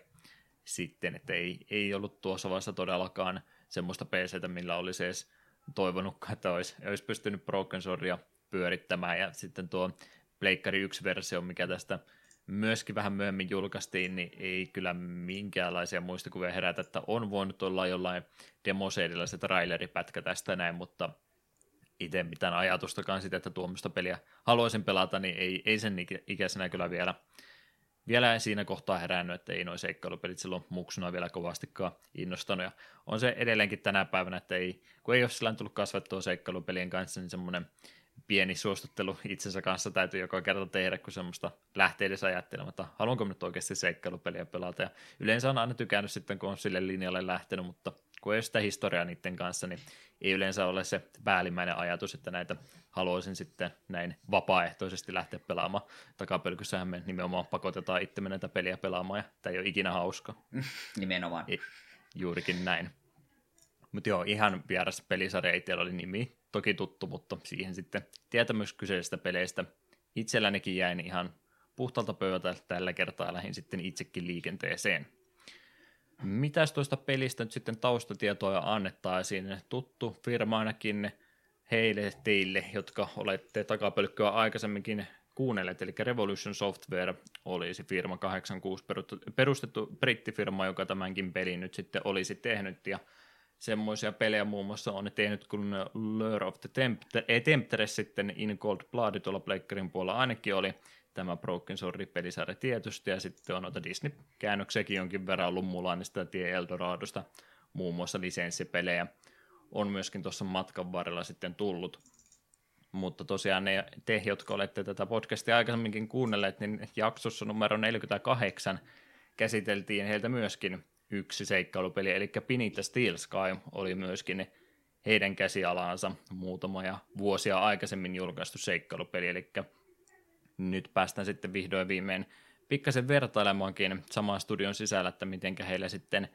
sitten, että ei, ei ollut tuossa vaiheessa todellakaan semmoista PCtä, millä olisi edes toivonut, että olisi, olisi pystynyt Broken Swordia pyörittämään, ja sitten tuo Pleikkari 1-versio, mikä tästä myöskin vähän myöhemmin julkaistiin, niin ei kyllä minkäänlaisia muistikuvia herätä, että on voinut olla jollain demoseedillä se traileripätkä tästä näin, mutta itse mitään ajatustakaan sitä, että tuommoista peliä haluaisin pelata, niin ei, ei sen ikäisenä kyllä vielä, vielä siinä kohtaa herännyt, että ei noin seikkailupelit silloin muksuna vielä kovastikaan innostanut. Ja on se edelleenkin tänä päivänä, että ei, kun ei ole sillä tullut kasvattua seikkailupelien kanssa, niin semmoinen pieni suostuttelu itsensä kanssa täytyy joka kerta tehdä, kun semmoista lähtee edes ajattelemaan, että haluanko nyt oikeasti seikkailupeliä pelata. Ja yleensä on aina tykännyt sitten, kun on sille linjalle lähtenyt, mutta kun ei ole sitä historiaa niiden kanssa, niin ei yleensä ole se päällimmäinen ajatus, että näitä haluaisin sitten näin vapaaehtoisesti lähteä pelaamaan. Takapölkyssähän me nimenomaan pakotetaan itse näitä peliä pelaamaan, ja tämä ei ole ikinä hauska. nimenomaan. Ei, juurikin näin. Mutta joo, ihan vieras pelisarja itsellä oli nimi toki tuttu, mutta siihen sitten tietämys kyseisestä peleistä itsellänikin jäin ihan puhtalta pöydältä tällä kertaa lähdin sitten itsekin liikenteeseen. Mitäs tuosta pelistä nyt sitten taustatietoja annettaisiin? Tuttu firma ainakin heille teille, jotka olette takapölkköä aikaisemminkin kuunnelleet, eli Revolution Software oli se firma 86 perustettu brittifirma, joka tämänkin pelin nyt sitten olisi tehnyt, ja semmoisia pelejä muun muassa on tehnyt kuin Lure of the Temptress sitten In Cold Blood tuolla Pleikkarin puolella ainakin oli tämä Broken Sword-pelisarja tietysti, ja sitten on noita Disney-käännöksiäkin jonkin verran ollut Mulanista Tie Eldoradosta, muun muassa lisenssipelejä on myöskin tuossa matkan varrella sitten tullut. Mutta tosiaan ne te, jotka olette tätä podcastia aikaisemminkin kuunnelleet, niin jaksossa numero 48 käsiteltiin heiltä myöskin yksi seikkailupeli, eli Pinita Steel Sky oli myöskin heidän käsialansa muutama ja vuosia aikaisemmin julkaistu seikkailupeli, eli nyt päästään sitten vihdoin viimein pikkasen vertailemaankin saman studion sisällä, että miten heillä sitten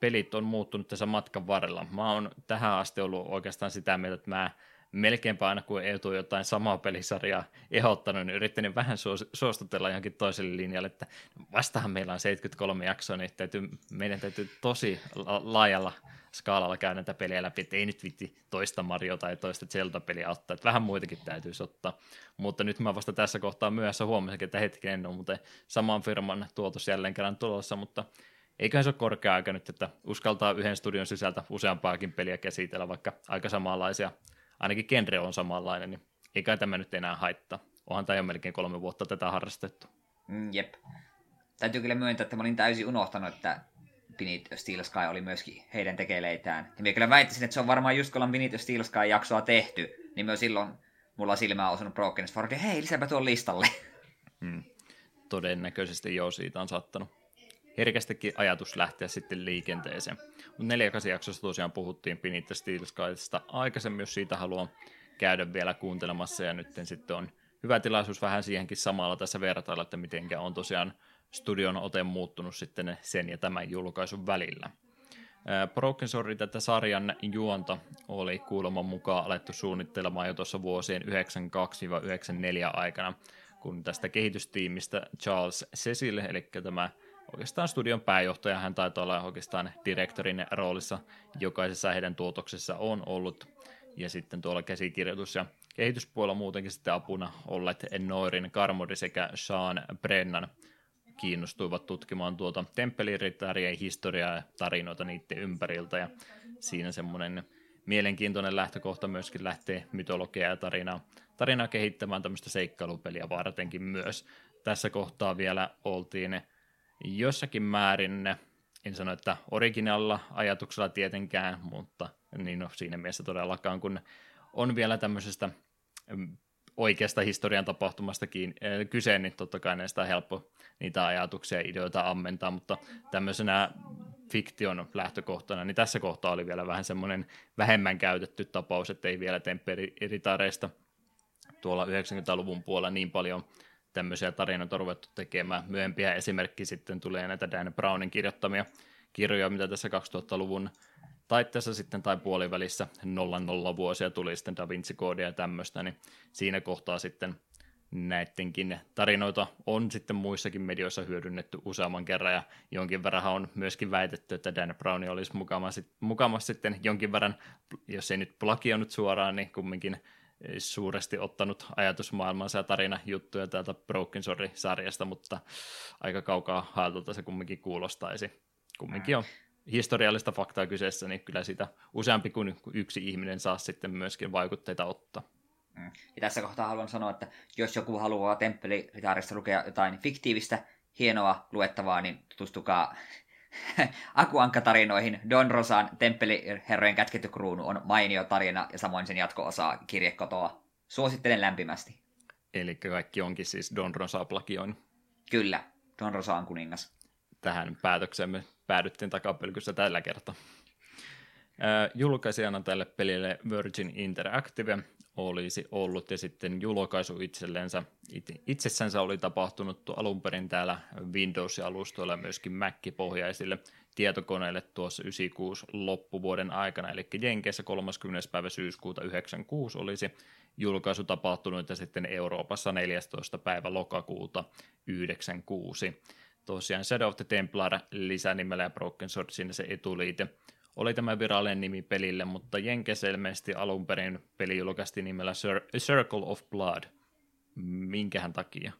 pelit on muuttunut tässä matkan varrella. Mä oon tähän asti ollut oikeastaan sitä mieltä, että mä melkeinpä aina kun Eetu jotain samaa pelisarjaa ehdottanut, niin yrittänyt vähän suostutella johonkin toiselle linjalle, että vastahan meillä on 73 jaksoa, niin täytyy, meidän täytyy tosi laajalla skaalalla käydä näitä pelejä läpi, että ei nyt vitti toista Mario tai toista Zelda-peliä ottaa, että vähän muitakin täytyisi ottaa. Mutta nyt mä vasta tässä kohtaa myöhässä huomasin, että hetken on muuten saman firman tuotos jälleen kerran tulossa, mutta eiköhän se ole korkea aika nyt, että uskaltaa yhden studion sisältä useampaakin peliä käsitellä, vaikka aika samanlaisia ainakin genre on samanlainen, niin ei kai tämä nyt enää haittaa. Onhan tämä jo melkein kolme vuotta tätä harrastettu. Mm, jep. Täytyy kyllä myöntää, että mä olin täysin unohtanut, että Beneath Steel Sky oli myöskin heidän tekeleitään. Ja minä kyllä väittäisin, että se on varmaan just kun ollaan Beneath Steel Sky jaksoa tehty, niin myös silloin mulla silmää osunut Broken Sword, hei, lisäpä tuon listalle. Hmm. Todennäköisesti joo, siitä on saattanut herkästikin ajatus lähteä sitten liikenteeseen. Mutta 4 jaksossa tosiaan puhuttiin Beneath Steel Skysta aikaisemmin, jos siitä haluan käydä vielä kuuntelemassa, ja nyt sitten on hyvä tilaisuus vähän siihenkin samalla tässä vertailla, että miten on tosiaan studion ote muuttunut sitten sen ja tämän julkaisun välillä. Broken Sword tätä sarjan juonta oli kuuleman mukaan alettu suunnittelemaan jo tuossa vuosien 92-94 aikana, kun tästä kehitystiimistä Charles Cecil, eli tämä oikeastaan studion pääjohtaja, hän taitaa olla oikeastaan direktorin roolissa jokaisessa heidän tuotoksessa on ollut, ja sitten tuolla käsikirjoitus- ja kehityspuolella muutenkin sitten apuna olleet Noirin Karmodi sekä Sean Brennan kiinnostuivat tutkimaan tuota temppeliritarien historiaa ja tarinoita niiden ympäriltä, ja siinä semmoinen mielenkiintoinen lähtökohta myöskin lähtee mytologiaa ja tarinaa, tarinaa kehittämään tämmöistä seikkailupeliä vartenkin myös. Tässä kohtaa vielä oltiin jossakin määrin, en sano, että originalla ajatuksella tietenkään, mutta niin no, siinä mielessä todellakaan, kun on vielä tämmöisestä mm, oikeasta historian tapahtumastakin äh, kyse, niin totta kai näistä on helppo niitä ajatuksia ja ideoita ammentaa, mutta tämmöisenä fiktion lähtökohtana, niin tässä kohtaa oli vielä vähän semmoinen vähemmän käytetty tapaus, että ei vielä tempperiritareista tuolla 90-luvun puolella niin paljon tämmöisiä tarinoita ruvettu tekemään. Myöhempiä esimerkki sitten tulee näitä Dan Brownin kirjoittamia kirjoja, mitä tässä 2000-luvun taitteessa sitten tai puolivälissä 00 vuosia tuli sitten Da Vinci Code ja tämmöistä, niin siinä kohtaa sitten näidenkin tarinoita on sitten muissakin medioissa hyödynnetty useamman kerran ja jonkin verran on myöskin väitetty, että Dan Brown olisi mukamassa sitten jonkin verran, jos ei nyt plagioinut suoraan, niin kumminkin suuresti ottanut ajatusmaailmansa ja tarinajuttuja täältä Broken Sword-sarjasta, mutta aika kaukaa haetulta se kumminkin kuulostaisi. Kumminkin on historiallista faktaa kyseessä, niin kyllä sitä useampi kuin yksi ihminen saa sitten myöskin vaikutteita ottaa. Mm. Ja tässä kohtaa haluan sanoa, että jos joku haluaa temppeliritaarista lukea jotain fiktiivistä, hienoa luettavaa, niin tutustukaa Akuankka-tarinoihin. Don Rosan temppeliherrojen kätketty kruunu on mainio tarina ja samoin sen jatko-osa kirjekotoa. Suosittelen lämpimästi. Eli kaikki onkin siis Don Rosa plagioin. Kyllä, Don Rosa on kuningas. Tähän päätöksemme päädyttiin takapelkyssä tällä kertaa. Julkaisijana tälle pelille Virgin Interactive olisi ollut ja sitten julkaisu itsellensä, itsessänsä oli tapahtunut alun perin täällä Windows-alustoilla myöskin Mac-pohjaisille tietokoneille tuossa 96 loppuvuoden aikana, eli Jenkeissä 30. päivä syyskuuta 96 olisi julkaisu tapahtunut ja sitten Euroopassa 14. päivä lokakuuta 96. Tosiaan Shadow of the Templar lisänimellä ja Broken Sword siinä se etuliite oli tämä virallinen nimi pelille, mutta Jenkes ilmeisesti alun perin peli julkaistiin nimellä Cir- Circle of Blood. Minkähän takia?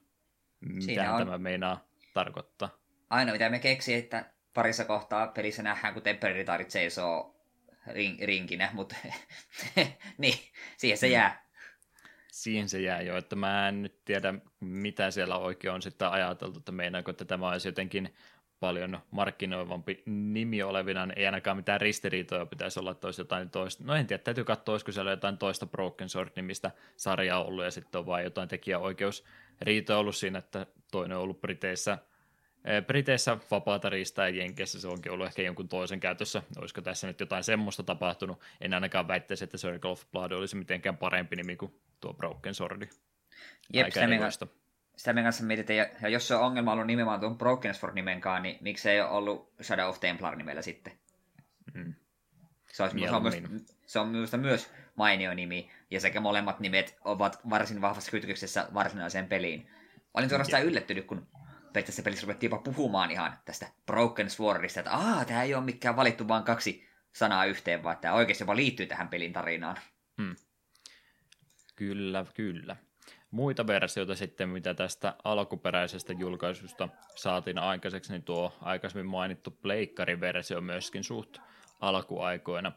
Mitä tämä meinaa tarkoittaa? Aina mitä me keksi, että parissa kohtaa pelissä nähdään, kun temperiritarit seisoo ring, rinkinä, mutta niin, siihen se mm. jää. Siihen se jää jo, että mä en nyt tiedä, mitä siellä oikein on sitten ajateltu, että meinaako, että tämä olisi jotenkin paljon markkinoivampi nimi olevina, niin ei ainakaan mitään ristiriitoja pitäisi olla, että olisi jotain toista. No en tiedä, täytyy katsoa, olisiko siellä jotain toista Broken Sword-nimistä sarjaa ollut, ja sitten on vain jotain tekijäoikeusriitoja ollut siinä, että toinen on ollut Briteissä, eh, Briteissä vapaata riistää ja Jenkeissä se onkin ollut ehkä jonkun toisen käytössä. Olisiko tässä nyt jotain semmoista tapahtunut? En ainakaan väittäisi, että Circle of Blood olisi mitenkään parempi nimi kuin tuo Broken Sword. Jep, Aika sitä me kanssa mietitään, ja, ja jos se on ongelma ollut nimenomaan tuon Broken Sword-nimenkaan, niin miksi ei ole ollut Shadow of Templar nimellä sitten? Mm. Se, olisi, se, on myös, se on minusta myös mainio nimi, ja sekä molemmat nimet ovat varsin vahvassa kytköksessä varsinaiseen peliin. Olin suorastaan yllättynyt, kun tässä pelissä ruvettiin jopa puhumaan ihan tästä Broken Swordista, että aah, tämä ei ole mikään valittu vaan kaksi sanaa yhteen, vaan tämä oikeasti jopa liittyy tähän pelin tarinaan. Hmm. Kyllä, kyllä. Muita versioita sitten, mitä tästä alkuperäisestä julkaisusta saatiin aikaiseksi, niin tuo aikaisemmin mainittu Pleikkari-versio myöskin suht alkuaikoina.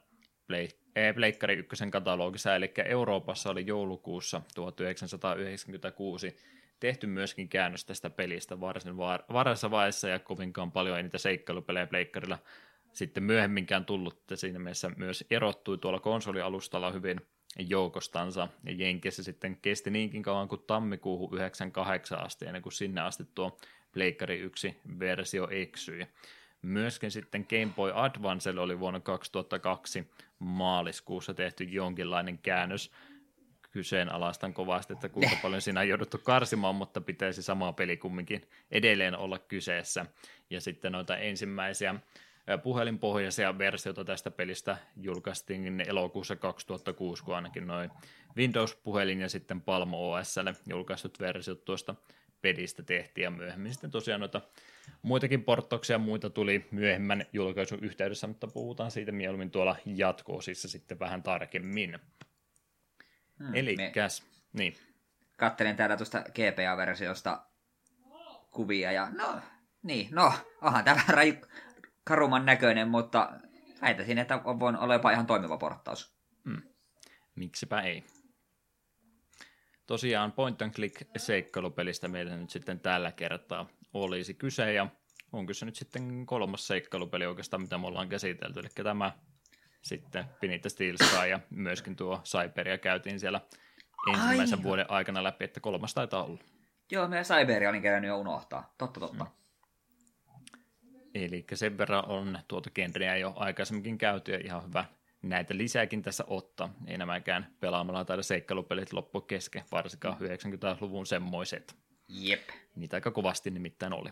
Pleikkari ykkösen katalogissa, eli Euroopassa oli joulukuussa 1996 tehty myöskin käännös tästä pelistä varsin varhaisessa vaiheessa ja kovinkaan paljon ei niitä seikkailupelejä Pleikkarilla sitten myöhemminkään tullut, että siinä mielessä myös erottui tuolla konsolialustalla hyvin joukostansa, ja Jenkeissä sitten kesti niinkin kauan kuin tammikuuhun 98 asti, ennen kuin sinne asti tuo Pleikkari 1 versio eksyi. Myöskin sitten Game Boy Advancelle oli vuonna 2002 maaliskuussa tehty jonkinlainen käännös. Kyseenalaistan kovasti, että kuinka paljon siinä on jouduttu karsimaan, mutta pitäisi sama peli kumminkin edelleen olla kyseessä. Ja sitten noita ensimmäisiä puhelinpohjaisia versioita tästä pelistä julkaistiin elokuussa 2006, kun ainakin noin Windows-puhelin ja sitten Palm OSlle julkaistut versiot tuosta pelistä tehtiin ja myöhemmin sitten tosiaan noita muitakin portoksia muita tuli myöhemmän julkaisun yhteydessä, mutta puhutaan siitä mieluummin tuolla jatko-osissa sitten vähän tarkemmin. Hmm, Eli käs, niin. Kattelen täällä tuosta GPA-versiosta kuvia ja no, niin, no, onhan tämä raju, karuman näköinen, mutta väitäisin, että on olla jopa ihan toimiva porttaus. Hmm. Miksipä ei. Tosiaan point and click seikkailupelistä meillä nyt sitten tällä kertaa olisi kyse, ja on kyse nyt sitten kolmas seikkailupeli oikeastaan, mitä me ollaan käsitelty, eli tämä sitten Pinita Steel Sky, ja myöskin tuo Cyberia käytiin siellä ensimmäisen Ai. vuoden aikana läpi, että kolmas taitaa olla. Joo, meidän Cyberia olin kerännyt jo unohtaa. Totta, totta. Mm. Eli sen verran on tuota genreä jo aikaisemminkin käyty ja ihan hyvä näitä lisääkin tässä ottaa. Ei nämäkään pelaamalla tai seikkailupelit loppu kesken, varsinkaan 90-luvun semmoiset. Jep. Niitä aika kovasti nimittäin oli.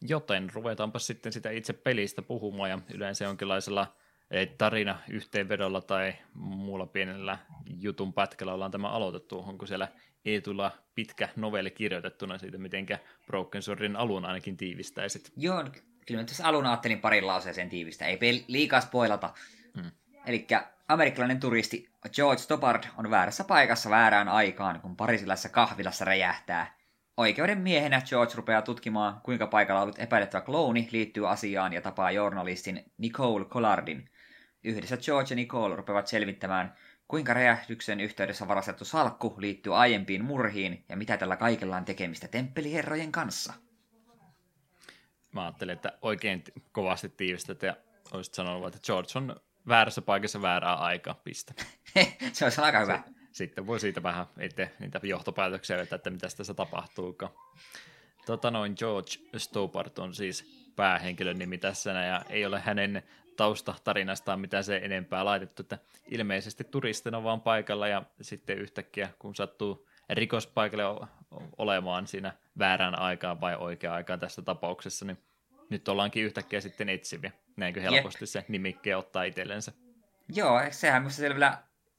Joten ruvetaanpa sitten sitä itse pelistä puhumaan ja yleensä jonkinlaisella eh, tarina yhteenvedolla tai muulla pienellä jutun pätkällä ollaan tämä aloitettu. Onko siellä Eetulla pitkä novelli kirjoitettuna siitä, mitenkä Broken Swordin alun ainakin tiivistäisit? Joo, kyllä mä tässä alun ajattelin parin lauseeseen tiivistä. Ei liikaa spoilata. Hmm. Eli amerikkalainen turisti George Stoppard on väärässä paikassa väärään aikaan, kun parisilaisessa kahvilassa räjähtää. Oikeuden miehenä George rupeaa tutkimaan, kuinka paikalla ollut epäilettävä klooni liittyy asiaan ja tapaa journalistin Nicole Collardin. Yhdessä George ja Nicole rupeavat selvittämään, kuinka räjähdyksen yhteydessä varastettu salkku liittyy aiempiin murhiin ja mitä tällä kaikella on tekemistä temppeliherrojen kanssa. Mä ajattelin, että oikein kovasti tiivistät ja olisit sanonut, että George on väärässä paikassa väärää aikaa, piste. se olisi aika hyvä. Sitten voi siitä vähän itse niitä johtopäätöksiä vetää, että mitä tässä tapahtuukaan. Tota noin, George Stopart on siis päähenkilön nimi tässä ja ei ole hänen taustatarinastaan mitä se enempää laitettu, että ilmeisesti turistina vaan paikalla ja sitten yhtäkkiä kun sattuu rikospaikalle olemaan siinä väärään aikaan vai oikeaan aikaan tässä tapauksessa, niin nyt ollaankin yhtäkkiä sitten etsiviä. Näinkö helposti Jep. se nimikke ottaa itsellensä? Joo, sehän minusta siellä vielä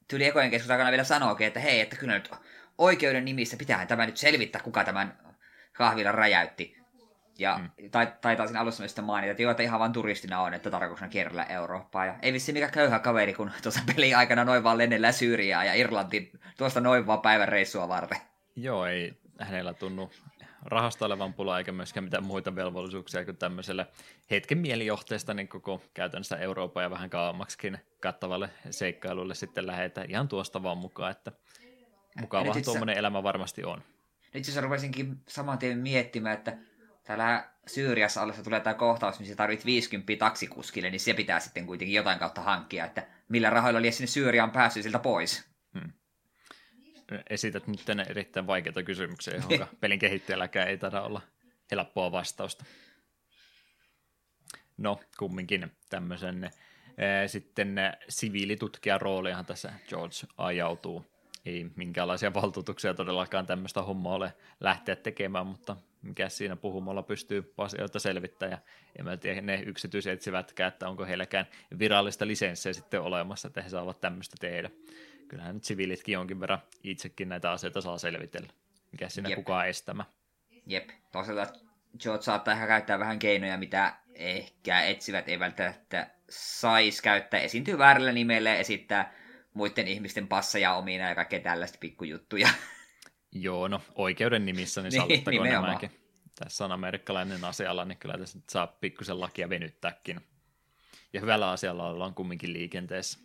tuli ekojen keskustelun aikana vielä sanoakin, että hei, että kyllä nyt oikeuden nimissä pitää tämä nyt selvittää, kuka tämän kahvilan räjäytti. Ja mm. taitaa siinä alussa sitten mainita, että joo, että ihan vain turistina on, että tarkoituksena kierrellä Eurooppaa. Ja ei vissi mikä köyhä kaveri, kun tuossa peli aikana noin vaan lennellä Syyriaa ja Irlantiin tuosta noin vaan päivän reissua varten. Joo, ei hänellä tunnu rahasta olevan pula eikä myöskään mitään muita velvollisuuksia kuin tämmöiselle hetken mielijohteesta niin koko käytännössä Euroopan ja vähän kauemmaksikin kattavalle seikkailulle sitten lähetä ihan tuosta vaan mukaan, että mukava tuommoinen elämä varmasti on. Nyt jos rupesinkin saman tien miettimään, että täällä Syyriassa ollessa tulee tämä kohtaus, missä tarvit 50 taksikuskille, niin se pitää sitten kuitenkin jotain kautta hankkia, että millä rahoilla oli sinne Syyriaan päässyt siltä pois. Hmm. Esität nyt tänne erittäin vaikeita kysymyksiä, johon pelin kehittäjälläkään ei taida olla helppoa vastausta. No, kumminkin tämmöisen sitten siviilitutkijan roolihan tässä George ajautuu. Ei minkäänlaisia valtuutuksia todellakaan tämmöistä hommaa ole lähteä tekemään, mutta mikä siinä puhumalla pystyy asioita selvittämään. Ja en mä tiedä ne yksityisetsivätkään, että onko heilläkään virallista lisenssiä sitten olemassa, että he saavat tämmöistä tehdä. Kyllähän nyt siviilitkin jonkin verran itsekin näitä asioita saa selvitellä. Mikä siinä Jep. kukaan estämä. Jep, toisaalta George saattaa ehkä käyttää vähän keinoja, mitä ehkä etsivät ei välttämättä saisi käyttää. Esiintyy väärällä nimellä ja esittää muiden ihmisten passeja omina ja kaikkea tällaista pikkujuttuja. Joo, no oikeuden nimissä niin, niin sallittakoon nämäkin. Tässä on amerikkalainen asialla, niin kyllä tässä nyt saa pikkusen lakia venyttääkin. Ja hyvällä asialla ollaan kumminkin liikenteessä.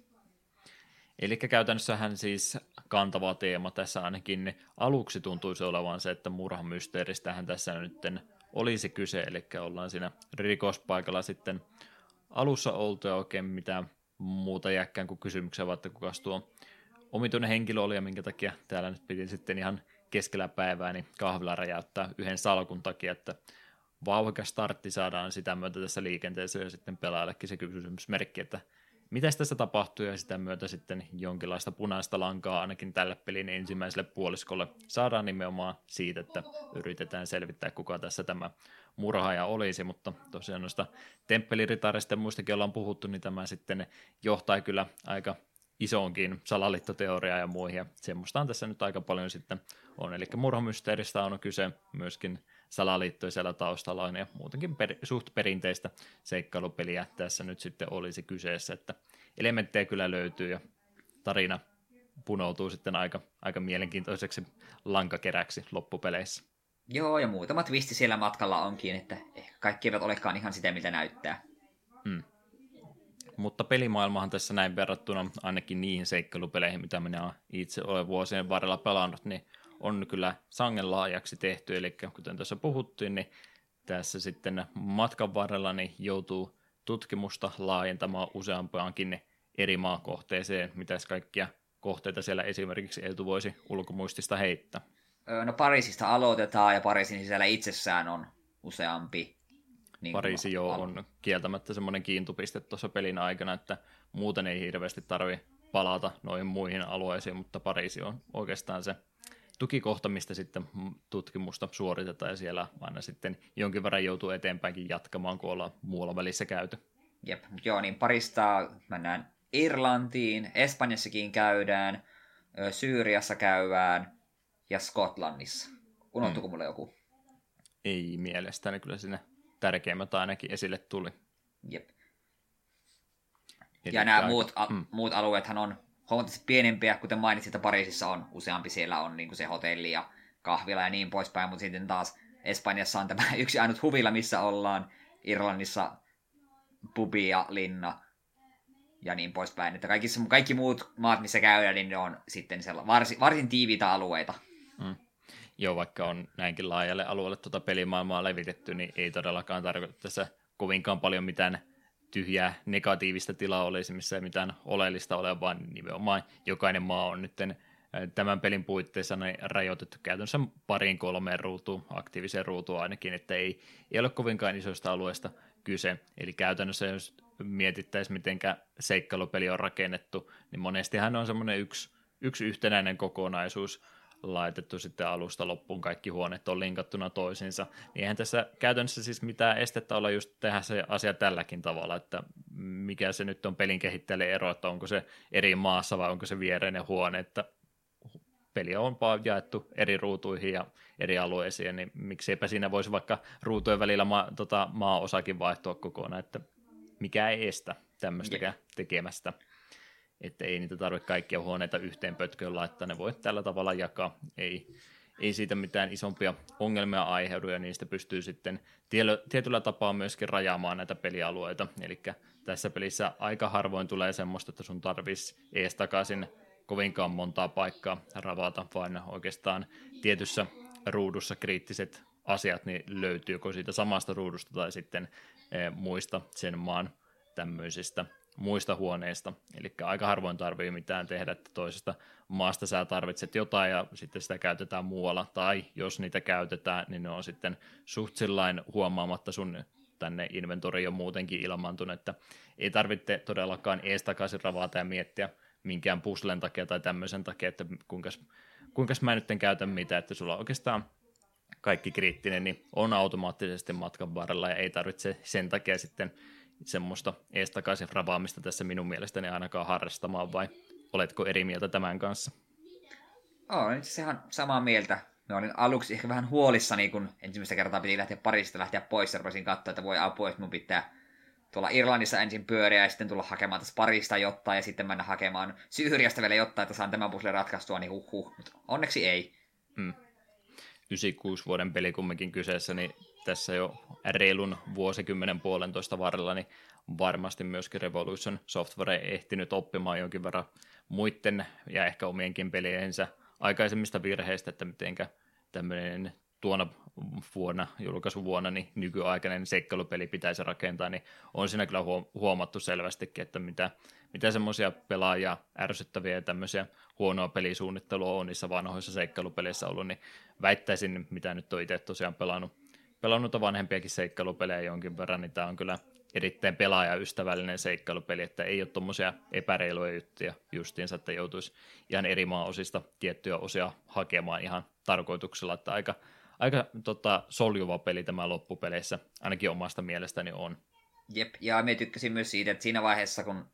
Eli käytännössähän siis kantava teema tässä ainakin aluksi tuntuisi olevan se, että murhan mysteeristähän tässä nyt olisi kyse, eli ollaan siinä rikospaikalla sitten alussa oltu ja oikein mitään muuta jäkkään kuin kysymyksiä, että kuka tuo omituinen henkilö oli ja minkä takia täällä nyt piti sitten ihan keskellä päivää niin kahvila räjäyttää yhden salkun takia, että vauhika startti saadaan sitä myötä tässä liikenteessä ja sitten pelaajallekin se kysymysmerkki, että mitä tässä tapahtuu ja sitä myötä sitten jonkinlaista punaista lankaa ainakin tälle pelin ensimmäiselle puoliskolle saadaan nimenomaan siitä, että yritetään selvittää kuka tässä tämä murhaaja olisi, mutta tosiaan noista temppeliritareista ja muistakin ollaan puhuttu, niin tämä sitten johtaa kyllä aika isoonkin salaliittoteoriaan ja muihin, ja semmoista on tässä nyt aika paljon sitten on, eli murhamysteeristä on kyse myöskin salaliittoja siellä taustalla on, ja muutenkin per, suht perinteistä seikkailupeliä tässä nyt sitten olisi kyseessä, että elementtejä kyllä löytyy, ja tarina punoutuu sitten aika, aika mielenkiintoiseksi lankakeräksi loppupeleissä. Joo, ja muutama twisti siellä matkalla onkin, että ehkä kaikki eivät olekaan ihan sitä, mitä näyttää. Hmm. Mutta pelimaailmahan tässä näin verrattuna ainakin niihin seikkailupeleihin, mitä minä itse olen vuosien varrella pelannut, niin on kyllä sangen laajaksi tehty, eli kuten tässä puhuttiin, niin tässä sitten matkan varrella niin joutuu tutkimusta laajentamaan useampaankin eri maakohteeseen, mitä kaikkia kohteita siellä esimerkiksi Eltu voisi ulkomuistista heittää. No Pariisista aloitetaan ja Pariisin sisällä itsessään on useampi. Niin Pariisi jo on kieltämättä semmoinen kiintupiste tuossa pelin aikana, että muuten ei hirveästi tarvi palata noihin muihin alueisiin, mutta Pariisi on oikeastaan se tukikohta, mistä sitten tutkimusta suoritetaan ja siellä aina sitten jonkin verran joutuu eteenpäinkin jatkamaan, kun ollaan muualla välissä käyty. Jep, joo, niin parista mennään Irlantiin, Espanjassakin käydään, Syyriassa käydään ja Skotlannissa. Unohtuiko hmm. mulle joku? Ei mielestäni, kyllä sinne tärkeimmät ainakin esille tuli. Jep. ja nämä muut, a- mm. muut alueethan on huomattavasti pienempiä, kuten mainitsit, että Pariisissa on useampi, siellä on niin kuin se hotelli ja kahvila ja niin poispäin, mutta sitten taas Espanjassa on tämä yksi ainut huvila, missä ollaan, Irlannissa pubi ja linna ja niin poispäin. Että kaikissa, kaikki muut maat, missä käydään, niin ne on sitten varsin, varsin tiiviitä alueita. Joo, vaikka on näinkin laajalle alueelle tuota pelimaailmaa levitetty, niin ei todellakaan tarkoita tässä kovinkaan paljon mitään tyhjää negatiivista tilaa olisi, missä ei mitään oleellista ole, vaan nimenomaan jokainen maa on nyt tämän pelin puitteissa niin rajoitettu käytännössä pariin kolmeen ruutuun, aktiiviseen ruutuun ainakin, että ei, ei ole kovinkaan isoista alueista kyse. Eli käytännössä jos mietittäisiin, miten seikkailupeli on rakennettu, niin monestihan on semmoinen yksi, yksi yhtenäinen kokonaisuus, laitettu sitten alusta loppuun, kaikki huoneet on linkattuna toisiinsa, niin eihän tässä käytännössä siis mitään estettä olla just tehdä se asia tälläkin tavalla, että mikä se nyt on pelin kehittäjälle ero, että onko se eri maassa vai onko se viereinen huone, että peli on vaan jaettu eri ruutuihin ja eri alueisiin, niin mikseipä siinä voisi vaikka ruutujen välillä ma- tota, maa-osakin vaihtua kokonaan, että mikä ei estä tämmöistäkään tekemästä että ei niitä tarvitse kaikkia huoneita yhteen pötköön laittaa, ne voi tällä tavalla jakaa, ei, ei siitä mitään isompia ongelmia aiheudu, ja niistä pystyy sitten tietyllä tapaa myöskin rajaamaan näitä pelialueita, eli tässä pelissä aika harvoin tulee semmoista, että sun tarvitsisi ees takaisin kovinkaan montaa paikkaa ravata, vaan oikeastaan tietyssä ruudussa kriittiset asiat niin löytyykö siitä samasta ruudusta tai sitten e, muista sen maan tämmöisistä muista huoneista. Eli aika harvoin tarvii mitään tehdä, että toisesta maasta sä tarvitset jotain ja sitten sitä käytetään muualla. Tai jos niitä käytetään, niin ne on sitten suht huomaamatta sun tänne inventoriin jo muutenkin ilmaantunut, että ei tarvitse todellakaan ees takaisin ravata ja miettiä minkään puslen takia tai tämmöisen takia, että kuinka, kuinka mä nyt en käytä mitä, että sulla oikeastaan kaikki kriittinen niin on automaattisesti matkan varrella ja ei tarvitse sen takia sitten semmoista eestakaisin ravaamista tässä minun mielestäni ainakaan harrastamaan, vai oletko eri mieltä tämän kanssa? Olen itse ihan samaa mieltä. Mä olin aluksi ehkä vähän huolissani, kun ensimmäistä kertaa piti lähteä Pariisista lähteä pois, ja rupesin katsoa, että voi apua, että mun pitää tuolla Irlannissa ensin pyöriä ja sitten tulla hakemaan tässä Parista jotain ja sitten mennä hakemaan Syyriasta vielä jotain, että saan tämän puslen ratkaistua, niin huh, huh. Mutta onneksi ei. Hmm. 96 vuoden peli kumminkin kyseessä, niin tässä jo reilun vuosikymmenen puolentoista varrella, niin varmasti myöskin Revolution Software ehtinyt oppimaan jonkin verran muiden ja ehkä omienkin peliensä aikaisemmista virheistä, että mitenkä tämmöinen tuona vuonna, julkaisuvuonna, niin nykyaikainen seikkailupeli pitäisi rakentaa, niin on siinä kyllä huomattu selvästikin, että mitä, mitä semmoisia pelaajia ärsyttäviä ja tämmöisiä huonoa pelisuunnittelua on niissä vanhoissa seikkailupeleissä ollut, niin väittäisin, mitä nyt on itse tosiaan pelannut pelannut vanhempiakin seikkailupelejä jonkin verran, niin tämä on kyllä erittäin pelaajaystävällinen seikkailupeli, että ei ole tuommoisia epäreiluja juttuja justiinsa, että joutuisi ihan eri maan osista tiettyjä osia hakemaan ihan tarkoituksella, että aika, aika tota, soljuva peli tämä loppupeleissä, ainakin omasta mielestäni on. Jep, ja me tykkäsin myös siitä, että siinä vaiheessa, kun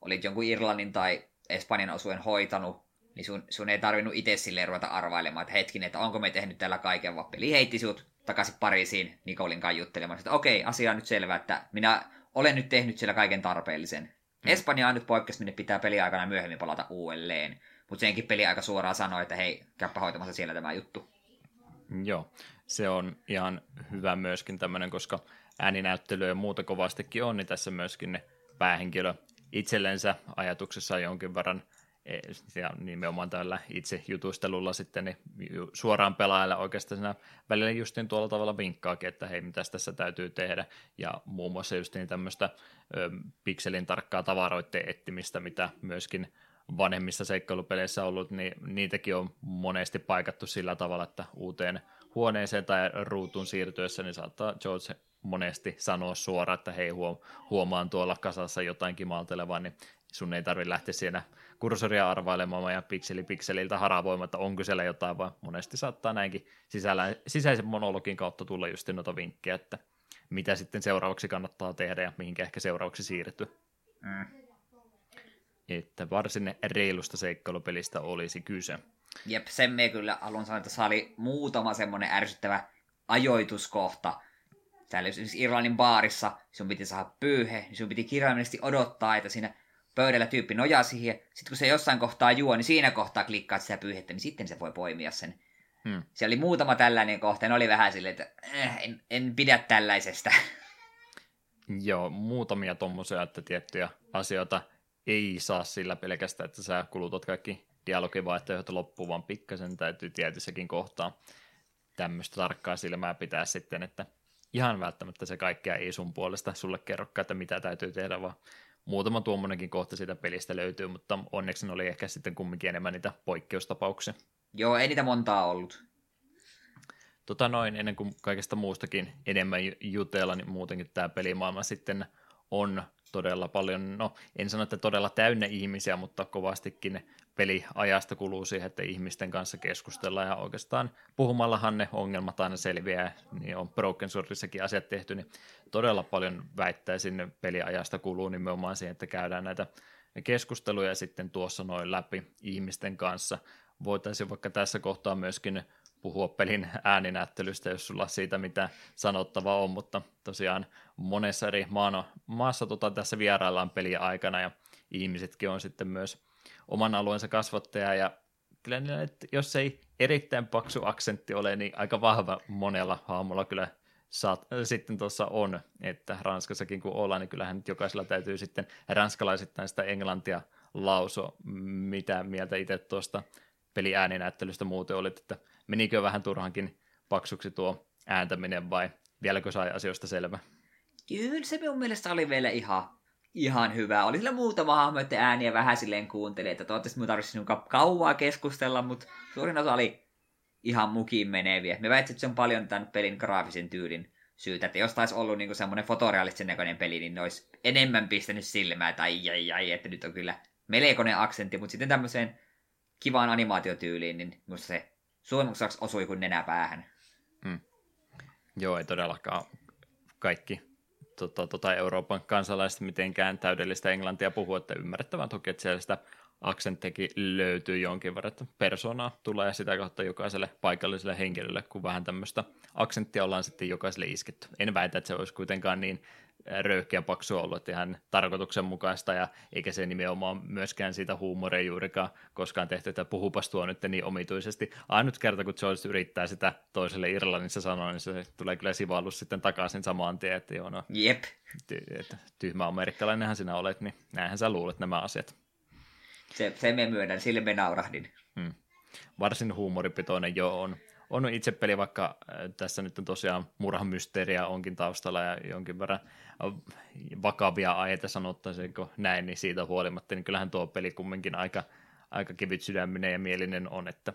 olit jonkun Irlannin tai Espanjan osuuden hoitanut, niin sun, sun ei tarvinnut itse silleen ruveta arvailemaan, että hetkinen, että onko me tehnyt tällä kaiken, vaan peli heitti sut takaisin Pariisiin Nikolin kanssa juttelemaan, että okei, asia on nyt selvä, että minä olen nyt tehnyt siellä kaiken tarpeellisen. Mm. Espanja on nyt poikkeus, minne pitää peliaikana myöhemmin palata uudelleen. Mutta senkin peli aika suoraan sanoi, että hei, käypä hoitamassa siellä tämä juttu. Joo, se on ihan hyvä myöskin tämmöinen, koska ääninäyttelyä ja muuta kovastikin on, niin tässä myöskin ne päähenkilö itsellensä ajatuksessa jonkin verran ja nimenomaan tällä itse jutustelulla sitten niin suoraan pelaajalle oikeastaan siinä välillä justiin tuolla tavalla vinkkaakin, että hei, mitä tässä täytyy tehdä, ja muun muassa justiin tämmöistä ö, pikselin tarkkaa tavaroitteen ettimistä, mitä myöskin vanhemmissa seikkailupeleissä ollut, niin niitäkin on monesti paikattu sillä tavalla, että uuteen huoneeseen tai ruutun siirtyessä, niin saattaa George monesti sanoa suoraan, että hei, huomaan tuolla kasassa jotain kimaltelevaa, niin sun ei tarvitse lähteä siinä kursoria arvailemaan ja pikseli pikseliltä haravoimaan, että onko siellä jotain, vaan monesti saattaa näinkin sisällä, sisäisen monologin kautta tulla just noita vinkkejä, että mitä sitten seuraavaksi kannattaa tehdä ja mihinkä ehkä seuraavaksi siirtyä. Mm. Että varsin reilusta seikkailupelistä olisi kyse. Jep, sen me kyllä haluan sanoa, että oli muutama semmoinen ärsyttävä ajoituskohta. Täällä esimerkiksi Irlannin baarissa sun piti saada pyyhe, niin sun piti kirjaimellisesti odottaa, että siinä pöydällä tyyppi nojaa siihen. Sitten kun se jossain kohtaa juo, niin siinä kohtaa klikkaat sitä pyyhettä, niin sitten se voi poimia sen. Hmm. Siellä oli muutama tällainen kohta, ja oli vähän silleen, että äh, en, en pidä tällaisesta. Joo, muutamia tuommoisia, että tiettyjä asioita ei saa sillä pelkästään, että sä kulutat kaikki dialogivaihtoehdot loppuun, vaan pikkasen täytyy tietyssäkin kohtaa tämmöistä tarkkaa silmää pitää sitten, että ihan välttämättä se kaikkea ei sun puolesta sulle kerrokaan, että mitä täytyy tehdä, vaan muutama tuommoinenkin kohta siitä pelistä löytyy, mutta onneksi ne oli ehkä sitten kumminkin enemmän niitä poikkeustapauksia. Joo, ei niitä montaa ollut. Tota noin, ennen kuin kaikesta muustakin enemmän jutella, niin muutenkin tämä pelimaailma sitten on todella paljon, no en sano, että todella täynnä ihmisiä, mutta kovastikin peliajasta kuluu siihen, että ihmisten kanssa keskustellaan ja oikeastaan puhumallahan ne ongelmat aina selviää, niin on Broken Swordissakin asiat tehty, niin todella paljon väittäisin peliajasta kuluu nimenomaan siihen, että käydään näitä keskusteluja sitten tuossa noin läpi ihmisten kanssa. Voitaisiin vaikka tässä kohtaa myöskin puhua pelin ääninäyttelystä, jos sulla siitä mitä sanottavaa on, mutta tosiaan monessa eri maano, maassa tota, tässä vieraillaan peliä aikana ja ihmisetkin on sitten myös oman alueensa kasvattaja ja kyllä että jos ei erittäin paksu aksentti ole, niin aika vahva monella haamulla kyllä saat, sitten tuossa on, että Ranskassakin kun ollaan, niin kyllähän nyt jokaisella täytyy sitten ranskalaisittain sitä englantia lauso, mitä mieltä itse tuosta peliääninäyttelystä muuten olit, että menikö vähän turhankin paksuksi tuo ääntäminen vai vieläkö sai asioista selvä? Kyllä se minun mielestä oli vielä ihan, ihan hyvä. Oli sillä muutama hahmo, että ääniä vähän silleen kuunteli, että toivottavasti minun tarvitsisi kauaa keskustella, mutta suurin osa oli ihan mukiin meneviä. Me väitsin, että se on paljon tämän pelin graafisen tyylin syytä, että jos taisi ollut niinku semmoinen fotorealistisen näköinen peli, niin ne olisi enemmän pistänyt silmää, että ai, ai, että nyt on kyllä melkoinen aksentti, mutta sitten tämmöiseen kivaan animaatiotyyliin, niin minusta se suomukseksi osui kuin nenä päähän. Mm. Joo, ei todellakaan kaikki tota, tota Euroopan kansalaiset mitenkään täydellistä englantia puhua, että ymmärrettävän toki, että siellä sitä aksenttekin löytyy jonkin verran, että persoonaa tulee sitä kautta jokaiselle paikalliselle henkilölle, kun vähän tämmöistä aksenttia ollaan sitten jokaiselle isketty. En väitä, että se olisi kuitenkaan niin röyhkeä paksu ollut, että ihan tarkoituksenmukaista ja eikä se nimenomaan myöskään siitä huumoria juurikaan koskaan tehty, että puhupas tuo nyt niin omituisesti. Ainut kerta, kun George yrittää sitä toiselle Irlannissa sanoa, niin se tulee kyllä sivallus sitten takaisin samaan tien, että joo, no, Jep. Ty- että tyhmä amerikkalainenhan sinä olet, niin näinhän sä luulet nämä asiat. Se, se me myönnän, sille me naurahdin. Hmm. Varsin huumoripitoinen jo on on itse peli, vaikka äh, tässä nyt on tosiaan murhamysteeriä onkin taustalla ja jonkin verran äh, vakavia aiheita sanottaisiinko näin, niin siitä huolimatta, niin kyllähän tuo peli kumminkin aika, aika kevyt sydäminen ja mielinen on, että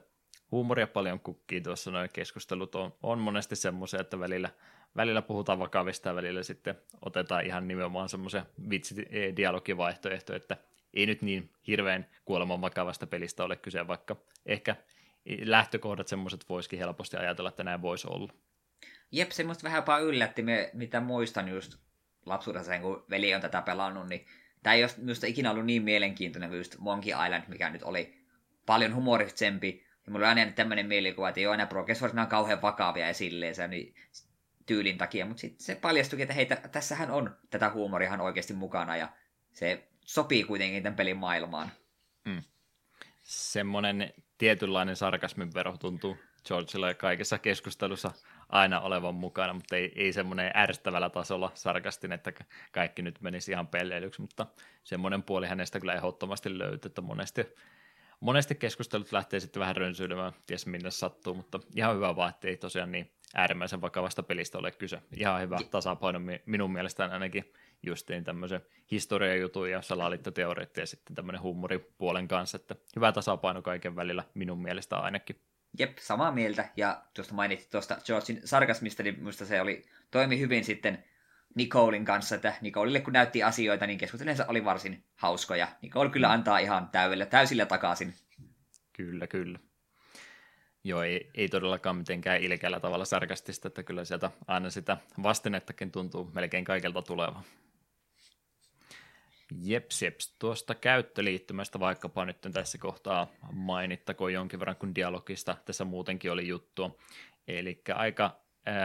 huumoria paljon kukkii tuossa noin keskustelut on, on monesti semmoisia, että välillä, välillä puhutaan vakavista ja välillä sitten otetaan ihan nimenomaan semmoisia vitsidialogivaihtoehtoja, että ei nyt niin hirveän kuoleman vakavasta pelistä ole kyse, vaikka ehkä lähtökohdat semmoiset voisikin helposti ajatella, että näin voisi olla. Jep, semmoista vähän jopa yllätti, mitä muistan just lapsuudessa, kun veli on tätä pelannut, niin tämä ei ole minusta ikinä ollut niin mielenkiintoinen kuin just Monkey Island, mikä nyt oli paljon humoristisempi. Ja mulla oli aina tämmöinen mielikuva, että ei ole aina on kauhean vakavia ja silleen se, niin tyylin takia, mutta sitten se paljastui, että hei, tässähän on tätä huumoria oikeasti mukana ja se sopii kuitenkin tämän pelin maailmaan. Mm. Semmoinen tietynlainen sarkasmin vero tuntuu Georgella kaikessa keskustelussa aina olevan mukana, mutta ei, ei semmoinen ärsyttävällä tasolla sarkastinen, että kaikki nyt menisi ihan pelleilyksi, mutta semmoinen puoli hänestä kyllä ehdottomasti löytyy, että monesti, monesti keskustelut lähtee sitten vähän rönsyilemään, ties minne sattuu, mutta ihan hyvä vaan, että ei tosiaan niin äärimmäisen vakavasta pelistä ole kyse. Ihan hyvä tasapaino minun mielestäni ainakin justiin tämmöisen historiajutun ja salaliittoteoreet ja sitten tämmöinen huumoripuolen kanssa, että hyvä tasapaino kaiken välillä minun mielestä ainakin. Jep, samaa mieltä. Ja tuosta mainittiin tuosta Georgein sarkasmista, niin minusta se oli, toimi hyvin sitten Nicolein kanssa, että Nicoleille kun näytti asioita, niin keskustelensa oli varsin hauskoja. Nicole kyllä mm. antaa ihan täydellä, täysillä takaisin. Kyllä, kyllä. Joo, ei, ei todellakaan mitenkään ilkeällä tavalla sarkastista, että kyllä sieltä aina sitä vastinettakin tuntuu melkein kaikelta tulevan. Jeps, jeps. Tuosta käyttöliittymästä vaikkapa nyt tässä kohtaa mainittakoon jonkin verran, kun dialogista tässä muutenkin oli juttu. Eli aika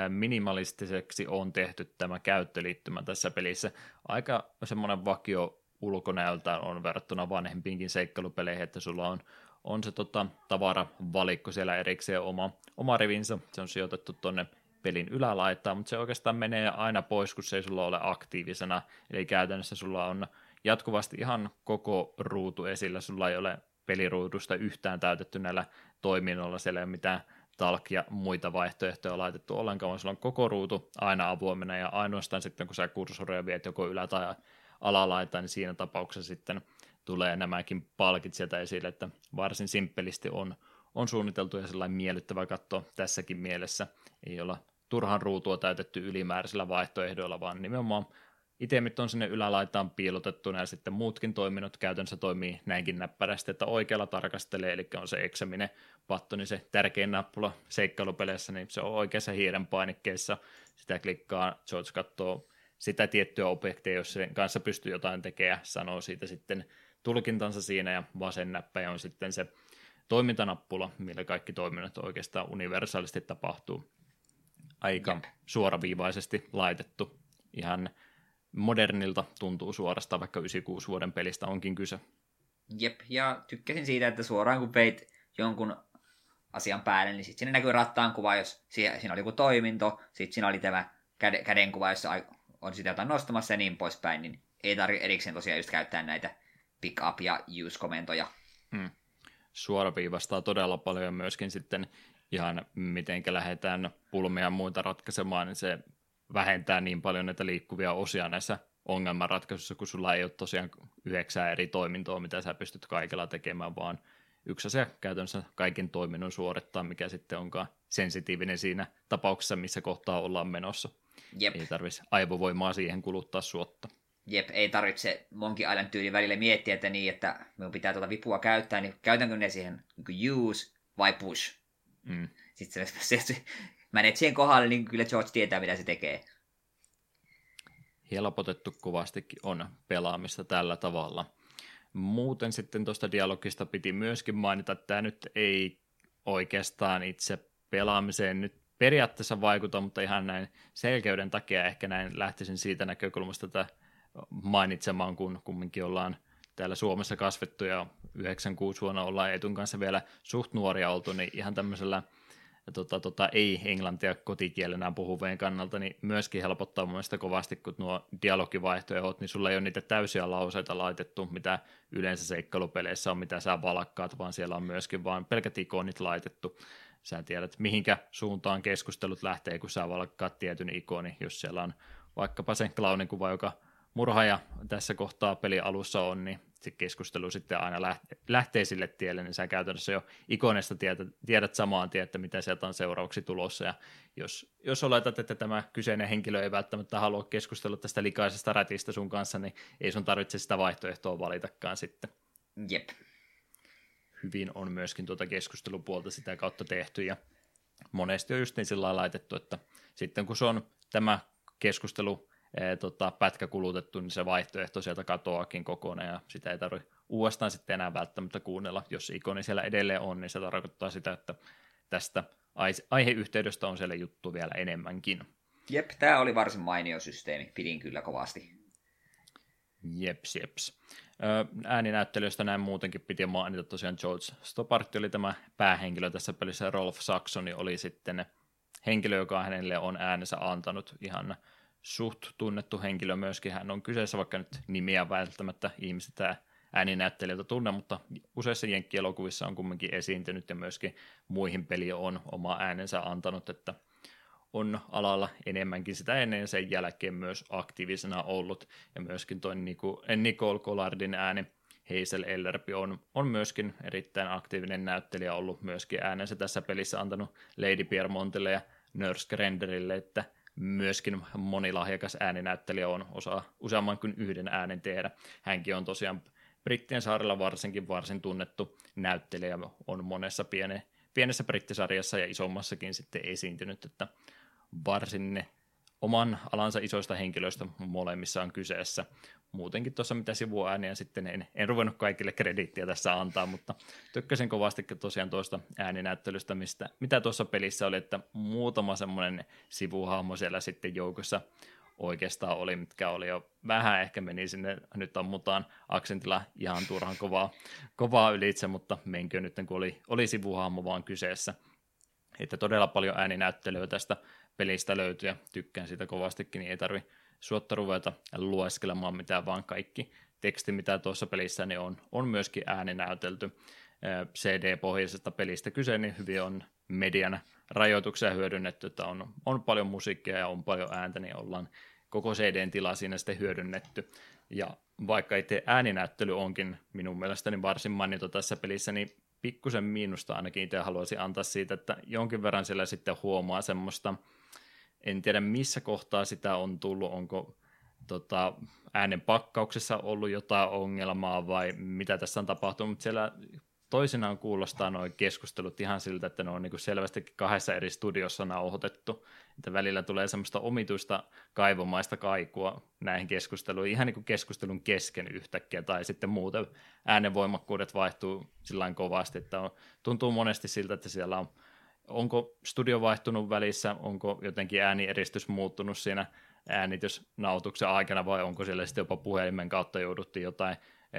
minimalistiseksi on tehty tämä käyttöliittymä tässä pelissä. Aika semmoinen vakio ulkonäöltä on verrattuna vanhempiinkin seikkailupeleihin, että sulla on, on se tota, tavaravalikko siellä erikseen oma, oma rivinsä, se on sijoitettu tuonne pelin ylälaitaan, mutta se oikeastaan menee aina pois, kun se ei sulla ole aktiivisena, eli käytännössä sulla on jatkuvasti ihan koko ruutu esillä, sulla ei ole peliruudusta yhtään täytetty näillä toiminnoilla, siellä ei ole mitään talk ja muita vaihtoehtoja laitettu ollenkaan, vaan sulla on koko ruutu aina avoimena. Ja ainoastaan sitten kun sä kursoria viet joko ylä- tai alalaitaan, niin siinä tapauksessa sitten tulee nämäkin palkit sieltä esille, että varsin simppelisti on, on suunniteltu ja sellainen miellyttävä katto tässäkin mielessä. Ei olla turhan ruutua täytetty ylimääräisillä vaihtoehdoilla, vaan nimenomaan itemit on sinne ylälaitaan piilotettuna ja sitten muutkin toiminnot käytännössä toimii näinkin näppärästi, että oikealla tarkastelee, eli on se eksaminen patto, niin se tärkein nappula seikkailupeleissä, niin se on oikeassa hiiren painikkeessa, sitä klikkaa, George katsoo sitä tiettyä objektia, jos sen kanssa pystyy jotain tekemään, sanoo siitä sitten tulkintansa siinä, ja vasen näppäjä on sitten se toimintanappula, millä kaikki toiminnot oikeastaan universaalisti tapahtuu. Aika Jep. suoraviivaisesti laitettu, ihan modernilta tuntuu suorastaan, vaikka 96 vuoden pelistä onkin kyse. Jep, ja tykkäsin siitä, että suoraan kun veit jonkun asian päälle, niin sitten siinä näkyy rattaan kuva, jos siinä oli joku toiminto, sitten siinä oli tämä käden, kädenkuva, jossa on sitä jotain nostamassa ja niin poispäin, niin ei tarvitse erikseen tosiaan just käyttää näitä pick up ja use-komentoja. Hmm. Suoraviivastaa todella paljon myöskin sitten ihan miten lähdetään pulmia ja muita ratkaisemaan, niin se vähentää niin paljon näitä liikkuvia osia näissä ongelmanratkaisuissa, kun sulla ei ole tosiaan yhdeksää eri toimintoa, mitä sä pystyt kaikella tekemään, vaan yksi asia käytännössä kaiken toiminnon suorittaa, mikä sitten onkaan sensitiivinen siinä tapauksessa, missä kohtaa ollaan menossa. Jep. Ei tarvitsisi aivovoimaa siihen kuluttaa suotta. Jep, ei tarvitse Monkey Island tyyli välillä miettiä, että niin, että minun pitää tuota vipua käyttää, niin käytänkö ne siihen niin use vai push? Mm. Sitten se, se, se menet siihen kohdalle, niin kyllä George tietää, mitä se tekee. Helpotettu kovastikin on pelaamista tällä tavalla. Muuten sitten tuosta dialogista piti myöskin mainita, että tämä nyt ei oikeastaan itse pelaamiseen nyt periaatteessa vaikuta, mutta ihan näin selkeyden takia ehkä näin lähtisin siitä näkökulmasta tätä mainitsemaan, kun kumminkin ollaan täällä Suomessa kasvettu ja 96 vuonna ollaan etun kanssa vielä suht nuoria oltu, niin ihan tämmöisellä – tota, tota, ei-englantia kotikielenä puhuvien kannalta, niin myöskin helpottaa mun mielestä kovasti, kun nuo dialogivaihtoehdot, niin sulla ei ole niitä täysiä lauseita laitettu, mitä yleensä seikkailupeleissä on, mitä sä valakkaat, vaan siellä on myöskin vain pelkät ikonit laitettu. Sä tiedät, mihinkä suuntaan keskustelut lähtee, kun sä valakkaat tietyn ikoni, jos siellä on vaikkapa se clownin kuva, joka murhaaja tässä kohtaa peli alussa on, niin se keskustelu sitten aina lähtee sille tielle, niin sä käytännössä jo ikonesta tiedät, tiedät samaan tien, että mitä sieltä on seuraavaksi tulossa, ja jos, jos oletat, että tämä kyseinen henkilö ei välttämättä halua keskustella tästä likaisesta rätistä sun kanssa, niin ei sun tarvitse sitä vaihtoehtoa valitakaan sitten. Jep. hyvin on myöskin tuota keskustelupuolta sitä kautta tehty, ja monesti on just niin sillä laitettu, että sitten kun se on tämä keskustelu tota, pätkä kulutettu, niin se vaihtoehto sieltä katoakin kokonaan, ja sitä ei tarvitse uudestaan sitten enää välttämättä kuunnella. Jos ikoni siellä edelleen on, niin se tarkoittaa sitä, että tästä aiheyhteydestä on siellä juttu vielä enemmänkin. Jep, tämä oli varsin mainio systeemi. Pidin kyllä kovasti. Jeps, jeps. Ääninäyttelystä näin muutenkin piti mainita tosiaan George Stopart oli tämä päähenkilö tässä pelissä, Rolf Saxoni oli sitten henkilö, joka hänelle on äänensä antanut ihan suht tunnettu henkilö myöskin. Hän on kyseessä, vaikka nyt nimiä välttämättä ihmiset tämä ääninäyttelijältä tunne, mutta useissa jenkkielokuvissa on kumminkin esiintynyt ja myöskin muihin peli on oma äänensä antanut, että on alalla enemmänkin sitä ennen ja sen jälkeen myös aktiivisena ollut. Ja myöskin tuo Nicole Collardin ääni Hazel Ellerby on, on myöskin erittäin aktiivinen näyttelijä ollut myöskin äänensä tässä pelissä antanut Lady Piermontille ja Nurse Grenderille, että myöskin monilahjakas ääninäyttelijä on osa useamman kuin yhden äänen tehdä. Hänkin on tosiaan Brittien saarella varsinkin varsin tunnettu näyttelijä, on monessa piene, pienessä brittisarjassa ja isommassakin sitten esiintynyt, että varsin oman alansa isoista henkilöistä molemmissa on kyseessä. Muutenkin tuossa mitä sivuääniä sitten en, en ruvennut kaikille krediittiä tässä antaa, mutta tykkäsin kovasti tosiaan tuosta ääninäyttelystä, mistä, mitä tuossa pelissä oli, että muutama semmoinen sivuhahmo siellä sitten joukossa oikeastaan oli, mitkä oli jo vähän ehkä meni sinne, nyt ammutaan aksentilla ihan turhan kovaa, kovaa ylitse, mutta menkö nyt, kun oli, oli sivuhahmo vaan kyseessä. Että todella paljon ääninäyttelyä tästä pelistä löytyy ja tykkään siitä kovastikin, niin ei tarvi suotta ruveta lueskelemaan mitään, vaan kaikki teksti, mitä tuossa pelissä niin on, on myöskin ääninäytelty. CD-pohjaisesta pelistä kyse, niin hyvin on median rajoituksia hyödynnetty, että on, on paljon musiikkia ja on paljon ääntä, niin ollaan koko CDn tila siinä sitten hyödynnetty. Ja vaikka itse ääninäyttely onkin minun mielestäni varsin mainito tässä pelissä, niin pikkusen miinusta ainakin itse haluaisin antaa siitä, että jonkin verran siellä sitten huomaa semmoista, en tiedä missä kohtaa sitä on tullut, onko tota, äänen pakkauksessa ollut jotain ongelmaa vai mitä tässä on tapahtunut, mutta siellä toisinaan kuulostaa noin keskustelut ihan siltä, että ne on niin selvästikin kahdessa eri studiossa nauhoitettu, että välillä tulee semmoista omituista kaivomaista kaikua näihin keskusteluihin, ihan niin kuin keskustelun kesken yhtäkkiä, tai sitten muuten äänenvoimakkuudet vaihtuu sillä kovasti, että on, tuntuu monesti siltä, että siellä on, onko studio vaihtunut välissä, onko jotenkin äänieristys muuttunut siinä äänitysnautuksen aikana, vai onko siellä sitten jopa puhelimen kautta jouduttiin jotain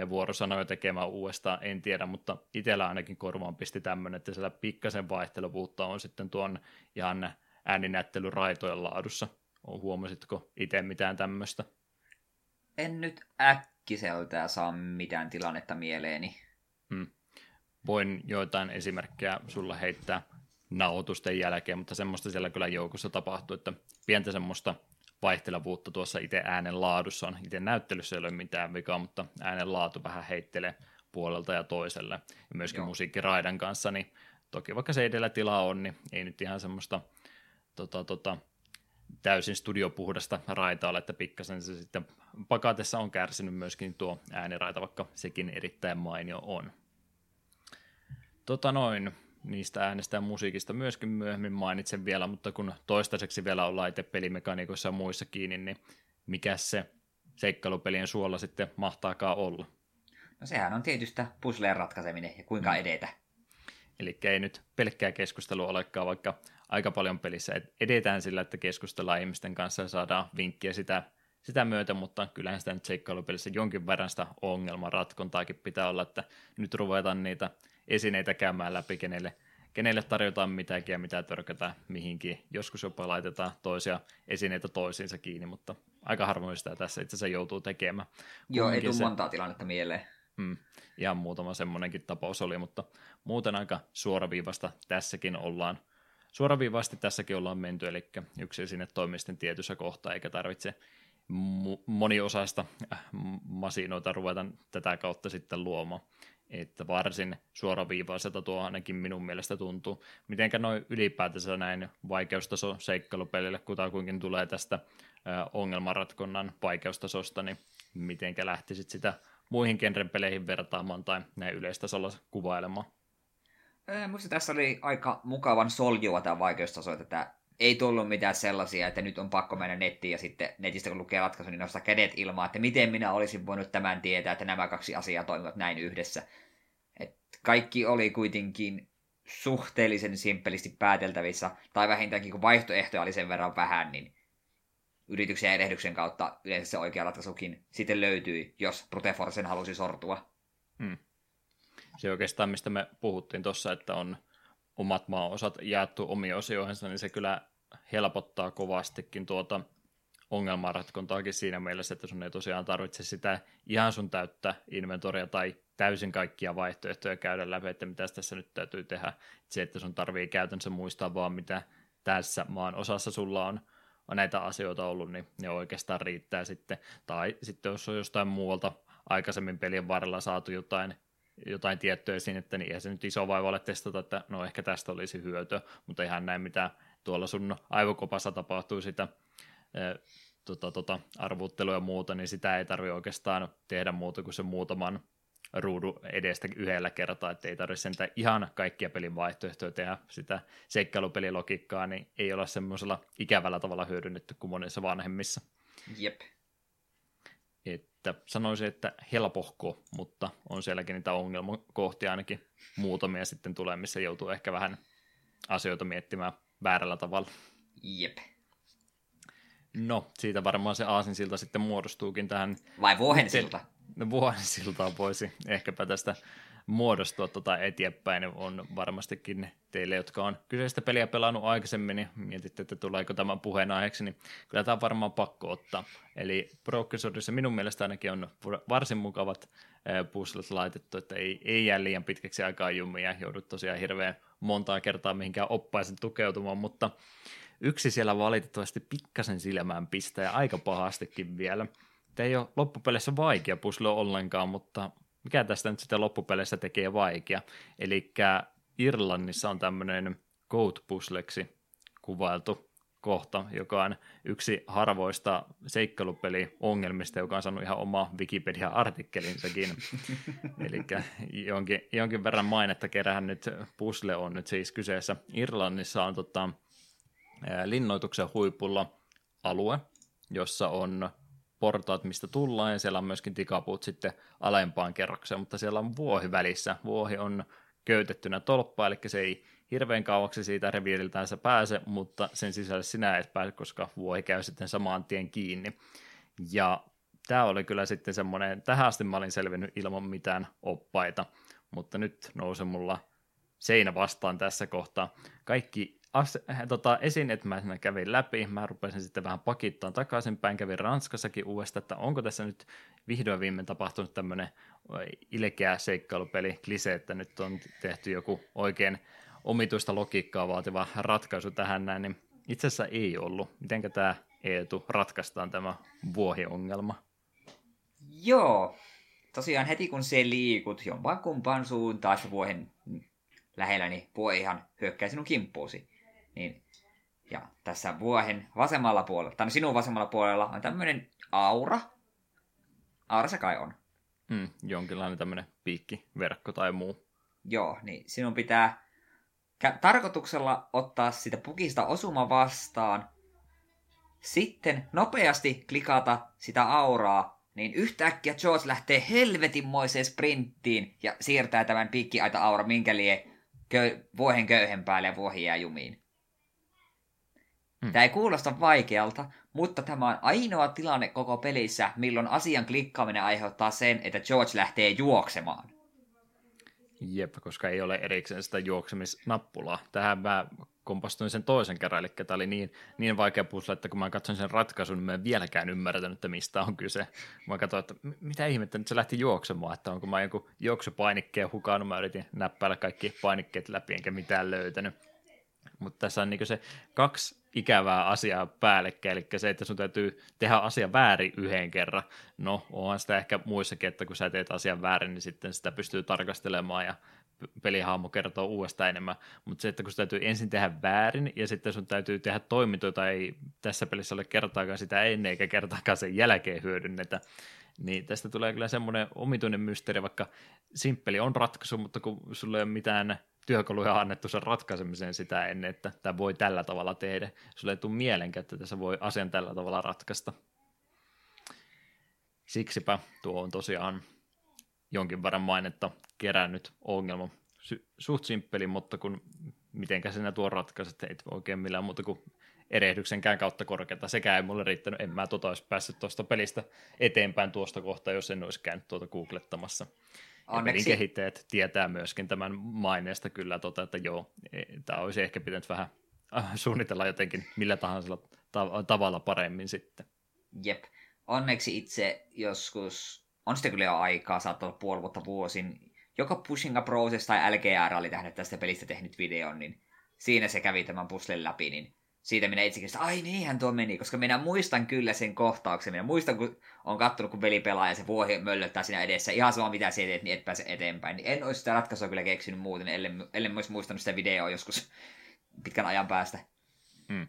vuorosanoja tekemään uudestaan, en tiedä, mutta itsellä ainakin korvaan pisti tämmöinen, että siellä pikkasen vaihteluvuutta on sitten tuon ihan ääninäyttelyraitojen laadussa. Huomasitko itse mitään tämmöistä? En nyt äkkiseltään saa mitään tilannetta mieleeni. Hmm. Voin joitain esimerkkejä sulla heittää nauhoitusten jälkeen, mutta semmoista siellä kyllä joukossa tapahtuu, että pientä semmoista vaihtelevuutta tuossa itse äänen laadussa on. Itse näyttelyssä ei ole mitään vikaa, mutta äänen laatu vähän heittelee puolelta ja toiselle. Ja myöskin Joo. musiikkiraidan kanssa, niin toki vaikka se edellä tilaa on, niin ei nyt ihan semmoista tota, tota, täysin studiopuhdasta raitaa ole, että pikkasen se sitten pakatessa on kärsinyt myöskin tuo ääniraita, vaikka sekin erittäin mainio on. Tota noin, niistä äänestä ja musiikista myöskin myöhemmin mainitsen vielä, mutta kun toistaiseksi vielä ollaan itse pelimekaniikoissa ja muissa kiinni, niin mikä se seikkailupelien suolla sitten mahtaakaan olla? No sehän on tietystä puzzleen ratkaiseminen ja kuinka mm. edetä. Eli ei nyt pelkkää keskustelua olekaan, vaikka aika paljon pelissä edetään sillä, että keskustellaan ihmisten kanssa ja saadaan vinkkiä sitä, sitä myötä, mutta kyllähän sitä nyt seikkailupelissä jonkin verran sitä ongelmanratkontaakin pitää olla, että nyt ruvetaan niitä esineitä käymään läpi, kenelle, kenelle tarjotaan mitäkin ja mitä törkätään mihinkin. Joskus jopa laitetaan toisia esineitä toisiinsa kiinni, mutta aika harvoin sitä tässä itse asiassa joutuu tekemään. Joo, ei tule se... montaa tilannetta mieleen. Hmm, ihan muutama semmoinenkin tapaus oli, mutta muuten aika suoraviivasta tässäkin ollaan. Suoraviivasti tässäkin ollaan menty, eli yksi esine toimii sitten tietyssä kohtaa, eikä tarvitse moniosaista äh, masinoita ruveta tätä kautta sitten luomaan että varsin suoraviivaiselta tuo ainakin minun mielestä tuntuu. Mitenkä noin ylipäätänsä näin vaikeustaso seikkailupelille, kutakuinkin tulee tästä ongelmanratkonnan vaikeustasosta, niin mitenkä lähtisit sitä muihin genren peleihin vertaamaan tai näin yleistasolla kuvailemaan? Minusta tässä oli aika mukavan soljua tämä vaikeustaso, että ei tullut mitään sellaisia, että nyt on pakko mennä nettiin ja sitten netistä kun lukee ratkaisu, niin nostaa kädet ilmaan, että miten minä olisin voinut tämän tietää, että nämä kaksi asiaa toimivat näin yhdessä. Et kaikki oli kuitenkin suhteellisen simppelisti pääteltävissä, tai vähintäänkin kun vaihtoehtoja oli sen verran vähän, niin yrityksen ja erehdyksen kautta yleensä se oikea ratkaisukin sitten löytyi, jos Bruteforsen halusi sortua. Hmm. Se oikeastaan, mistä me puhuttiin tuossa, että on omat maaosat jaettu omiin osioihinsa, niin se kyllä helpottaa kovastikin tuota ongelmanratkontaakin siinä mielessä, että sun ei tosiaan tarvitse sitä ihan sun täyttä inventoria tai täysin kaikkia vaihtoehtoja käydä läpi, että mitä tässä nyt täytyy tehdä. Se, että sun tarvii käytännössä muistaa vaan, mitä tässä maan osassa sulla on, näitä asioita ollut, niin ne oikeastaan riittää sitten. Tai sitten jos on jostain muualta aikaisemmin pelien varrella saatu jotain jotain tiettyä siinä, että niin eihän se nyt iso vaiva ole testata, että no ehkä tästä olisi hyötyä, mutta ihan näin mitä tuolla sun aivokopassa tapahtuu sitä e, tota, tota, arvuttelua ja muuta, niin sitä ei tarvi oikeastaan tehdä muuta kuin se muutaman ruudu edestä yhdellä kertaa, että ei tarvitse sentään ihan kaikkia pelin vaihtoehtoja tehdä sitä seikkailupelilogiikkaa, niin ei ole semmoisella ikävällä tavalla hyödynnetty kuin monissa vanhemmissa. Jep. Että sanoisin, että helpohko, mutta on sielläkin niitä ongelmakohtia ainakin muutamia sitten tulee, missä joutuu ehkä vähän asioita miettimään väärällä tavalla. Jep. No, siitä varmaan se aasinsilta sitten muodostuukin tähän. Vai vuohensilta? No vuohensiltaa voisi ehkäpä tästä muodostua tuota eteenpäin, on varmastikin teille, jotka on kyseistä peliä pelannut aikaisemmin, niin mietitte, että tuleeko tämän puheenaiheeksi, niin kyllä tämä on varmaan pakko ottaa. Eli Brokersodissa minun mielestä ainakin on varsin mukavat puzzlet laitettu, että ei, ei jää liian pitkäksi aikaa jumia, joudut tosiaan hirveän montaa kertaa mihinkään oppaisen tukeutumaan, mutta yksi siellä valitettavasti pikkasen silmään pistää ja aika pahastikin vielä. Tämä ei ole loppupeleissä vaikea puzzle ollenkaan, mutta mikä tästä nyt sitten loppupeleissä tekee vaikea. Eli Irlannissa on tämmöinen code puzzleksi kuvailtu kohta, joka on yksi harvoista seikkailupeli-ongelmista, joka on saanut ihan oma Wikipedia-artikkelinsakin. Eli jonkin, jonkin verran mainetta kerään nyt puzzle on nyt siis kyseessä. Irlannissa on tota, linnoituksen huipulla alue, jossa on portaat, mistä tullaan, ja siellä on myöskin tikapuut sitten alempaan kerrokseen, mutta siellä on vuohi välissä. Vuohi on köytettynä tolppa, eli se ei hirveän kauaksi siitä reviiriltään se pääse, mutta sen sisälle sinä et pääse, koska vuohi käy sitten samaan tien kiinni. Ja tämä oli kyllä sitten semmoinen, tähän asti mä olin selvinnyt ilman mitään oppaita, mutta nyt nousee mulla seinä vastaan tässä kohtaa. Kaikki as, äh, tota, esineet mä kävin läpi, mä rupesin sitten vähän pakittaan takaisinpäin, kävin Ranskassakin uudestaan, että onko tässä nyt vihdoin viimein tapahtunut tämmöinen ilkeä seikkailupeli, klise, että nyt on tehty joku oikein omituista logiikkaa vaativa ratkaisu tähän näin, niin itse asiassa ei ollut. Mitenkä tämä Eetu ratkaistaan tämä vuohiongelma? Joo, tosiaan heti kun se liikut jompaan kumpaan suuntaan vuohen lähellä, niin vuohihan hyökkää sinun kimppuusi. Niin, ja tässä vuohen vasemmalla puolella, tai sinun vasemmalla puolella on tämmöinen aura. Aura se kai on. Mm, jonkinlainen tämmöinen piikkiverkko tai muu. Joo, niin sinun pitää tarkoituksella ottaa sitä pukista osuma vastaan, sitten nopeasti klikata sitä auraa, niin yhtäkkiä George lähtee helvetinmoiseen sprinttiin ja siirtää tämän piikkiaita aura minkä lie köy- vuohen köyhen päälle ja vuohi jää jumiin. Hmm. Tämä ei kuulosta vaikealta, mutta tämä on ainoa tilanne koko pelissä, milloin asian klikkaaminen aiheuttaa sen, että George lähtee juoksemaan. Jep, koska ei ole erikseen sitä juoksemisnappulaa. Tähän mä kompastuin sen toisen kerran, eli tämä oli niin, niin vaikea puzzle, että kun mä katsoin sen ratkaisun, niin mä en vieläkään ymmärtänyt, että mistä on kyse. Mä katsoin, että mitä ihmettä, nyt se lähti juoksemaan, että onko mä joku juoksupainikkeen hukannut, mä yritin näppäillä kaikki painikkeet läpi, enkä mitään löytänyt. Mutta tässä on niin se kaksi ikävää asiaa päällekkäin, eli se, että sun täytyy tehdä asia väärin yhden kerran. No, onhan sitä ehkä muissakin, että kun sä teet asian väärin, niin sitten sitä pystyy tarkastelemaan ja pelihahmo kertoo uudestaan enemmän, mutta se, että kun täytyy ensin tehdä väärin ja sitten sun täytyy tehdä toimintoja, ei tässä pelissä ole kertaakaan sitä ennen eikä kertaakaan sen jälkeen hyödynnetä, niin tästä tulee kyllä semmoinen omituinen mysteeri, vaikka simppeli on ratkaisu, mutta kun sulla ei ole mitään työkaluja annettu sen ratkaisemiseen sitä ennen, että tämä voi tällä tavalla tehdä. Sulle ei tule mielenkään, että tässä voi asian tällä tavalla ratkaista. Siksipä tuo on tosiaan jonkin verran mainetta kerännyt ongelma. Suht simppeli, mutta kun mitenkä sinä tuo ratkaiset, ei oikein millään muuta kuin erehdyksenkään kautta korkeata. Sekä ei mulle riittänyt, en mä tota olisi päässyt tuosta pelistä eteenpäin tuosta kohtaa, jos en olisi käynyt tuota googlettamassa. Onneksi... pelin kehittäjät tietää myöskin tämän maineesta kyllä, tota, että joo, e, tämä olisi ehkä pitänyt vähän äh, suunnitella jotenkin millä tahansa tavalla paremmin sitten. Jep. Onneksi itse joskus, on sitten kyllä jo aikaa, saattaa olla puoli vuotta vuosin, joko Pushing a Process tai LGR oli tähän tästä pelistä tehnyt videon, niin siinä se kävi tämän puslen läpi, niin siitä minä itsekin, että ai niinhän tuo meni, koska minä muistan kyllä sen kohtauksen. Minä muistan, kun on kattonut, kun peli pelaa ja se vuohi möllöttää siinä edessä. Ihan sama mitä sä teet, niin et pääse eteenpäin. Niin en olisi sitä ratkaisua kyllä keksinyt muuten, ellei, ellei olisi muistanut sitä videoa joskus pitkän ajan päästä. Hmm.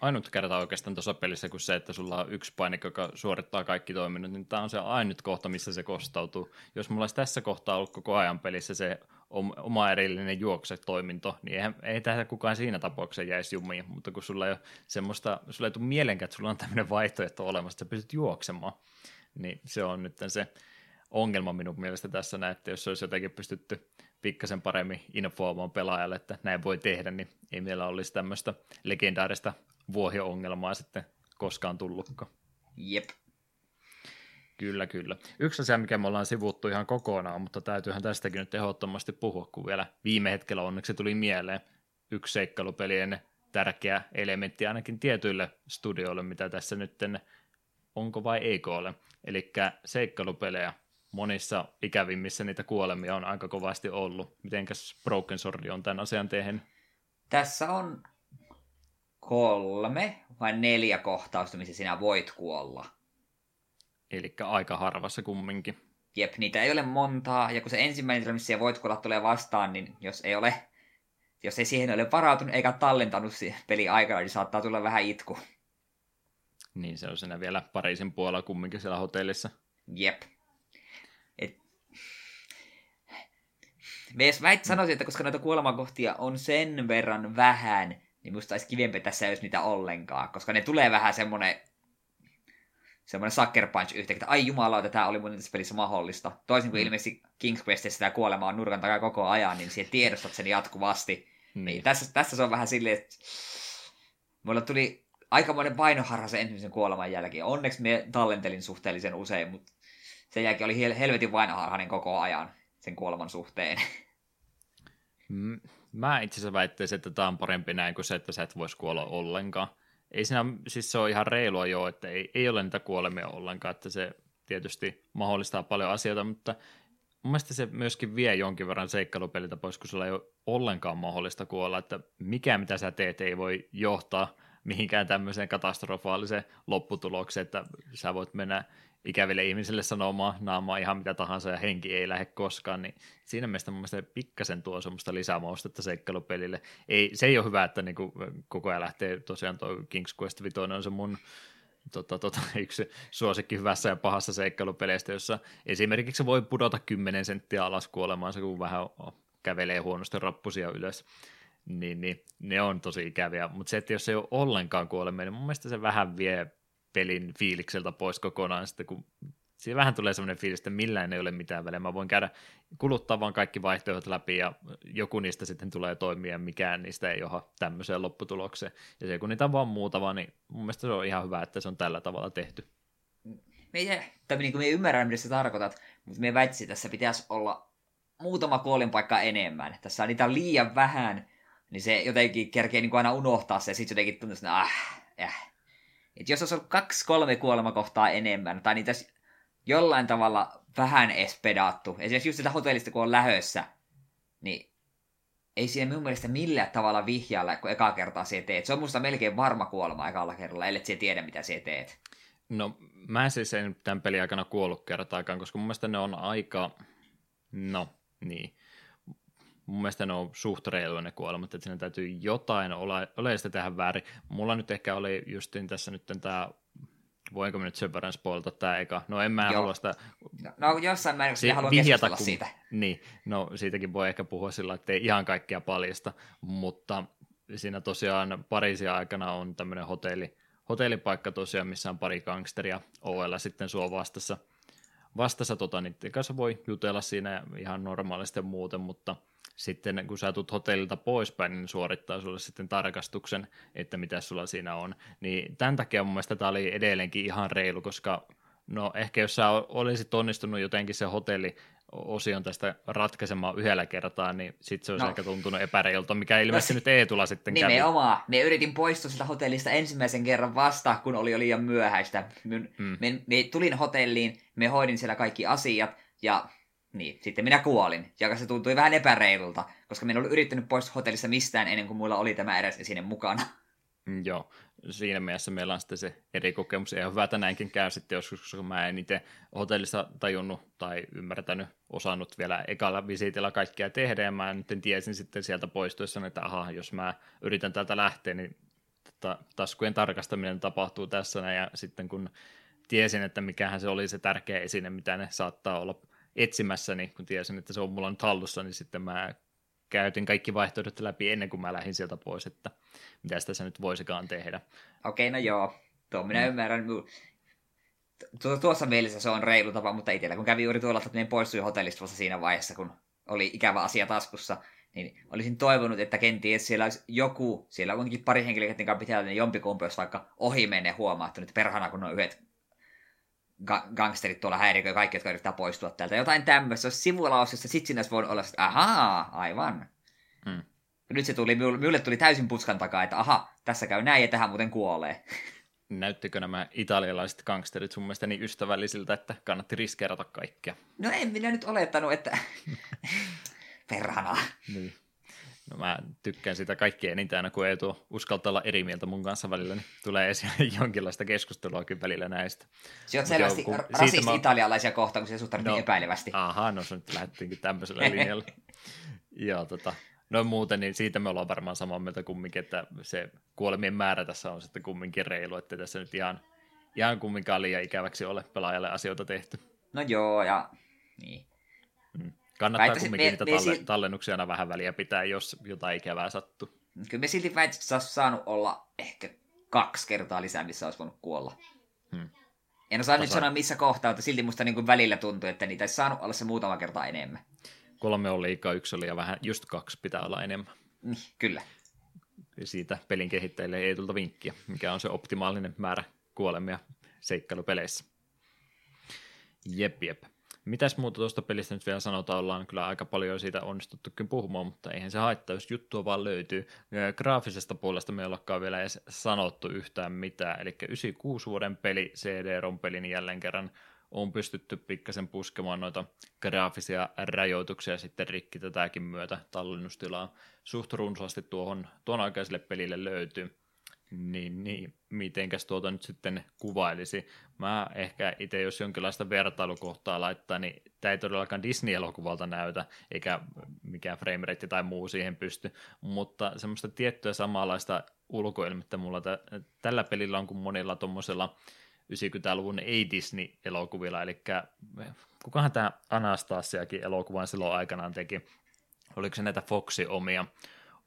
Ainut kerta oikeastaan tuossa pelissä kuin se, että sulla on yksi paine, joka suorittaa kaikki toiminnot, niin tämä on se ainut kohta, missä se kostautuu. Jos mulla olisi tässä kohtaa ollut koko ajan pelissä se oma erillinen juoksetoiminto, niin eihän, ei tähän kukaan siinä tapauksessa jäisi jumiin, mutta kun sulla ei ole semmoista, sulla ei tule mielenkään, että sulla on tämmöinen vaihtoehto olemassa, että sä pystyt juoksemaan, niin se on nyt se ongelma minun mielestä tässä näin, että jos olisi jotenkin pystytty pikkasen paremmin informoimaan pelaajalle, että näin voi tehdä, niin ei meillä olisi tämmöistä legendaarista vuohio-ongelmaa sitten koskaan tullutkaan. Jep. Kyllä, kyllä. Yksi asia, mikä me ollaan sivuttu ihan kokonaan, mutta täytyyhän tästäkin nyt ehdottomasti puhua, kun vielä viime hetkellä onneksi tuli mieleen yksi seikkailupelien tärkeä elementti ainakin tietyille studioille, mitä tässä nyt onko vai eikö ole. Eli seikkailupelejä monissa ikävimmissä niitä kuolemia on aika kovasti ollut. Mitenkäs Broken Sword on tämän asian tehnyt? Tässä on kolme vai neljä kohtausta, missä sinä voit kuolla. Eli aika harvassa kumminkin. Jep, niitä ei ole montaa, ja kun se ensimmäinen, missä voit kuolla tulee vastaan, niin jos ei ole jos ei siihen ole varautunut eikä tallentanut peli aikana, niin saattaa tulla vähän itku. Niin, se on siinä vielä Pariisin puolella kumminkin siellä hotellissa. Jep. Et... Mä sanoisin, että koska noita kuolemakohtia on sen verran vähän, niin musta olisi kivempi tässä jos niitä ollenkaan, koska ne tulee vähän semmonen semmoinen sucker punch yhtäkkiä, että ai jumala, tämä oli muuten tässä pelissä mahdollista. Toisin kuin mm. ilmeisesti King's Questissä tämä kuolema on nurkan takaa koko ajan, niin siihen tiedostat sen jatkuvasti. Mm. Niin tässä, tässä se on vähän silleen, että mulla tuli aikamoinen painoharha sen ensimmäisen kuoleman jälkeen. Onneksi me tallentelin suhteellisen usein, mutta sen jälkeen oli helvetin painoharhainen koko ajan sen kuoleman suhteen. Mä itse asiassa väittäisin, että tämä on parempi näin kuin se, että sä et voisi kuolla ollenkaan ei siinä, siis se on ihan reilua jo, että ei, ei ole niitä kuolemia ollenkaan, että se tietysti mahdollistaa paljon asioita, mutta mun mielestä se myöskin vie jonkin verran seikkailupeliltä pois, kun sulla ei ole ollenkaan mahdollista kuolla, että mikä mitä sä teet ei voi johtaa mihinkään tämmöiseen katastrofaaliseen lopputulokseen, että sä voit mennä ikäville ihmisille sanomaan naamaa ihan mitä tahansa ja henki ei lähde koskaan, niin siinä mielessä mun mielestä pikkasen tuo semmoista lisämaustetta seikkailupelille. Ei, se ei ole hyvä, että niinku koko ajan lähtee tosiaan tuo King's Quest 5 on se mun tota, tota, yksi suosikki hyvässä ja pahassa seikkailupeleistä, jossa esimerkiksi voi pudota 10 senttiä alas kuolemaansa, kun vähän kävelee huonosti rappusia ylös. Niin, niin, ne on tosi ikäviä, mutta se, että jos ei ole ollenkaan kuolemia, niin mun mielestä se vähän vie pelin fiilikseltä pois kokonaan, sitten kun siinä vähän tulee semmoinen fiilis, että millään ei ole mitään väliä. Mä voin käydä kuluttaa vaan kaikki vaihtoehdot läpi ja joku niistä sitten tulee toimia mikään niistä ei johda tämmöiseen lopputulokseen. Ja se kun niitä on vaan muutama, niin mun mielestä se on ihan hyvä, että se on tällä tavalla tehty. Me, tai niin kuin me ymmärrän, mitä sä tarkoitat, mutta me väitsisin, että tässä pitäisi olla muutama kuolinpaikka enemmän. Tässä on niitä liian vähän, niin se jotenkin kerkee niin kuin aina unohtaa se, ja sitten jotenkin tuntuu, että ah, äh, et jos olisi ollut kaksi, kolme kuolemakohtaa enemmän, tai niitä jollain tavalla vähän edes pedattu, esimerkiksi just sitä hotellista kun on lähössä, niin ei siihen minun mielestä millään tavalla vihjailla, kun eka kertaa se teet. Se on musta melkein varma kuolema ekalla kerralla, ellei se tiedä, mitä se teet. No, mä siis en tämän pelin aikana kuollut kertaakaan, koska mun mielestä ne on aika, no, niin, mun mielestä ne on suht reiluja ne kuolemat, että siinä täytyy jotain ole, oleellista tehdä väärin. Mulla nyt ehkä oli justiin tässä nyt tämä voinko nyt sen verran spoilata tämä eka? No en mä Joo. halua sitä No, no jossain määrin, Si- me haluan vihjata, keskustella kun- siitä. Niin, no siitäkin voi ehkä puhua sillä, että ei ihan kaikkea paljasta, mutta siinä tosiaan Pariisin aikana on tämmöinen hotelli, hotellipaikka tosiaan, missä on pari gangsteria OL sitten sua vastassa, vastassa tota, niiden kanssa voi jutella siinä ihan normaalisti muuten, mutta sitten kun sä tulet hotellilta poispäin, niin suorittaa sulle sitten tarkastuksen, että mitä sulla siinä on. Niin tämän takia mun mielestä tämä oli edelleenkin ihan reilu, koska no ehkä jos sä olisit onnistunut jotenkin se hotelli osion tästä ratkaisemaan yhdellä kertaa, niin sitten se olisi No. no. ehkä tuntunut epäreilta, mikä ilmeisesti nyt Eetulla sitten kävi. Nimenomaan. Me yritin poistua siltä hotellista ensimmäisen kerran vasta, kun oli jo liian myöhäistä. Me, Mm. me, me tulin hotelliin, me hoidin siellä kaikki asiat, ja niin, sitten minä kuolin. Ja se tuntui vähän epäreilulta, koska minä ollut yrittänyt poistua hotellista mistään ennen kuin mulla oli tämä eräs esine mukana. Mm, Joo, siinä mielessä meillä on sitten se eri kokemus. Ja hyvä, että näinkin käy sitten joskus, koska mä en itse hotellissa tajunnut tai ymmärtänyt, osannut vielä ekalla visiitillä kaikkea tehdä, ja mä nyt tiesin sitten sieltä poistuessa, että aha, jos mä yritän täältä lähteä, niin taskujen tarkastaminen tapahtuu tässä, ja sitten kun tiesin, että mikähän se oli se tärkeä esine, mitä ne saattaa olla etsimässä, niin kun tiesin, että se on mulla nyt hallussa, niin sitten mä käytin kaikki vaihtoehdot läpi ennen kuin mä lähdin sieltä pois, että mitä tässä nyt voisikaan tehdä. Okei, no joo. Tuo minä ymmärrän. Mu- Tu- tuossa mielessä se on reilu tapa, mutta itsellä kun kävi juuri tuolla, että minä poistuin hotellista vasta siinä vaiheessa, kun oli ikävä asia taskussa, niin olisin toivonut, että kenties siellä olisi joku, siellä on kuitenkin pari henkilöä, kanssa pitää niin jompikumpi olisi vaikka ohi menne huomaa, että nyt perhana, kun on yhdet ga- gangsterit tuolla häiriköi kaikki, jotka yrittää poistua täältä. Jotain tämmöistä, se olisi sivulaus, jossa sitten siinä olisi voinut olla, että ahaa, aivan. Mm. Nyt se tuli, minulle tuli täysin puskan takaa, että aha, tässä käy näin ja tähän muuten kuolee. Näyttikö nämä italialaiset gangsterit sun mielestä niin ystävällisiltä, että kannatti riskeerata kaikkea? No en minä nyt olettanut, että... Perhana. Niin. No mä tykkään sitä kaikkien enintään, kun Eetu uskaltaa olla eri mieltä mun kanssa välillä, niin tulee esiin jonkinlaista keskusteluakin välillä näistä. Se on selvästi joo, kun- ra- siitä rasisti mä- italialaisia kohtaan, kun se suhtaudut No. niin epäilevästi. Aha, no se nyt lähdettiinkin tämmöisellä linjalla. Joo, tota, no muuten, niin siitä me ollaan varmaan samaa mieltä kumminkin, että se kuolemien määrä tässä on sitten kumminkin reilu, että tässä nyt ihan, ihan kumminkaan liian ikäväksi ole pelaajalle asioita tehty. No joo, ja... Niin. Kannattaa Väittäisin, kumminkin me- niitä me talle, sil- tallennuksia aina vähän väliä pitää, jos jotain ikävää sattuu. Kyllä me silti väitin, että olisi saanut olla ehkä kaksi kertaa lisää, missä olisi voinut kuolla. Hmm. En osaa nyt Tasa- sanoa missä kohtaa, mutta silti musta niin kuin välillä tuntuu, että niitä olisi saanut olla se muutama kerta enemmän. Kolme on liikaa, yksi oli ja vähän, just kaksi pitää olla enemmän. Mm, Kyllä. Siitä pelin kehittäjille ei tulta vinkkiä, mikä on se optimaalinen määrä kuolemia seikkailupeleissä. Jep, jep. Mitäs muuta tuosta pelistä nyt vielä sanotaan, ollaan kyllä aika paljon siitä onnistuttukin puhumaan, mutta eihän se haittaa, jos juttua vaan löytyy. Graafisesta puolesta me ei olekaan vielä edes sanottu yhtään mitään, eli 96 vuoden peli, CD-ROM-pelin jälleen kerran on pystytty pikkasen puskemaan noita graafisia rajoituksia sitten rikki tätäkin myötä tallennustilaa suht runsaasti tuohon tuon aikaiselle pelille löytyy. Niin, niin, mitenkäs tuota nyt sitten kuvailisi? Mä ehkä itse, jos jonkinlaista vertailukohtaa laittaa, niin tämä ei todellakaan Disney-elokuvalta näytä, eikä mikään framerate tai muu siihen pysty, mutta semmoista tiettyä samanlaista ulkoilmettä mulla tä- tällä pelillä on kuin monilla tuommoisella 90-luvun ei-Disney-elokuvilla, eli kukahan tämä Anastasiakin elokuvan silloin aikanaan teki, oliko se näitä Foxi omia,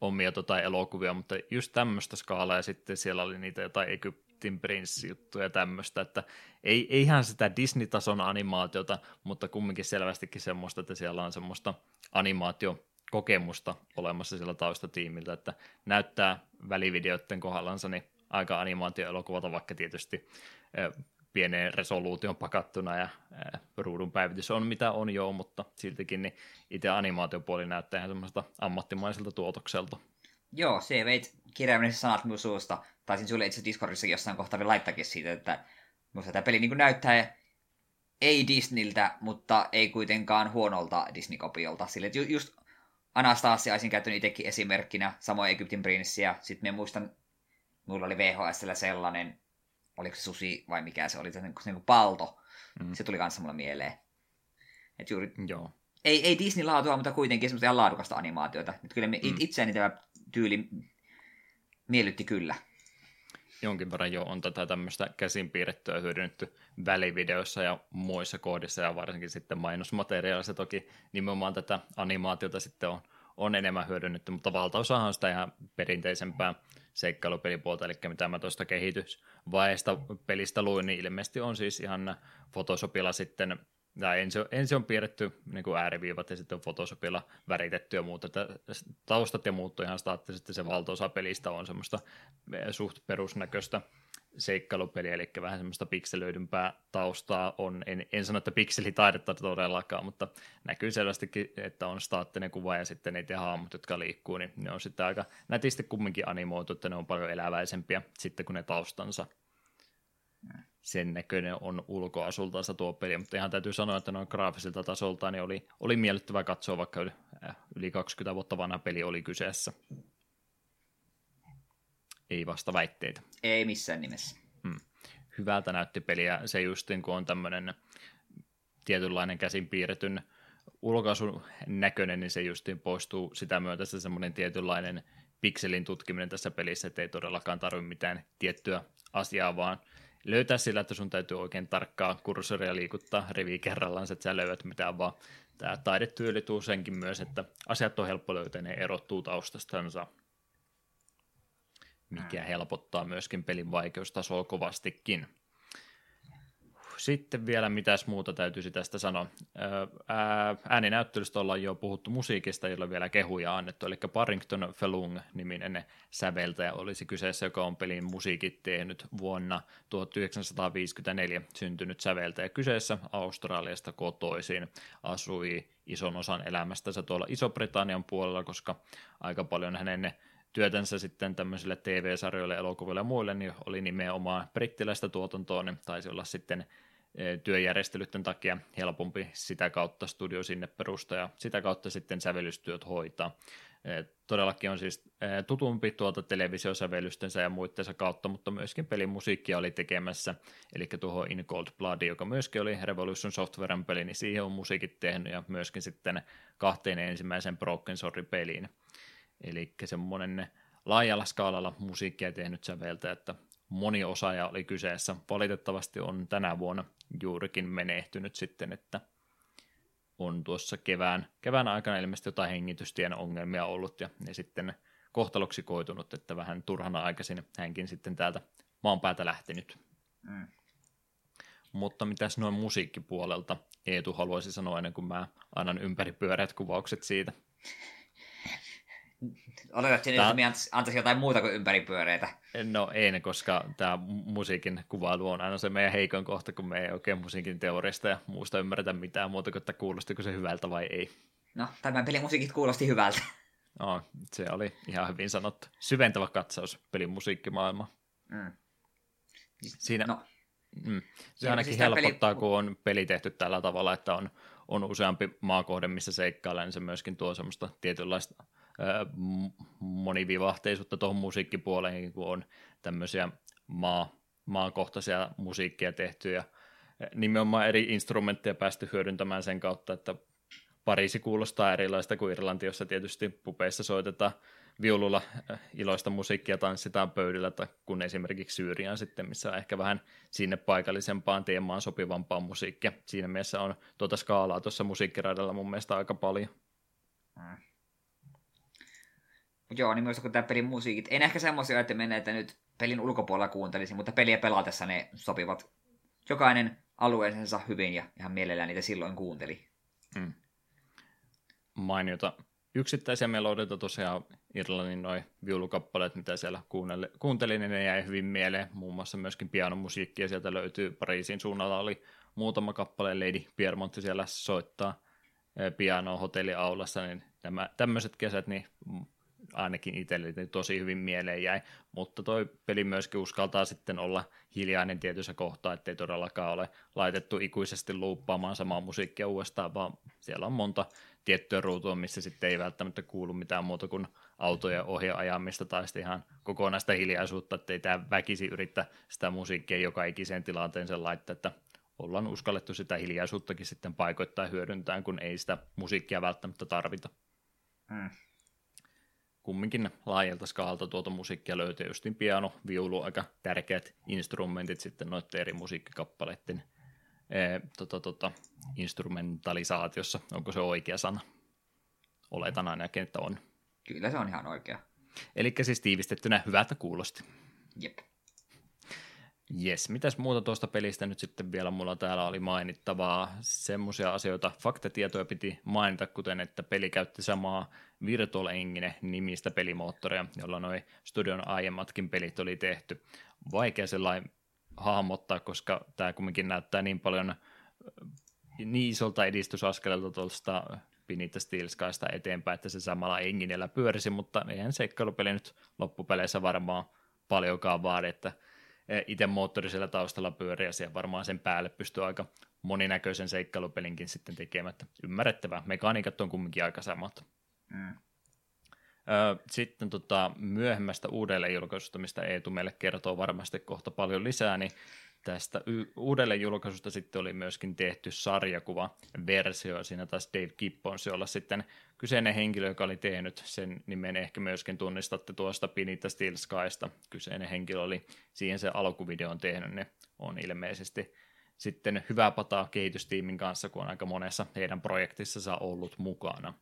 omia tota elokuvia, mutta just tämmöistä skaalaa, ja sitten siellä oli niitä jotain Egyptin prinssijuttuja ja tämmöistä, että ei, ei ihan sitä Disney-tason animaatiota, mutta kumminkin selvästikin semmoista, että siellä on semmoista animaatiokokemusta olemassa sillä taustatiimiltä, että näyttää välivideoiden kohdallansa niin aika animaatioelokuvalta, vaikka tietysti eh, pieneen resoluution pakattuna ja ruudun päivitys on mitä on jo, mutta siltikin niin itse animaatiopuoli näyttää ihan semmoista ammattimaiselta tuotokselta. Joo, se veit kirjaimellisesti sanat minun suusta. Taisin sulle itse Discordissakin jossain kohtaa vielä laittakin siitä, että minusta tämä peli niin näyttää ei Disneyltä, mutta ei kuitenkaan huonolta Disney-kopiolta. Sille, että ju- just Anastasia olisin käyttänyt itsekin esimerkkinä, samoin Egyptin prinssiä. Sitten minä muistan, mulla oli VHSllä sellainen, oliko se susi vai mikä se oli, se niin kuin, niin kuin palto. Mm. Se tuli kanssa mulle mieleen. Et juuri, Joo. ei, ei Disney-laatua, mutta kuitenkin semmoista ihan laadukasta animaatiota. Et kyllä me, Mm. itseäni tämä tyyli miellytti kyllä. jonkin verran jo on tätä tämmöistä käsin piirrettyä hyödynnetty välivideoissa ja muissa koodissa ja varsinkin sitten mainosmateriaalissa toki nimenomaan tätä animaatiota sitten on, on enemmän hyödynnetty, mutta valtaosahan on sitä ihan perinteisempää seikkailupelipuolta, eli mitä mä tuosta kehitysvaiheesta pelistä luin, niin ilmeisesti on siis ihan Photoshopilla sitten ja ensin, ensin on piirretty niin kuin ääriviivat ja sitten on Photoshopilla väritetty ja muuta. Taustat ja muut on ihan staattisesti, se valtaosa pelistä on semmoista eh, suht perusnäköistä seikkailupeliä, eli vähän semmoista pikselöidympää taustaa on. En, en sano, että pikselitaidetta todellakaan, mutta näkyy selvästikin, että on staattinen kuva ja sitten niitä hahmot, jotka liikkuu, niin ne on sitten aika nätisti kumminkin animoitu, että ne on paljon eläväisempiä sitten kuin ne taustansa sen näköinen on ulkoasultansa tuo peli, mutta ihan täytyy sanoa, että noin graafisilta tasolta niin oli, oli miellyttävä katsoa, vaikka yli, äh, yli 20 vuotta vanha peli oli kyseessä. Ei vasta väitteitä. Ei missään nimessä. Hmm. Hyvältä näytti peliä. Se just kun on tämmöinen tietynlainen käsin piirretyn ulkoasun näköinen, niin se justiin poistuu sitä myötä se semmoinen tietynlainen pikselin tutkiminen tässä pelissä, että ei todellakaan tarvitse mitään tiettyä asiaa, vaan löytää sillä, että sun täytyy oikein tarkkaa kursoria liikuttaa rivi kerrallaan, että sä löydät mitään, vaan tämä taidetyyli tuu senkin myös, että asiat on helppo löytää, ne erottuu taustastansa, mikä helpottaa myöskin pelin vaikeustasoa kovastikin. Sitten vielä mitäs muuta täytyisi tästä sanoa. Ääninäyttelystä ollaan jo puhuttu musiikista, jolla vielä kehuja annettu, eli Parrington Felung niminen säveltäjä olisi kyseessä, joka on pelin musiikit tehnyt vuonna 1954 syntynyt säveltäjä. Kyseessä Australiasta kotoisin asui ison osan elämästänsä tuolla Iso-Britannian puolella, koska aika paljon hänen työtänsä sitten tämmöisille TV-sarjoille, elokuville ja muille, niin oli nimenomaan brittiläistä tuotantoa, niin taisi olla sitten Eh, työjärjestelyiden takia helpompi sitä kautta studio sinne perustaa ja sitä kautta sitten sävellystyöt hoitaa. Eh, todellakin on siis eh, tutumpi tuolta televisiosävellystensä ja muittensa kautta, mutta myöskin pelimusiikkia oli tekemässä, eli tuohon In Cold Blood, joka myöskin oli Revolution Softwaren peli, niin siihen on musiikit tehnyt ja myöskin sitten kahteen ensimmäisen Broken Sword-peliin. Eli semmoinen laajalla skaalalla musiikkia tehnyt säveltä, että moni osaaja oli kyseessä. Valitettavasti on tänä vuonna juurikin menehtynyt sitten, että on tuossa kevään, kevään aikana ilmeisesti jotain hengitystien ongelmia ollut ja ne sitten kohtaloksi koitunut, että vähän turhana aikaisin hänkin sitten täältä maan päätä lähtenyt. Mm. Mutta mitäs noin musiikkipuolelta Eetu haluaisi sanoa ennen kuin mä annan ympäripyöreät kuvaukset siitä? Oletatko että Tää... antaisi jotain muuta kuin ympäripyöreitä? No ei, koska tämä musiikin kuvailu on aina se meidän heikon kohta, kun me ei oikein musiikin teoriasta ja muusta ymmärretä mitään muuta kuin, että kuulostiko se hyvältä vai ei. No, tämän pelin musiikit kuulosti hyvältä. No, se oli ihan hyvin sanottu. Syventävä katsaus pelin musiikkimaailma. Mm. Siinä, no. mm, se ainakin siis helpottaa, peli... kun on peli tehty tällä tavalla, että on, on useampi maakohde, missä seikkailla, niin se myöskin tuo semmoista tietynlaista monivivahteisuutta tuohon musiikkipuoleen, kun on tämmöisiä maa, maakohtaisia musiikkia tehty ja nimenomaan eri instrumentteja päästy hyödyntämään sen kautta, että Pariisi kuulostaa erilaista kuin Irlanti, jossa tietysti pupeissa soitetaan viululla iloista musiikkia tanssitaan pöydällä, tai kun esimerkiksi Syyriaan sitten, missä on ehkä vähän sinne paikallisempaan teemaan sopivampaa musiikkia. Siinä mielessä on tuota skaalaa tuossa musiikkiradalla mun mielestä aika paljon. Mm. Joo, niin myös kun tämä pelin musiikit, en ehkä semmoisia, että menee, että nyt pelin ulkopuolella kuuntelisin, mutta peliä pelatessa ne sopivat jokainen alueensa hyvin ja ihan mielellään niitä silloin kuunteli. Mm. Mainiota yksittäisiä melodioita tosiaan Irlannin noin viulukappaleet, mitä siellä kuuntelin, niin ne jäi hyvin mieleen. Muun muassa myöskin pianomusiikkia sieltä löytyy Pariisin suunnalla oli muutama kappale, Lady Piermontti siellä soittaa eh, pianoa hotelliaulassa, niin tämä, tämmöiset kesät, niin ainakin itselle tosi hyvin mieleen jäi, mutta toi peli myöskin uskaltaa sitten olla hiljainen tietyssä kohtaa, ettei todellakaan ole laitettu ikuisesti luuppaamaan samaa musiikkia uudestaan, vaan siellä on monta tiettyä ruutua, missä sitten ei välttämättä kuulu mitään muuta kuin autojen ohjaajamista tai sitten ihan kokonaista hiljaisuutta, ettei tämä väkisi yrittää sitä musiikkia joka ikiseen tilanteeseen laittaa, että ollaan uskallettu sitä hiljaisuuttakin sitten paikoittaa hyödyntää, kun ei sitä musiikkia välttämättä tarvita. Hmm. Kumminkin laajalta skaalta tuota musiikkia löytyy, justin piano, viulu, aika tärkeät instrumentit sitten noiden eri musiikkikappaleiden ee, tota, tota, instrumentalisaatiossa, onko se oikea sana? Oletan ainakin, että on. Kyllä se on ihan oikea. Eli siis tiivistettynä hyvältä kuulosti. Jep. Jes, mitäs muuta tuosta pelistä nyt sitten vielä mulla täällä oli mainittavaa? Semmoisia asioita, faktatietoja piti mainita, kuten että peli käytti samaa Virtual Engine nimistä pelimoottoria, jolla noin studion aiemmatkin pelit oli tehty. Vaikea sellainen hahmottaa, koska tämä kumminkin näyttää niin paljon niin isolta edistysaskeleelta tuosta Pinita Steel Skysta eteenpäin, että se samalla enginellä pyörisi, mutta eihän seikkailupeli nyt loppupeleissä varmaan paljonkaan vaadi, että itse moottori siellä taustalla pyörii ja siellä varmaan sen päälle pystyy aika moninäköisen seikkailupelinkin sitten tekemään. Ymmärrettävää. Mekaniikat on kumminkin aika samat. Mm. Sitten tota, myöhemmästä uudelleenjulkaisusta, mistä Eetu meille kertoo varmasti kohta paljon lisää, niin tästä uudelleenjulkaisusta sitten oli myöskin tehty sarjakuva-versio. Siinä taas Dave Gibbons, jolla sitten kyseinen henkilö, joka oli tehnyt sen nimen, ehkä myöskin tunnistatte tuosta Pinita Steel Skysta. Kyseinen henkilö oli siihen se alkuvideon tehnyt, ne on ilmeisesti sitten hyvää pataa kehitystiimin kanssa, kun on aika monessa heidän projektissa ollut mukana.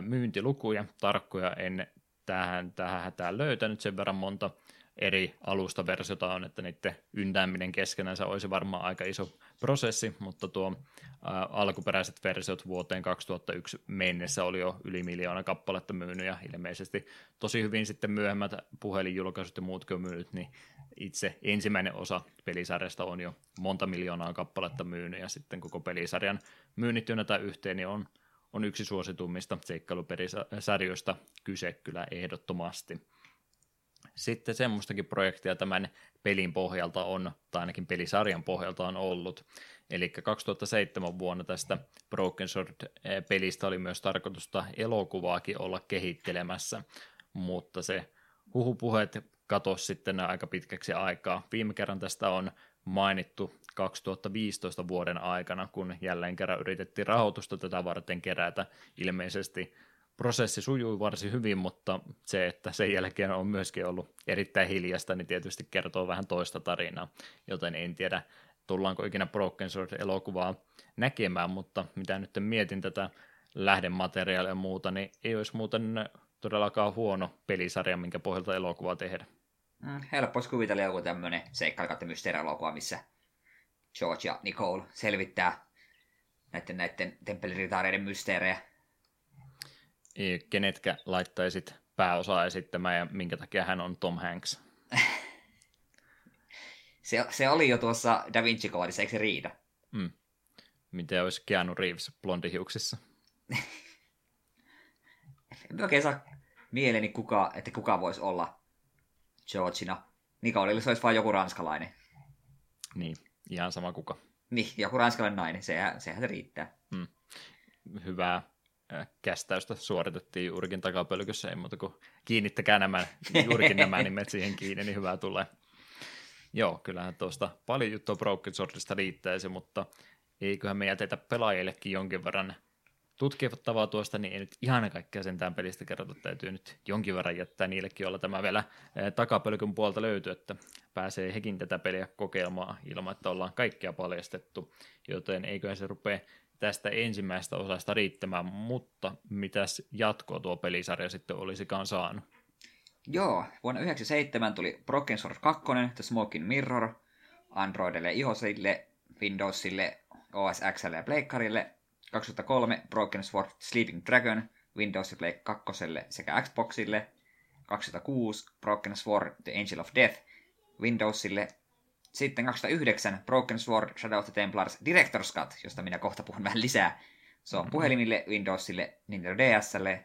Myyntilukuja, tarkkoja en tähän, tähän hätään löytänyt sen verran monta eri alustaversiota on, että niiden yndääminen keskenänsä olisi varmaan aika iso prosessi, mutta tuo ää, alkuperäiset versiot vuoteen 2001 mennessä oli jo yli miljoona kappaletta myynyt ja ilmeisesti tosi hyvin sitten myöhemmät puhelinjulkaisut ja muutkin on myynyt, niin itse ensimmäinen osa pelisarjasta on jo monta miljoonaa kappaletta myynyt ja sitten koko pelisarjan myynnit tai yhteen niin on, on yksi suositummista seikkailupelisarjoista kyse kyllä ehdottomasti. Sitten semmoistakin projektia tämän pelin pohjalta on, tai ainakin pelisarjan pohjalta on ollut. Eli 2007 vuonna tästä Broken Sword-pelistä oli myös tarkoitusta elokuvaakin olla kehittelemässä, mutta se huhupuheet katosi sitten aika pitkäksi aikaa. Viime kerran tästä on mainittu 2015 vuoden aikana, kun jälleen kerran yritettiin rahoitusta tätä varten kerätä. Ilmeisesti prosessi sujui varsin hyvin, mutta se, että sen jälkeen on myöskin ollut erittäin hiljasta, niin tietysti kertoo vähän toista tarinaa, joten en tiedä, tullaanko ikinä Broken Sword-elokuvaa näkemään, mutta mitä nyt mietin tätä lähdemateriaalia ja muuta, niin ei olisi muuten todellakaan huono pelisarja, minkä pohjalta elokuvaa tehdä. Mm, helppo olisi kuvitella joku tämmöinen seikkailu kautta mysteerielokuva, missä George ja Nicole selvittää näiden, näiden temppeliritaareiden mysteerejä kenetkä laittaisit pääosaa esittämään ja minkä takia hän on Tom Hanks? se, se oli jo tuossa Da Vinci Codeissa, eikö se riitä? Mm. Miten olisi Keanu Reeves blondihiuksissa? en oikein saa mieleeni, kuka, että kuka voisi olla Georgina. Nicoleille se olisi vain joku ranskalainen. Niin, ihan sama kuka. Niin, joku ranskalainen nainen, sehän, sehän se riittää. Mm. Hyvää kästäystä suoritettiin juurikin takapölkyssä, ei muuta kuin kiinnittäkää nämä, juurikin nämä nimet siihen kiinni, niin hyvää tulee. Joo, kyllähän tuosta paljon juttua Broken Swordista riittäisi, mutta eiköhän me jätetä pelaajillekin jonkin verran tutkittavaa tuosta, niin ei nyt ihan kaikkea sentään pelistä kerrota, täytyy nyt jonkin verran jättää niillekin, olla tämä vielä takapölkyn puolta löytyy, että pääsee hekin tätä peliä kokeilemaan ilman, että ollaan kaikkea paljastettu, joten eiköhän se rupea tästä ensimmäisestä osasta riittämään, mutta mitäs jatkoa tuo pelisarja sitten olisikaan saanut? Joo, vuonna 1997 tuli Broken Sword 2, The Smoking Mirror, Androidille, iOSille, Windowsille, OS Xlle ja Pleikkarille. 2003 Broken Sword Sleeping Dragon, Windows ja Play 2 sekä Xboxille. 2006 Broken Sword The Angel of Death, Windowsille, sitten 2009 Broken Sword Shadow of the Templars Director's Cut, josta minä kohta puhun vähän lisää. Se on mm-hmm. puhelimille, Windowsille, Nintendo DSlle,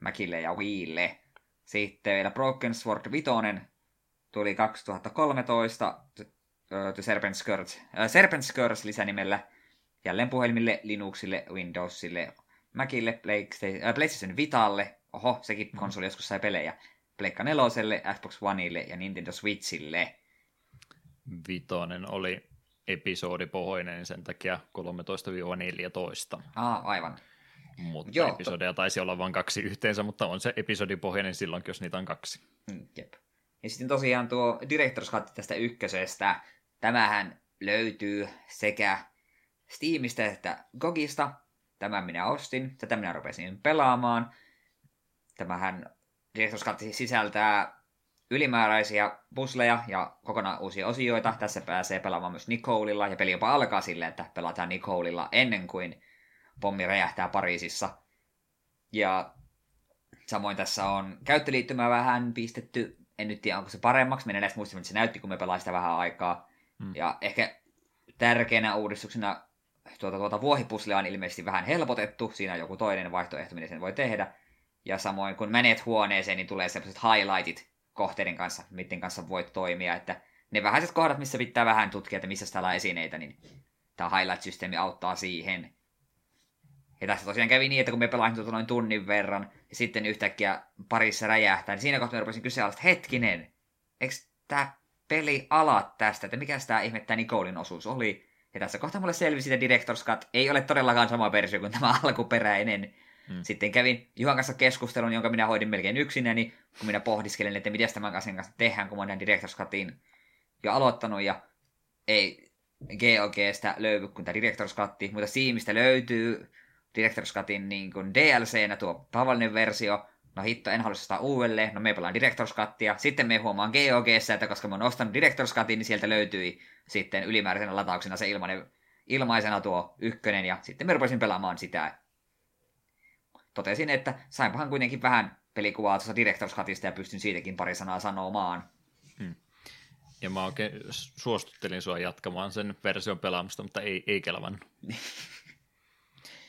Macille ja Wiille. Sitten vielä Broken Sword 5 tuli 2013 The Serpent's Curse, äh, Serpent's Curse lisänimellä. Jälleen puhelimille, Linuxille, Windowsille, Macille, PlayStation, äh, PlayStation Vitalle. Oho, sekin mm-hmm. konsoli joskus sai pelejä. Pleikka 4, Xbox Oneille ja Nintendo Switchille vitonen oli episodipohjainen, sen takia 13-14. Ah, aivan. Mutta Joo, episodeja taisi olla vain kaksi yhteensä, mutta on se episodipohjainen silloinkin, jos niitä on kaksi. Mm, jep. Ja sitten tosiaan tuo Director's Cut tästä ykkösestä, tämähän löytyy sekä Steamista että Gogista. Tämän minä ostin, tätä minä rupesin pelaamaan. Tämähän Director's Cut sisältää ylimääräisiä pusleja ja kokonaan uusia osioita. Tässä pääsee pelaamaan myös Nicoleilla, ja peli jopa alkaa silleen, että pelataan Nicoleilla ennen kuin pommi räjähtää Pariisissa. Ja samoin tässä on käyttöliittymää vähän pistetty, en nyt tiedä onko se paremmaksi, minä näistä muistamme, että se näytti, kun me pelasin sitä vähän aikaa. Hmm. Ja ehkä tärkeänä uudistuksena tuota, tuota vuohipuslea on ilmeisesti vähän helpotettu, siinä on joku toinen vaihtoehto, miten sen voi tehdä. Ja samoin kun menet huoneeseen, niin tulee sellaiset highlightit kohteiden kanssa, miten kanssa voit toimia, että ne vähäiset kohdat, missä pitää vähän tutkia, että missä täällä on esineitä, niin tämä highlight-systeemi auttaa siihen. Ja tässä tosiaan kävi niin, että kun me pelasin tuota noin tunnin verran, ja sitten yhtäkkiä parissa räjähtää, niin siinä kohtaa rupesin kysyä, että hetkinen, eikö tämä peli ala tästä, että mikä tämä ihmettää Nicolin osuus oli? Ja tässä kohtaa mulle selvisi, että Director's Cut ei ole todellakaan sama versio kuin tämä alkuperäinen. Hmm. Sitten kävin Juhan kanssa keskustelun, jonka minä hoidin melkein yksinäni, kun minä pohdiskelen, että miten tämän kanssa tehdään, kun mä olen Director's jo aloittanut, ja ei GOGstä löydy kuin tämä mutta Steamista löytyy Director's Cutin niin kuin DLCnä tuo tavallinen versio, no hitto, en halua sitä uudelleen, no me pelaan Director's Cutia, sitten me huomaan GOGssä, että koska mä oon ostanut Director's Cutin, niin sieltä löytyi sitten ylimääräisenä latauksena se ilmainen, ilmaisena tuo ykkönen, ja sitten me rupesin pelaamaan sitä. Totesin, että sainpahan kuitenkin vähän pelikuvaa tuossa Director's Cutista ja pystyn siitäkin pari sanaa sanomaan. Hmm. Ja mä oikein suostuttelin sua jatkamaan sen version pelaamista, mutta ei, ei kelvannut.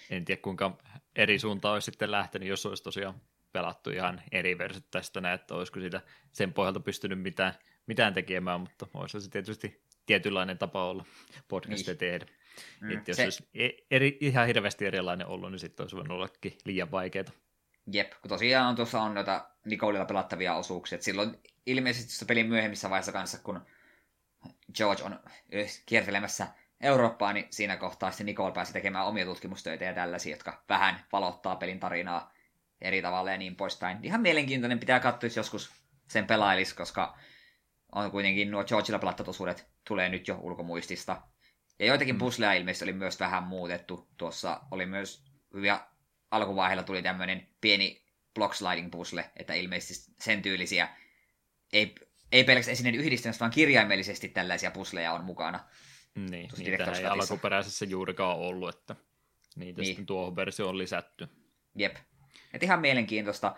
en tiedä kuinka eri suuntaan olisi sitten lähtenyt, jos olisi tosiaan pelattu ihan eri versiot tästä näin, että olisiko siitä sen pohjalta pystynyt mitään, mitään tekemään, mutta olisi se tietysti tietynlainen tapa olla podcastia niin. tehdä. Mm, että jos se... olisi e- eri, ihan hirveästi erilainen ollut, niin sitten olisi voinut ollakin liian vaikeaa. Jep, kun tosiaan tuossa on noita Nicolilla pelattavia osuuksia. Et silloin ilmeisesti pelin myöhemmissä vaiheessa kanssa, kun George on kiertelemässä Eurooppaa, niin siinä kohtaa sitten Nicole pääsi tekemään omia tutkimustöitä ja tällaisia, jotka vähän valottaa pelin tarinaa eri tavalla ja niin poispäin. Ihan mielenkiintoinen pitää katsoa, jos joskus sen pelailis, koska on kuitenkin nuo Georgeilla pelattat osuudet tulee nyt jo ulkomuistista. Ja joitakin mm. pusleja ilmeisesti oli myös vähän muutettu. Tuossa oli myös hyviä alkuvaiheella tuli tämmöinen pieni block sliding puzzle, että ilmeisesti sen tyylisiä ei, ei pelkästään esineen yhdistelmästä, vaan kirjaimellisesti tällaisia pusleja on mukana. Niin, niitä ei alkuperäisessä juurikaan ollut, että niitä niin. sitten tuohon versioon lisätty. Jep. Et ihan mielenkiintoista.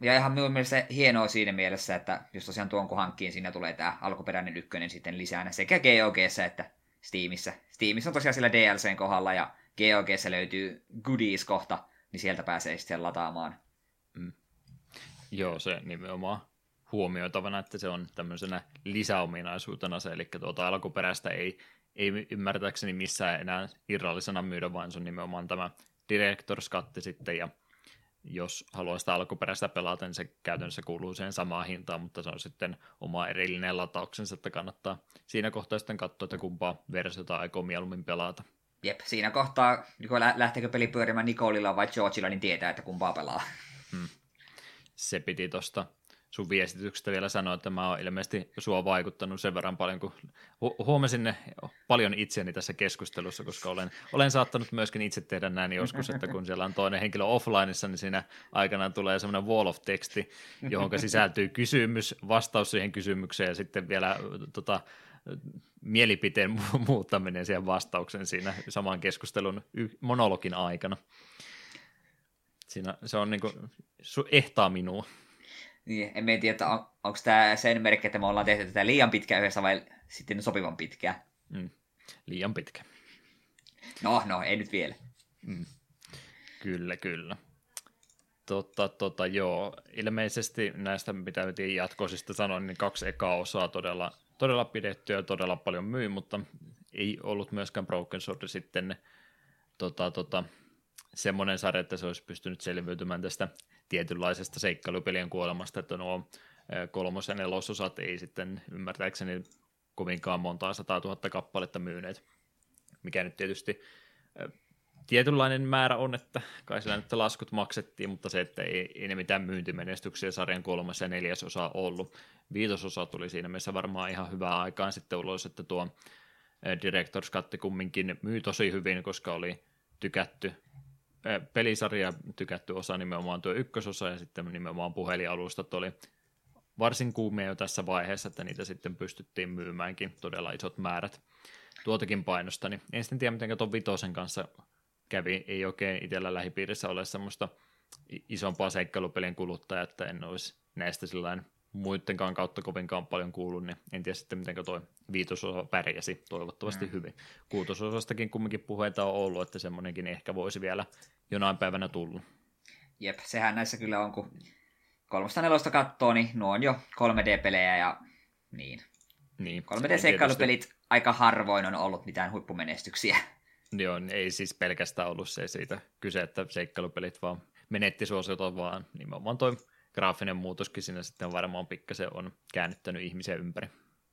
Ja ihan minun mielestä hienoa siinä mielessä, että jos tosiaan tuon kun hankkiin, siinä tulee tämä alkuperäinen ykkönen sitten lisää sekä GOGssä että Steamissa. Steamissa on tosiaan sillä DLCn kohdalla ja GOGssä löytyy Goodies-kohta, niin sieltä pääsee sitten lataamaan. Mm. Joo, se nimenomaan huomioitavana, että se on tämmöisenä lisäominaisuutena se, eli tuota alkuperäistä ei, ei ymmärtääkseni missään enää irrallisena myydä, vaan se on nimenomaan tämä Director's Cut sitten, ja jos haluaa sitä alkuperäistä pelata, niin se käytännössä kuuluu siihen samaan hintaan, mutta se on sitten oma erillinen latauksensa, että kannattaa siinä kohtaa sitten katsoa, että kumpaa versiota aikoo mieluummin pelata. Jep, siinä kohtaa, kun lähteekö peli pyörimään Nicolilla vai Georgeilla, niin tietää, että kumpaa pelaa. Hmm. Se piti tuosta sun viestityksestä vielä sanoa, että mä oon ilmeisesti sua vaikuttanut sen verran paljon, kun hu- huomasin paljon itseäni tässä keskustelussa, koska olen, olen saattanut myöskin itse tehdä näin joskus, että kun siellä on toinen henkilö offlineissa, niin siinä aikana tulee semmoinen wall of teksti, johon sisältyy kysymys, vastaus siihen kysymykseen ja sitten vielä tota, mielipiteen muuttaminen siihen vastauksen siinä saman keskustelun monologin aikana. Siinä se on niin kuin, ehtaa minua. Niin, en tiedä, että on, onko tämä sen merkki, että me ollaan tehty tätä liian pitkää yhdessä vai sitten sopivan pitkää. Mm. Liian pitkä. No, no, ei nyt vielä. Mm. Kyllä, kyllä. Totta, tota, joo. Ilmeisesti näistä, mitä piti jatkoisista sanoa, niin kaksi ekaa osaa todella, todella pidetty ja todella paljon myy, mutta ei ollut myöskään Broken Sword sitten tota, tota, semmoinen sarja, että se olisi pystynyt selviytymään tästä tietynlaisesta seikkailupelien kuolemasta, että nuo kolmos- ja nelososat ei sitten ymmärtääkseni kovinkaan montaa sataa tuhatta kappaletta myyneet, mikä nyt tietysti tietynlainen määrä on, että kai sillä nyt laskut maksettiin, mutta se, että ei, ei ne mitään myyntimenestyksiä sarjan kolmas ja neljäs osa ollut. Viitososa tuli siinä mielessä varmaan ihan hyvää aikaan sitten ulos, että tuo Directors Cut kumminkin myy tosi hyvin, koska oli tykätty pelisarja, tykätty osa nimenomaan tuo ykkösosa ja sitten nimenomaan puhelinalustat oli varsin kuumia jo tässä vaiheessa, että niitä sitten pystyttiin myymäänkin todella isot määrät tuotakin painosta, niin en sitten tiedä, miten tuon Vitosen kanssa kävi, ei oikein itsellä lähipiirissä ole semmoista isompaa seikkailupelien kuluttajaa, että en olisi näistä muidenkaan kautta kovinkaan paljon kuullut, niin en tiedä sitten, miten tuo viitososa pärjäsi toivottavasti mm. hyvin. Kuutososastakin kumminkin puheita on ollut, että semmoinenkin ehkä voisi vielä jonain päivänä tulla. Jep, sehän näissä kyllä on, kun kolmosta nelosta katsoo, niin nuo on jo 3D-pelejä ja niin. niin 3D-seikkailupelit aika harvoin on ollut mitään huippumenestyksiä. Joo, ei siis pelkästään ollut se siitä kyse, että seikkailupelit vaan menetti suosiota, vaan nimenomaan toi graafinen muutoskin siinä sitten varmaan pikkasen on käännyttänyt ihmisiä ympäri.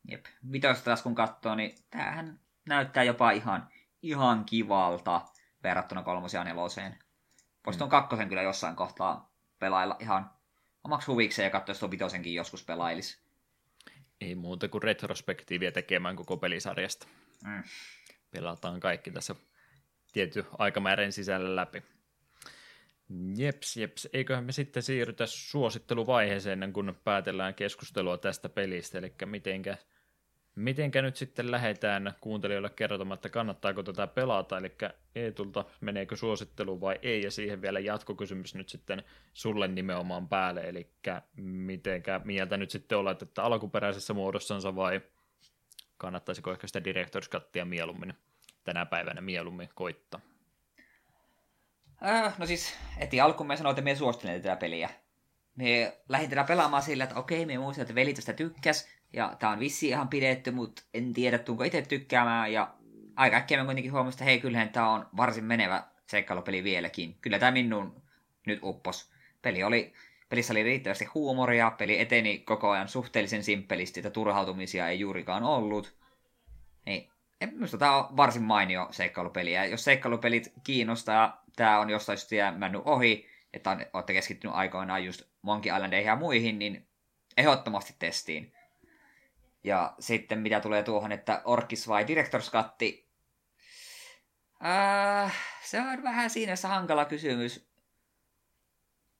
Jep. Vitosta taas kun katsoo, niin tämähän näyttää jopa ihan, ihan kivalta verrattuna kolmosia neloseen. Voisi tuon mm. kakkosen kyllä jossain kohtaa pelailla ihan omaksi huvikseen ja katsoa, jos tuon vitosenkin joskus pelailisi. Ei muuta kuin retrospektiiviä tekemään koko pelisarjasta. Mm. Pelataan kaikki tässä tietty aikamäärän sisällä läpi. Jeps, jeps. Eiköhän me sitten siirrytä suositteluvaiheeseen ennen kuin päätellään keskustelua tästä pelistä, eli mitenkä, mitenkä nyt sitten lähdetään kuuntelijoille kertomaan, että kannattaako tätä pelata, eli Eetulta meneekö suosittelu vai ei, ja siihen vielä jatkokysymys nyt sitten sulle nimenomaan päälle, eli mitenkä mieltä nyt sitten olet, että alkuperäisessä muodossansa vai kannattaisiko ehkä sitä Director's mieluummin tänä päivänä mieluummin koittaa? Äh, no siis, eti alkuun me sanoin, että me suosittelen tätä peliä. Me lähdin tätä pelaamaan sillä, että okei, me muistan, että veli tästä tykkäs, ja tää on vissi ihan pidetty, mutta en tiedä, tuunko itse tykkäämään, ja aika äkkiä me kuitenkin huomasin, että hei, kyllähän tää on varsin menevä seikkailupeli vieläkin. Kyllä tämä minun nyt uppos. Peli oli, pelissä oli riittävästi huumoria, peli eteni koko ajan suhteellisen simppelisti, että turhautumisia ei juurikaan ollut. Niin, minusta tämä on varsin mainio seikkailupeli, ja jos seikkailupelit kiinnostaa, tämä on jostain syystä jäänyt ohi, että on, olette keskittynyt aikoinaan just Monkey Islandeihin ja muihin, niin ehdottomasti testiin. Ja sitten mitä tulee tuohon, että Orkis vai Director's Cut, äh, se on vähän siinä se hankala kysymys.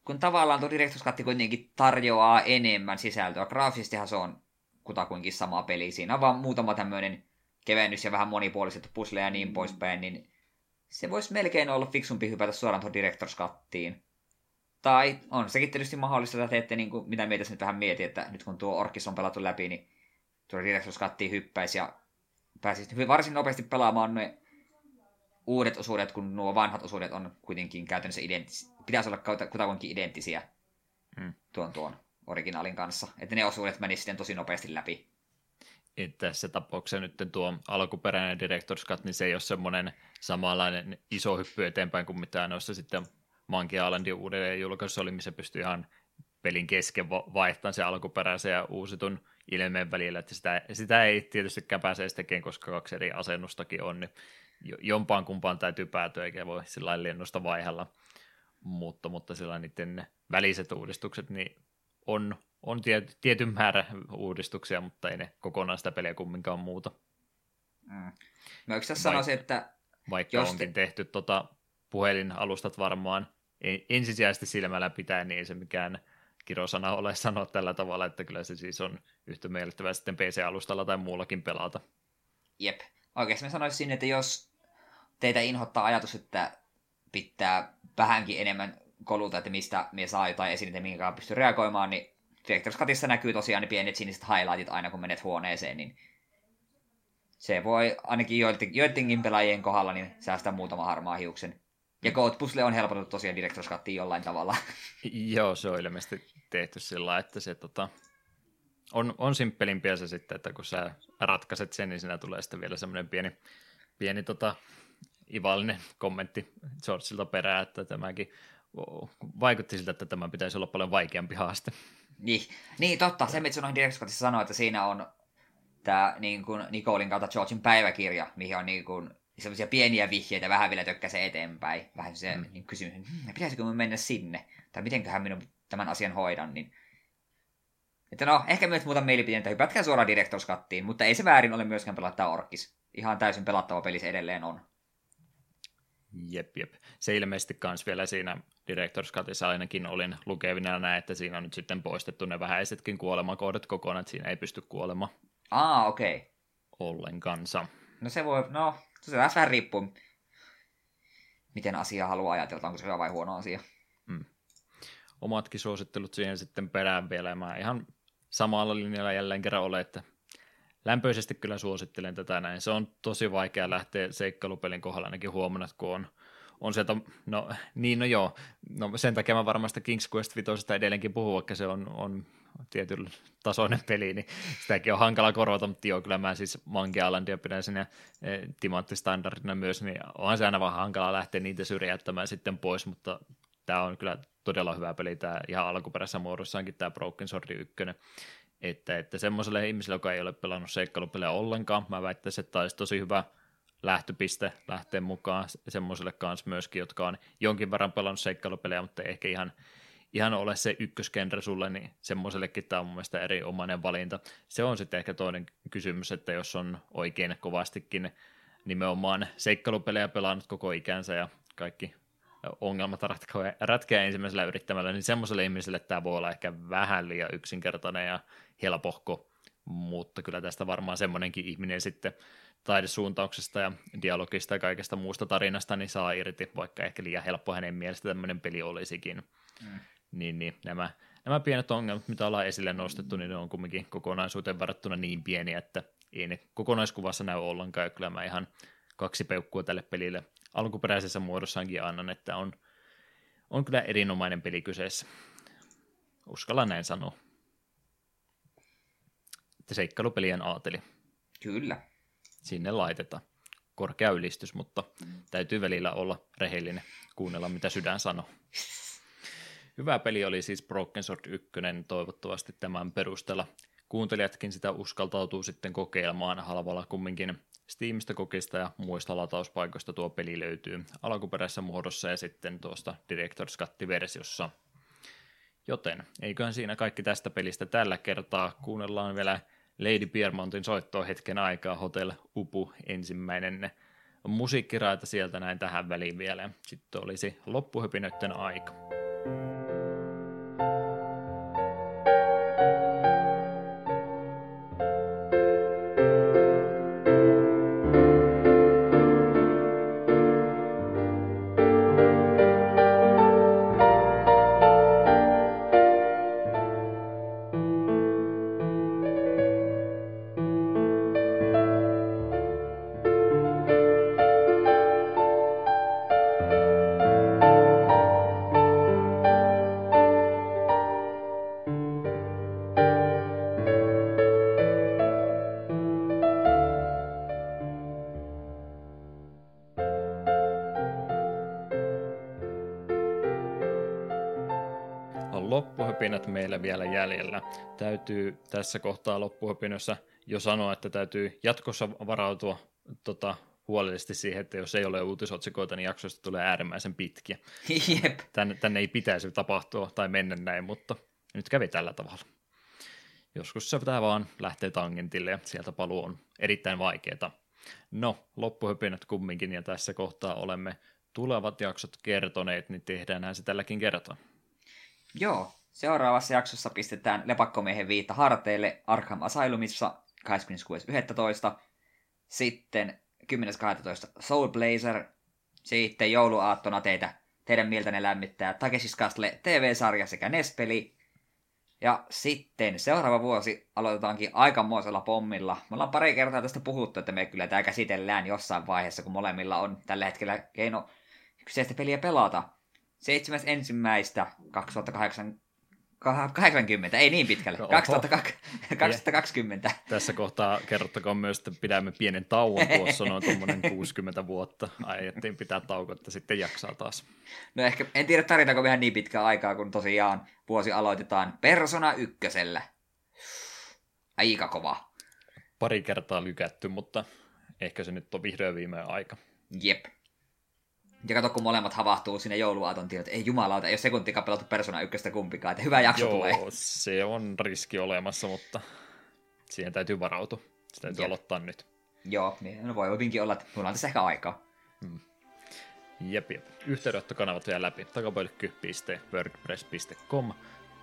Kun tavallaan tuo Director's Cut kuitenkin tarjoaa enemmän sisältöä. Graafisestihan se on kutakuinkin sama peli. Siinä on vaan muutama tämmöinen kevennys ja vähän monipuoliset pusleja ja niin poispäin, niin se voisi melkein olla fiksumpi hypätä suoraan tuohon Director's Cuttiin. Tai on sekin tietysti mahdollista, että teette niin kuin, mitä mieltä nyt vähän mieti, että nyt kun tuo Orkis on pelattu läpi, niin tuo Director's Cuttiin hyppäisi ja pääsisi varsin nopeasti pelaamaan ne uudet osuudet, kun nuo vanhat osuudet on kuitenkin käytännössä identtisiä. Pitäisi olla kutakuinkin identtisiä hmm. tuon tuon originaalin kanssa. Että ne osuudet menisivät sitten tosi nopeasti läpi tässä tapauksessa nyt tuo alkuperäinen Director's Cut, niin se ei ole semmoinen samanlainen iso hyppy eteenpäin kuin mitä noissa sitten Monkey Islandin uudelleen julkaisussa oli, missä pystyy ihan pelin kesken vaihtamaan se alkuperäisen ja uusitun ilmeen välillä, että sitä, sitä ei tietysti pääse edes tekemään, koska kaksi eri asennustakin on, niin jompaan kumpaan täytyy päätyä, eikä voi sillä lennosta vaihella, mutta, mutta sillä niiden väliset uudistukset, niin on on tiety, tietyn määrä uudistuksia, mutta ei ne kokonaan sitä peliä kumminkaan muuta. Mm. Mä yksi sanoisin, että... Vaikka jos onkin te... tehty tota puhelinalustat varmaan ensisijaisesti silmällä pitää, niin ei se mikään kirosana ole sanoa tällä tavalla, että kyllä se siis on yhtä miellyttävää sitten PC-alustalla tai muullakin pelata. Jep. Oikeasti mä sanoisin, että jos teitä inhottaa ajatus, että pitää vähänkin enemmän koluta, että mistä me saa jotain esineitä, minkä pystyy reagoimaan, niin Director's Cutissa näkyy tosiaan ne pienet siniset highlightit aina, kun menet huoneeseen, niin se voi ainakin joidenkin pelaajien kohdalla niin säästää muutama harmaa hiuksen. Ja Code Puzzle on helpotettu tosiaan Director's Cuttiin jollain tavalla. Joo, se on ilmeisesti tehty sillä että se tota, on, on simppelimpiä se sitten, että kun sä ratkaiset sen, niin siinä tulee sitten vielä semmoinen pieni, pieni tota, ivallinen kommentti Georgeilta perään, että tämäkin vaikutti siltä, että tämä pitäisi olla paljon vaikeampi haaste. Niin, niin totta. Se, mitä sanoin Directskotissa sanoi, että siinä on tämä niin kuin Nicolin kautta Georgein päiväkirja, mihin on niin kuin semmoisia pieniä vihjeitä vähän vielä tökkäsee eteenpäin. Vähän se mm. niin kysymys, hmm, pitäisikö mun mennä sinne? Tai mitenköhän minun tämän asian hoidan, niin että no, ehkä myös muuta mielipiteitä, hypätkää suoraan Directors Cuttiin, mutta ei se väärin ole myöskään pelattaa Orkis. Ihan täysin pelattava peli se edelleen on. Jep, jep. Se ilmeisesti kans vielä siinä Directors Cutissa ainakin olin lukevina näin, että siinä on nyt sitten poistettu ne vähäisetkin kuolemakohdat kokonaan, että siinä ei pysty kuolema. Aa, okei. Okay. Ollenkansa. No se voi, no, se taas vähän riippuu, miten asia haluaa ajatella, onko se hyvä vai huono asia. Mm. Omatkin suosittelut siihen sitten perään vielä. Mä ihan samalla linjalla jälleen kerran ole, että lämpöisesti kyllä suosittelen tätä näin. Se on tosi vaikea lähteä seikkailupelin kohdalla ainakin huomannut, kun on, on sieltä, no niin no joo, no sen takia mä varmasti King's Quest 5 edelleenkin puhun, vaikka se on, on tietyn tasoinen peli, niin sitäkin on hankala korvata, mutta joo, kyllä mä siis Monkey Islandia pidän sinne timanttistandardina myös, niin onhan se aina vähän hankala lähteä niitä syrjäyttämään sitten pois, mutta tämä on kyllä todella hyvä peli, tämä ihan alkuperäisessä muodossaankin tämä Broken Sword 1, että, että semmoiselle ihmiselle, joka ei ole pelannut seikkailupelejä ollenkaan, mä väittäisin, että olisi tosi hyvä lähtöpiste lähteä mukaan semmoiselle kanssa myöskin, jotka on jonkin verran pelannut seikkailupelejä, mutta ei ehkä ihan, ihan ole se ykkösgenre sulle, niin semmoisellekin tämä on mun mielestä erinomainen valinta. Se on sitten ehkä toinen kysymys, että jos on oikein kovastikin nimenomaan seikkailupelejä pelannut koko ikänsä ja kaikki ongelmat ratkeaa ensimmäisellä yrittämällä, niin semmoiselle ihmiselle tämä voi olla ehkä vähän liian yksinkertainen ja helpohko, mutta kyllä tästä varmaan semmoinenkin ihminen sitten taidesuuntauksesta ja dialogista ja kaikesta muusta tarinasta niin saa irti, vaikka ehkä liian helppo hänen mielestä tämmöinen peli olisikin. Mm. Niin, niin nämä, nämä pienet ongelmat, mitä ollaan esille nostettu, niin ne on kumminkin kokonaisuuteen verrattuna niin pieniä, että ei ne kokonaiskuvassa näy ollenkaan, ja kyllä mä ihan kaksi peukkua tälle pelille alkuperäisessä muodossaankin annan, että on, on kyllä erinomainen peli kyseessä. Uskalla näin sanoa. Seikkailupelien aateli. Kyllä. Sinne laitetaan. Korkea ylistys, mutta täytyy välillä olla rehellinen, kuunnella mitä sydän sanoo. Hyvä peli oli siis Broken Sword 1, toivottavasti tämän perusteella kuuntelijatkin sitä uskaltautuu sitten kokeilemaan halvalla kumminkin Steamista kokista ja muista latauspaikoista tuo peli löytyy alkuperäisessä muodossa ja sitten tuosta Director's Cut-versiossa. Joten eiköhän siinä kaikki tästä pelistä tällä kertaa. Kuunnellaan vielä Lady Piermontin soittoa hetken aikaa Hotel Upu ensimmäinen musiikkiraita sieltä näin tähän väliin vielä. Sitten olisi loppuhypinöiden aika. Meillä vielä jäljellä. Täytyy tässä kohtaa loppuhopinossa jo sanoa, että täytyy jatkossa varautua tota, huolellisesti siihen, että jos ei ole uutisotsikoita, niin jaksoista tulee äärimmäisen pitkiä. Jep. Tänne, tänne ei pitäisi tapahtua tai mennä näin, mutta nyt kävi tällä tavalla. Joskus se pitää vaan lähteä tangentille ja sieltä paluu on erittäin vaikeaa. No, loppuhöpinät kumminkin ja tässä kohtaa olemme tulevat jaksot kertoneet, niin tehdäänhän se tälläkin kertaa. Joo, Seuraavassa jaksossa pistetään lepakkomiehen viitta harteille Arkham Asylumissa 26.11. Sitten 10.12. Soul Blazer. Sitten jouluaattona teitä, teidän mieltänne lämmittää Takeshis Castle TV-sarja sekä Nespeli. Ja sitten seuraava vuosi aloitetaankin aikamoisella pommilla. Me ollaan pari kertaa tästä puhuttu, että me kyllä tämä käsitellään jossain vaiheessa, kun molemmilla on tällä hetkellä keino kyseistä peliä pelata. 7. ensimmäistä 2008 80, ei niin pitkälle, no, 2020. Tässä kohtaa kerrottakoon myös, että pidämme pienen tauon tuossa noin tuommoinen 60 vuotta. Aiettiin pitää tauko, että sitten jaksaa taas. No ehkä, en tiedä tarvitaanko vähän niin pitkää aikaa, kun tosiaan vuosi aloitetaan Persona ykkösellä. Aika kova. Pari kertaa lykätty, mutta ehkä se nyt on vihdoin viimein aika. Jep. Ja kato, kun molemmat havahtuu sinne jouluaaton tielle, että ei jumalauta, ei ole sekuntikaan pelattu Persona ykköstä kumpikaan, että hyvä jakso Joo, tulee. se on riski olemassa, mutta siihen täytyy varautua. Se täytyy Jep. aloittaa nyt. Joo, niin, no voi hyvinkin olla, että mulla on tässä ehkä aikaa. Jep, jep. Yhteydenottokanavat vielä läpi. takapölkky.wordpress.com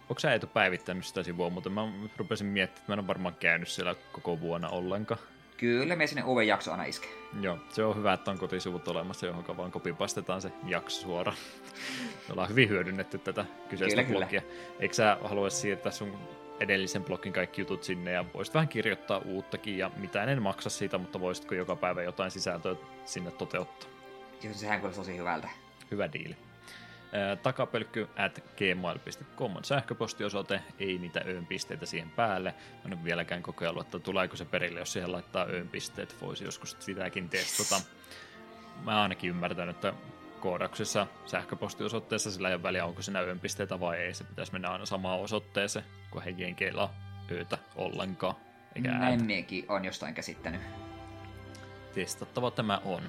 Onko sä Eetu päivittänyt sitä sivua, mutta mä rupesin miettimään, että mä en ole varmaan käynyt siellä koko vuonna ollenkaan. Kyllä, me sinne uuden jakso aina iske. Joo, se on hyvä, että on kotisivut olemassa, johon vaan kopipastetaan se jakso suoraan. Me ollaan hyvin hyödynnetty tätä kyseistä Kyllä, kyllä. blogia. Eikö sä haluaisi siirtää sun edellisen blogin kaikki jutut sinne ja voisit vähän kirjoittaa uuttakin ja mitään en maksa siitä, mutta voisitko joka päivä jotain sisältöä sinne toteuttaa? Joo, sehän kuulosti tosi hyvältä. Hyvä diili. Ää, Takapölkky at gmail.com on sähköpostiosoite, ei niitä öönpisteitä siihen päälle. Mä en ole vieläkään kokeillut, että tuleeko se perille, jos siihen laittaa öönpisteet. Voisi joskus sitäkin testata. Mä ainakin ymmärtänyt, että koodauksessa sähköpostiosoitteessa sillä ei ole väliä, onko siinä öönpisteitä vai ei. Se pitäisi mennä aina samaan osoitteeseen, kun he jenkeillä öötä ollenkaan. Eikä Näin miekin on jostain käsittänyt. testattava tämä on.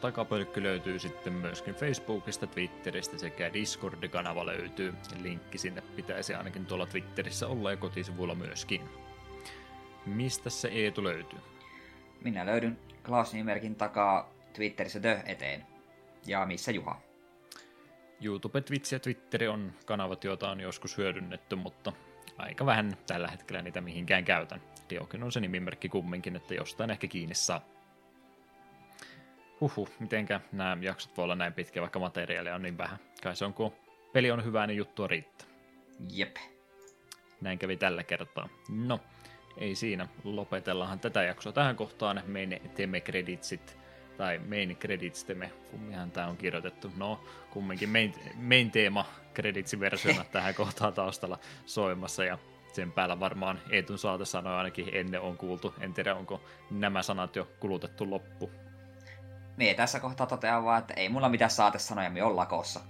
Takapölkky löytyy sitten myöskin Facebookista, Twitteristä sekä Discord-kanava löytyy. Linkki sinne pitäisi ainakin tuolla Twitterissä olla ja kotisivuilla myöskin. Mistä se Eetu löytyy? Minä löydyn Klaus-nimimerkin takaa Twitterissä The eteen. Ja missä Juha? YouTube, Twitch ja Twitteri on kanavat, joita on joskus hyödynnetty, mutta aika vähän tällä hetkellä niitä mihinkään käytän. Diokin on se nimimerkki kumminkin, että jostain ehkä kiinni saa. Huhhuh, mitenkä nämä jaksot voi olla näin pitkä, vaikka materiaalia on niin vähän. Kai se on, kun peli on hyvä, niin juttua riittää. Jep. Näin kävi tällä kertaa. No, ei siinä. Lopetellaanhan tätä jaksoa tähän kohtaan. Main teemme creditsit, tai main credits teemme, kumminhan tämä on kirjoitettu. No, kumminkin main, main teema credits-versiona tähän kohtaan taustalla soimassa, ja sen päällä varmaan Eetun saate sanoi ainakin ennen on kuultu. En tiedä, onko nämä sanat jo kulutettu loppu. Mie tässä kohtaa totean vaan, että ei mulla mitään saatesanoja, me on lakossa.